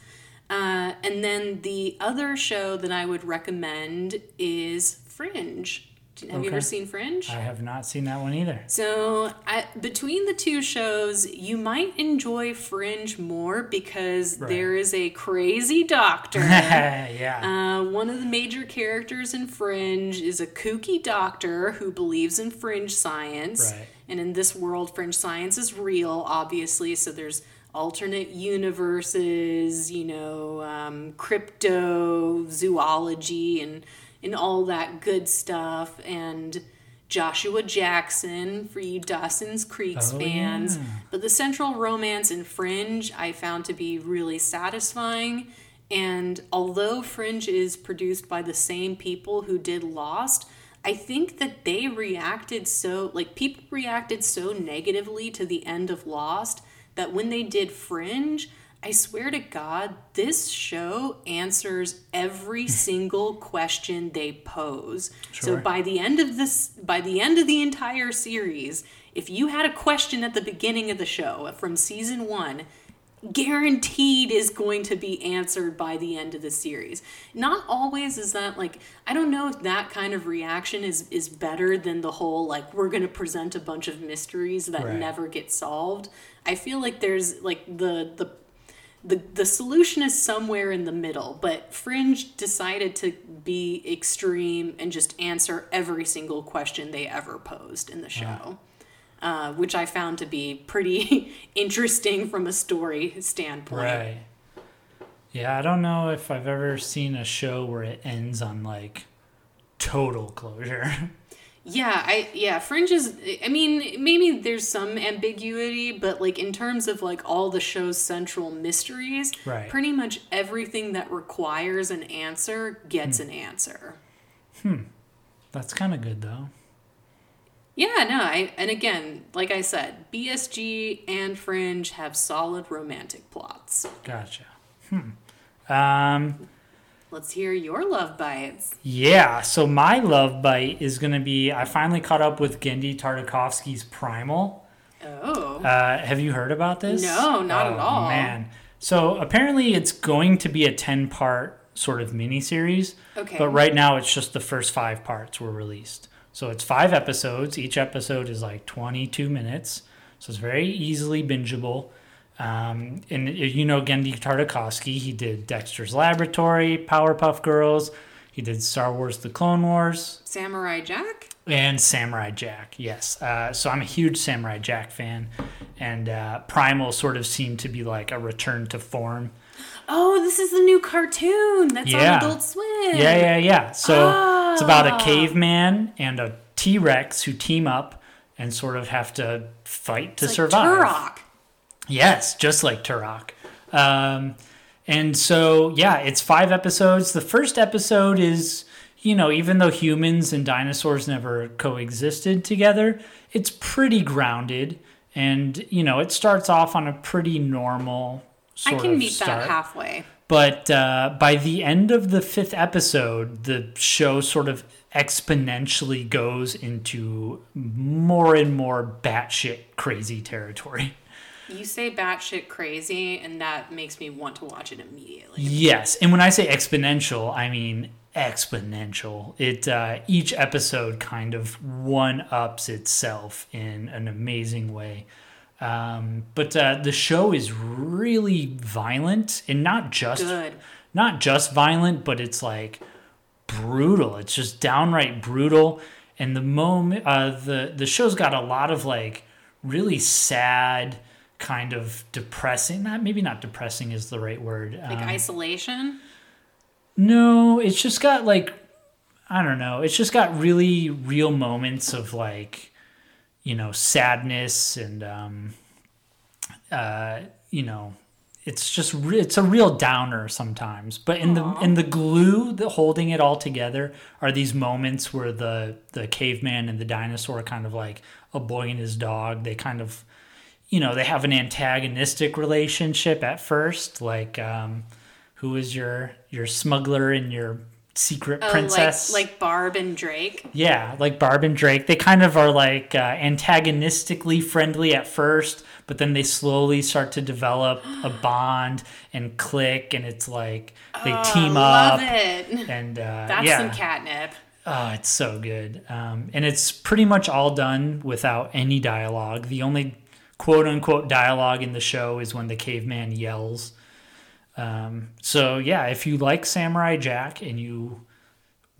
Uh, and then the other show that I would recommend is Fringe. Have you ever seen Fringe? I have not seen that one either. So, I, between the two shows, you might enjoy Fringe more because there is a crazy doctor. yeah. Uh, one of the major characters in Fringe is a kooky doctor who believes in fringe science. Right. And in this world, fringe science is real, obviously. So there's alternate universes, you know, um, crypto, zoology, and, and all that good stuff. And Joshua Jackson for you Dawson's Creeks Oh, fans. yeah. But the central romance in Fringe I found to be really satisfying. And although Fringe is produced by the same people who did Lost, I think that they reacted so, like, people reacted so negatively to the end of Lost that when they did Fringe, I swear to God, this show answers every single question they pose. So by the end of this, by the end of the entire series, if you had a question at the beginning of the show from season one, guaranteed is going to be answered by the end of the series. Not always is that like I don't know if that kind of reaction is is better than the whole like we're going to present a bunch of mysteries that Right. never get solved. I feel like there's like the the the the solution is somewhere in the middle, but Fringe decided to be extreme and just answer every single question they ever posed in the show. Uh, which I found to be pretty interesting from a story standpoint. Right. Yeah, I don't know if I've ever seen a show where it ends on like total closure. Yeah, I yeah, Fringe is I mean, maybe there's some ambiguity, but like in terms of like all the show's central mysteries, Right. pretty much everything that requires an answer gets an answer. Hmm that's kind of good though. Yeah, no, I and again, like I said, BSG and Fringe have solid romantic plots. Gotcha. Hmm. Um, Let's hear your love bites. yeah, so my love bite is going to be I finally caught up with Genndy Tartakovsky's Primal. Oh. Uh, have you heard about this? No, not at Oh, all. Man. So apparently it's going to be a 10 part sort of miniseries. Okay. But right now it's just the first five parts were released. So it's five episodes. Each episode is like 22 minutes. So it's very easily bingeable. Um, and you know Genndy Tartakovsky, he did Dexter's Laboratory, Powerpuff Girls. He did Star Wars The Clone Wars. Samurai Jack? And Samurai Jack, yes. Uh, so I'm a huge Samurai Jack fan, and uh, Primal sort of seemed to be like a return to form. Oh, this is the new cartoon that's Yeah. on Adult Swim. Yeah, yeah, yeah. So it's about a Ah. caveman and a T Rex who team up and sort of have to fight to It's like survive. Turok. Yes, just like Turok. Um, and so, yeah, it's five episodes. The first episode is, you know, even though humans and dinosaurs never coexisted together, it's pretty grounded. And, you know, it starts off on a pretty normal I can of meet start. that halfway. But uh, by the end of the fifth episode, the show sort of exponentially goes into more and more batshit crazy territory. You say batshit crazy, and that makes me want to watch it immediately. Yes, and when I say exponential, I mean exponential. It uh, each episode kind of one ups itself in an amazing way. Um, but uh, the show is really violent, and not just Good. not just violent, but it's like brutal. It's just downright brutal. And the moment uh, the the show's got a lot of like really sad, kind of depressing. Not maybe not depressing is the right word. Like Um, isolation. no, it's just got like I don't know. It's just got really real moments of like you know sadness and um uh you know it's just re- it's a real downer sometimes but in the in the glue that holding it all together are these moments where the the caveman and the dinosaur kind of like a boy and his dog they kind of you know they have an antagonistic relationship at first like um who is your your smuggler and your secret Oh, princess like like Barb and Drake. yeah, like Barb and Drake. They kind of are like uh, antagonistically friendly at first, but then they slowly start to develop a bond and click, and it's like they team Love up. it. And uh, That's yeah, some catnip. oh, it's so good. Um, and it's pretty much all done without any dialogue. The only quote unquote dialogue in the show is when the caveman yells. Um, so yeah, if you like Samurai Jack and you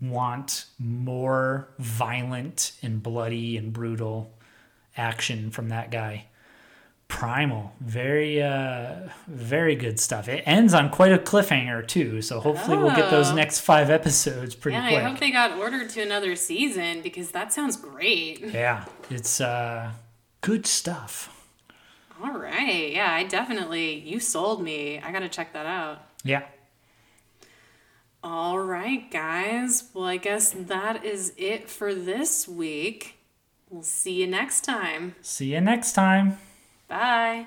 want more violent and bloody and brutal action from that guy, Primal, very uh, very good stuff. It ends on quite a cliffhanger too, so hopefully we'll get those Oh. next five episodes pretty Yeah, quick. I hope they got ordered to another season because that sounds great. Yeah, it's uh, good stuff. All right. Yeah, I definitely, you sold me. I got to check that out. Yeah. All right, guys. Well, I guess that is it for this week. We'll see you next time. See you next time. Bye.